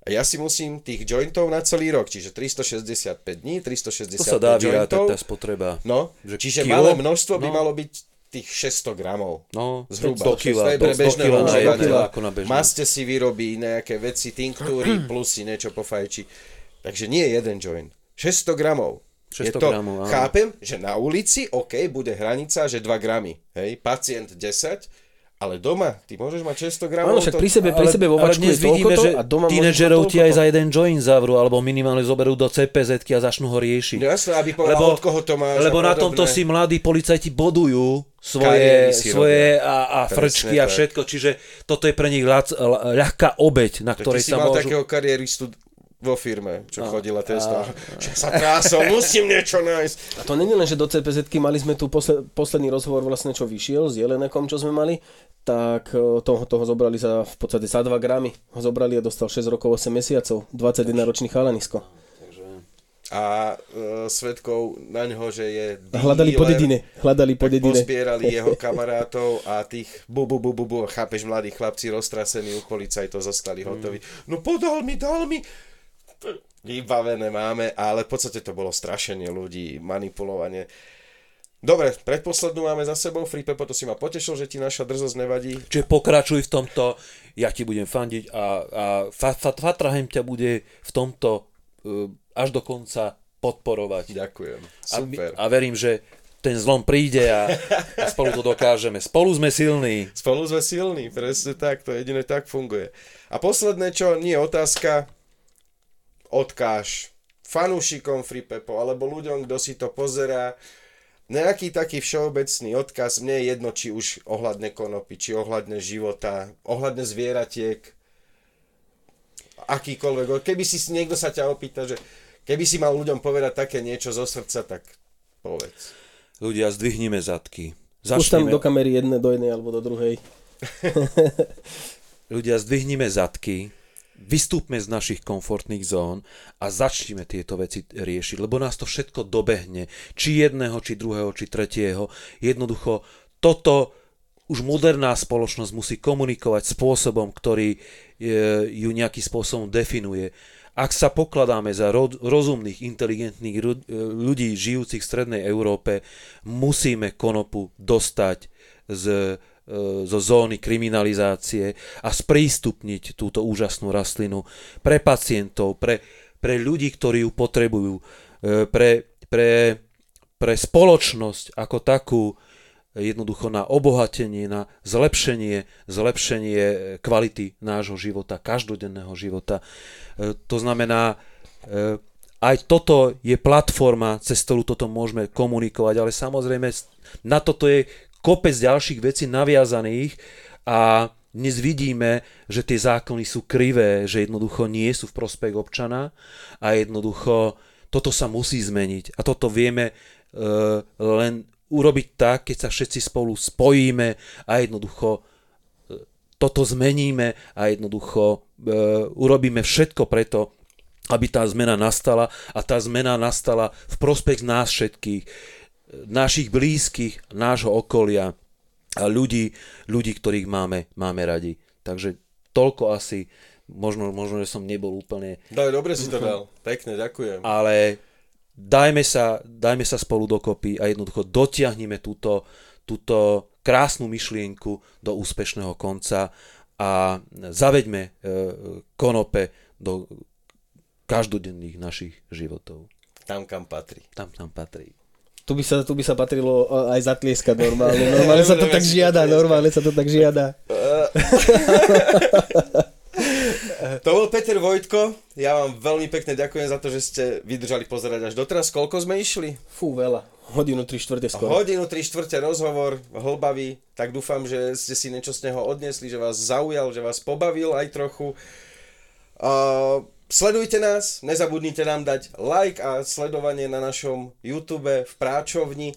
a ja si musím tých jointov na celý rok, čiže 365 dní, 365 To sa dá vyrátať, tá spotreba. No, Že čiže kilo? malé množstvo by No. malo byť tých 600 gramov. No, Zhruba. 100 kila, To je pre do- 100 bežného kila ako na bežného. Maste si vyrobí nejaké veci, tinktúry, plus si niečo pofajčí. Takže nie jeden joint. 600 gramov. 600 je to, gramov, áno. chápem, že na ulici, OK, bude hranica, že 2 gramy. Hej, pacient 10, ale doma, ty môžeš mať 600 gramov. Áno, však to- pri sebe, pri sebe vo vačku je toľkoto že a doma mať ti aj za jeden joint zavrú, alebo minimálne zoberú do CPZ a začnú ho riešiť. No jasné, aby povedal, od koho to máš Lebo a na tomto si mladí policajti bodujú svoje, svoje a, a Presne frčky a tak. všetko, čiže toto je pre nich ľahká obeď, na Tak ktorej ty si sa mal môžu... takého kariéristu vo firme, čo chodila testo. Že sa trásol, musím niečo nájsť. A to není len, že do cpz mali sme tu posle, posledný rozhovor vlastne, čo vyšiel s Jelenekom, čo sme mali, tak e, toho, toho zobrali za v podstate za 2 gramy. Ho zobrali a dostal 6 rokov 8 mesiacov, 21 ročný chalanisko. A e, svetkov na ňo, že je A hľadali po dealer, dedine, hľadali po dedine. pozbierali jeho kamarátov a tých bu, bu, bu, bu, bu, chápeš, mladí chlapci roztrasení u policajtov zostali Mm. hotoví. No podal mi, dal mi. Vybavené máme, ale v podstate to bolo strašenie ľudí, manipulovanie. Dobre, predposlednú máme za sebou, Free Pepo, to si ma potešil, že ti naša drzosť nevadí. Čiže pokračuj v tomto, ja ti budem fandiť a, a fa, fa, Fatrahem ťa bude v tomto uh, až do konca podporovať. Ďakujem, A, super. a verím, že ten zlom príde a, a spolu to dokážeme. Spolu sme silní. Spolu sme silní, presne tak, to jediné tak funguje. A posledné, čo nie je otázka, odkáž fanúšikom Free Pepo, alebo ľuďom, kto si to pozerá nejaký taký všeobecný odkaz, mne je jedno, či už ohľadne konopy, či ohľadne života, ohľadne zvieratiek, akýkoľvek. Keby si niekto sa ťa opýta, že keby si mal ľuďom povedať také niečo zo srdca, tak povedz. Ľudia, zdvihnime zadky. Už tam Začneme, do kamery jedne, do jednej alebo do druhej. ľudia, zdvihnime zadky, vystúpme z našich komfortných zón a začneme tieto veci riešiť, lebo nás to všetko dobehne, či jedného, či druhého, či tretieho. Jednoducho, toto už moderná spoločnosť musí komunikovať spôsobom, ktorý e, ju nejakým spôsobom definuje. Ak sa pokladáme za ro- rozumných, inteligentných e, ľudí žijúcich v Strednej Európe, musíme konopu dostať z, zo zóny kriminalizácie a sprístupniť túto úžasnú rastlinu pre pacientov, pre, pre ľudí, ktorí ju potrebujú, e, pre, pre, pre spoločnosť ako takú, jednoducho na obohatenie, na zlepšenie, zlepšenie kvality nášho života, každodenného života. E, To znamená, e, aj toto je platforma, cez ktorú toto môžeme komunikovať, ale samozrejme na toto je kopec ďalších vecí naviazaných a dnes vidíme, že tie zákony sú krivé, že jednoducho nie sú v prospech občana a jednoducho toto sa musí zmeniť. A toto vieme e, len urobiť tak, keď sa všetci spolu spojíme a jednoducho e, toto zmeníme a jednoducho e, urobíme všetko preto, aby tá zmena nastala a tá zmena nastala v prospech nás všetkých, našich blízkych, nášho okolia a ľudí, ľudí, ktorých máme, máme radi. Takže toľko asi, možno, možno, že som nebol úplne No, dobre si to dal. Pekne, ďakujem. ale dajme sa, dajme sa spolu dokopy a jednoducho dotiahnime túto, túto krásnu myšlienku do úspešného konca a zaveďme e, konope do každodenných našich životov. Tam, kam patrí. Tam tam patrí. Tu by sa, tu by sa patrilo e, aj zatlieskať normálne. Normálne sa to tak žiada, normálne sa to tak žiada. To bol Peter Vojtko. Ja vám veľmi pekne ďakujem za to, že ste vydržali pozerať až doteraz. Koľko sme išli? Fú, veľa. Hodinu 3 štvrte skoro. Hodinu, tri štvrte rozhovor, hlbavý. Tak dúfam, že ste si niečo z neho odnesli, že vás zaujal, že vás pobavil aj trochu. Uh, sledujte nás, nezabudnite nám dať like a sledovanie na našom YouTube v Práčovni.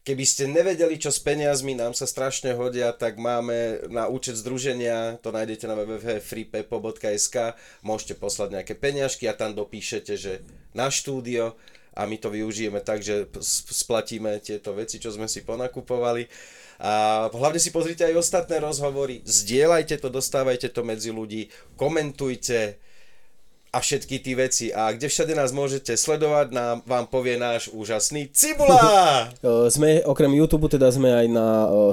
Keby ste nevedeli, čo s peniazmi nám sa strašne hodia, tak máme na účet združenia, to nájdete na www.freepepo.sk, môžete poslať nejaké peňažky a tam dopíšete, že na štúdio a my to využijeme tak, že splatíme tieto veci, čo sme si ponakupovali. A hlavne si pozrite aj ostatné rozhovory, zdieľajte to, dostávajte to medzi ľudí, komentujte, a všetky tie veci. A kde všade nás môžete sledovať, nám, vám povie náš úžasný Cibula! E, Sme, okrem YouTube, teda sme aj na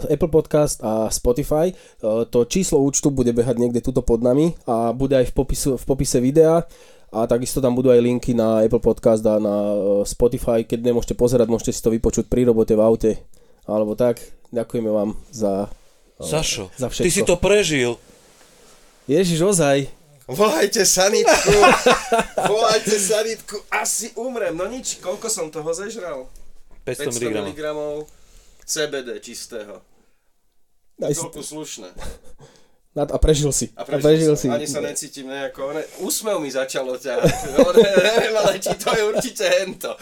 e, Apple Podcast a Spotify. E, To číslo účtu bude behať niekde tuto pod nami a bude aj v, popisu, v popise videa a takisto tam budú aj linky na Apple Podcast a na Spotify. Keď nemôžete pozerať, môžete si to vypočuť pri robote v aute alebo tak. Ďakujeme vám za... Sašo, za ty všetko. si to prežil. Ježiš, ozaj. Volajte sanitku! Volajte sanitku! Asi umrem. No nič, koľko som toho zežral? 500 500 mg. CBD čistého. Aj si, Celku slušné. a prežil si. A prežil, som. Ani sa necítim nejako... Ne, úsmev mi začalo ťahať. Ne, neviem, ale či to je určite hento.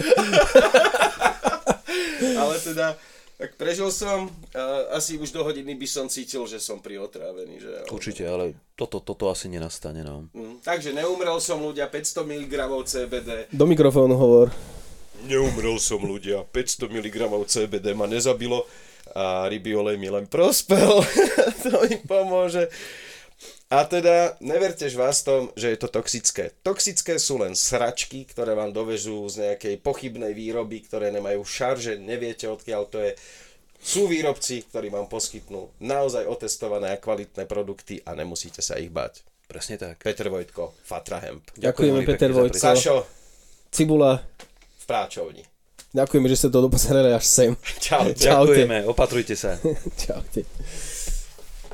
ale teda... Tak prežil som, a asi už do hodiny by som cítil, že som pri otrávený. Že, Určite, ale toto, toto asi nenastane nám. Mm, takže neumrel som ľudia, 500 mg CBD. Do mikrofónu hovor. Neumrel som ľudia, 500 mg CBD ma nezabilo a ryby olej mi len prospel. to mi pomôže. A teda neverte žvástom, že je to toxické. Toxické sú len sračky, ktoré vám dovežú z nejakej pochybnej výroby, ktoré nemajú šarže, neviete odkiaľ to je. Sú výrobci, ktorí vám poskytnú naozaj otestované a kvalitné produkty a nemusíte sa ich bať. Presne tak. Peter Vojtko, Fatra Hemp. Ďakujeme, veľmi Peter Vojtko. Sašo, Cibula, v práčovni. ďakujeme, že ste to dopozerali až sem. Čau. Čaute. Ďakujeme, opatrujte sa. Čaute.